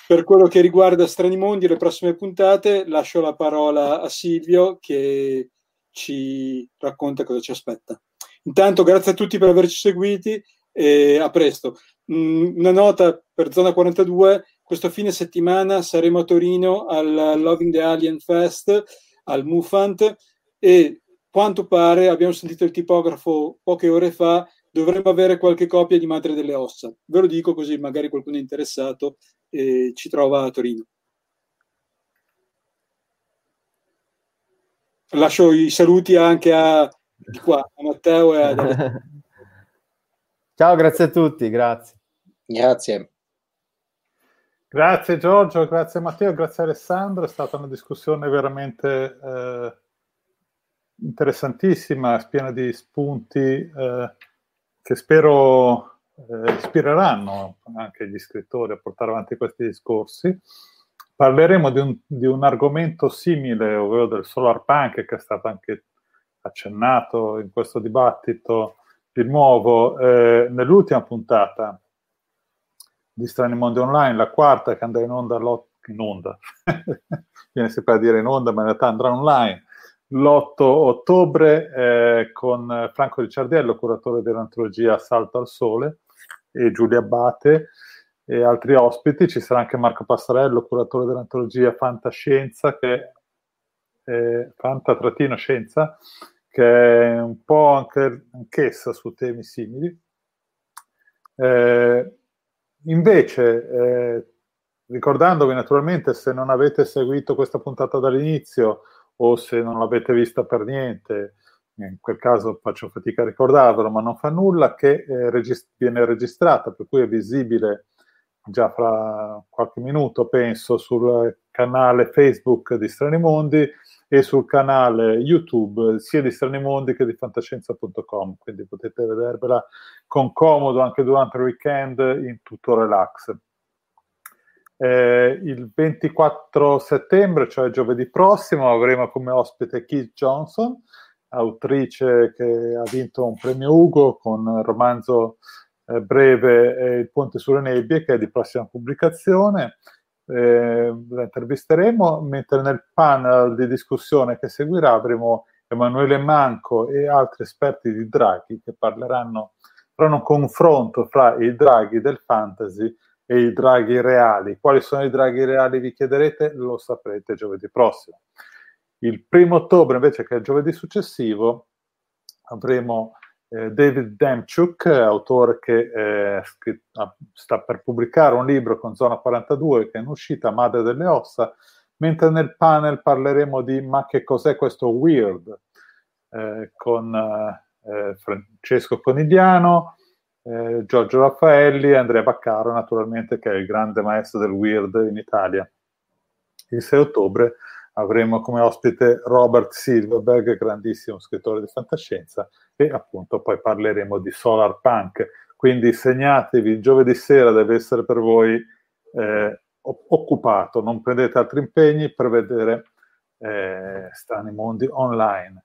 Per quello che riguarda Strani Mondi, le prossime puntate, lascio la parola a Silvio che ci racconta cosa ci aspetta. Intanto grazie a tutti per averci seguiti e a presto. Mm, una nota per Zona 42, questo fine settimana saremo a Torino al Loving the Alien Fest, al MUFANT e quanto pare, abbiamo sentito il tipografo poche ore fa, dovremmo avere qualche copia di Madre delle Ossa. Ve lo dico così magari qualcuno è interessato e ci trova a Torino. Lascio i saluti anche a, di qua, a Matteo e a Ciao, grazie a tutti, grazie. Grazie. Grazie Giorgio, grazie Matteo, grazie Alessandro, è stata una discussione veramente eh, interessantissima, piena di spunti eh, che spero eh, ispireranno anche gli scrittori a portare avanti questi discorsi. Parleremo di un, di un argomento simile, ovvero del solar punk, che è stato anche accennato in questo dibattito di nuovo eh, nell'ultima puntata di Strani Mondi Online, la quarta che andrà in onda, in onda. viene sempre a dire in onda, ma in realtà andrà online l'8 ottobre eh, con Franco Ricciardello, curatore dell'antologia Salto al Sole, e Giulia Abate e altri ospiti. Ci sarà anche Marco Passarello, curatore dell'antologia Fantascienza, che è Fanta-Scienza, che è un po' anche, anch'essa su temi simili. Eh, invece, eh, ricordandovi naturalmente, se non avete seguito questa puntata dall'inizio o se non l'avete vista per niente, in quel caso faccio fatica a ricordarvelo, ma non fa nulla, che eh, regist- viene registrata, per cui è visibile già fra qualche minuto, penso, sul canale Facebook di Strani Mondi e sul canale YouTube sia di Strani Mondi che di fantascienza.com, quindi potete vedervela con comodo anche durante il weekend in tutto relax. Eh, il 24 settembre, cioè giovedì prossimo, avremo come ospite Keith Johnson, autrice che ha vinto un premio Ugo con il romanzo eh, breve eh, Il ponte sulle nebbie, che è di prossima pubblicazione eh, la intervisteremo, mentre nel panel di discussione che seguirà avremo Emanuele Manco e altri esperti di Draghi che parleranno, faranno un confronto fra i draghi del fantasy e i draghi reali. Quali sono i draghi reali, vi chiederete? Lo saprete giovedì prossimo. Il primo ottobre, invece, che è il giovedì successivo, avremo David Demchuk, autore che eh, scritto, sta per pubblicare un libro con Zona 42 che è in uscita, Madre delle Ossa, mentre nel panel parleremo di Ma che cos'è questo weird eh, con eh, Francesco Conigliano, eh, Giorgio Raffaelli e Andrea Baccaro, naturalmente, che è il grande maestro del weird in Italia. Il 6 ottobre avremo come ospite Robert Silverberg, grandissimo scrittore di fantascienza, e appunto poi parleremo di Solar Punk. Quindi segnatevi, giovedì sera deve essere per voi eh, occupato, non prendete altri impegni per vedere eh, Strani Mondi online.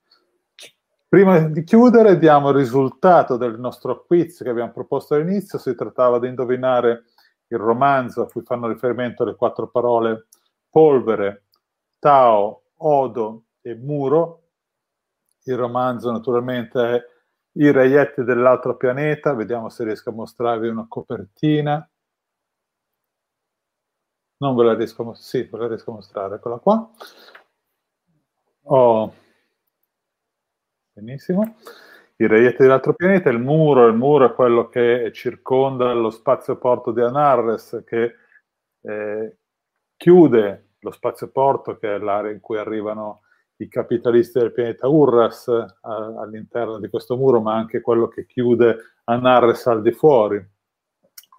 Prima di chiudere diamo il risultato del nostro quiz che abbiamo proposto all'inizio, si trattava di indovinare il romanzo a cui fanno riferimento le quattro parole polvere, Tao, Odo e Muro. Il romanzo naturalmente è I reietti dell'altro pianeta. Vediamo se riesco a mostrarvi una copertina. Non ve la riesco a mostrare. Sì, ve la riesco a mostrare. Eccola qua. Oh. Benissimo. I reietti dell'altro pianeta, il muro, il muro è quello che circonda lo spazio porto di Anarres, che eh, chiude lo spazioporto, che è l'area in cui arrivano i capitalisti del pianeta Urras a, all'interno di questo muro, ma anche quello che chiude Anarres al di fuori.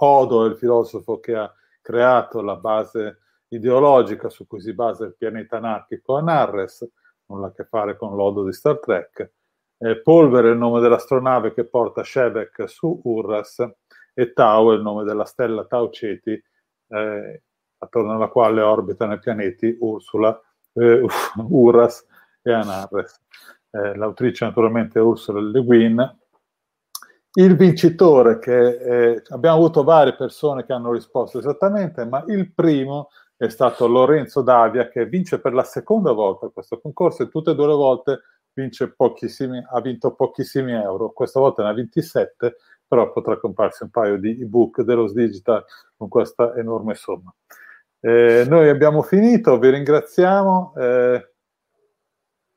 Odo è il filosofo che ha creato la base ideologica su cui si basa il pianeta anarchico Anarres, nulla a che fare con l'Odo di Star Trek. Eh, Polvere è il nome dell'astronave che porta Shebek su Urras e Tau è il nome della stella Tau Ceti eh, attorno alla quale orbitano i pianeti Ursula, eh, Uras e Anarres. Eh, l'autrice naturalmente è Ursula Le Guin. Il vincitore, che eh, abbiamo avuto varie persone che hanno risposto esattamente, ma il primo è stato Lorenzo Davia che vince per la seconda volta questo concorso e tutte e due le volte ha vinto pochissimi euro, questa volta ne ha 27, però potrà comprarsi un paio di ebook dello Digital con questa enorme somma. Eh, noi abbiamo finito, vi ringraziamo, eh,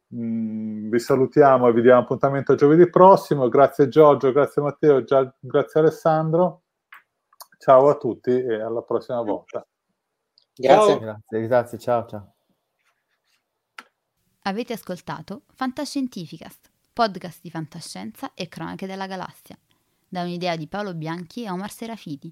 mh, mm, vi salutiamo e vi diamo appuntamento giovedì prossimo. Grazie Giorgio, grazie Matteo, già, grazie Alessandro. Ciao a tutti e alla prossima volta. Grazie, ciao. grazie, grazie, ciao ciao. Avete ascoltato Fantascientificast, podcast di fantascienza e cronache della galassia, da un'idea di Paolo Bianchi e Omar Serafiti,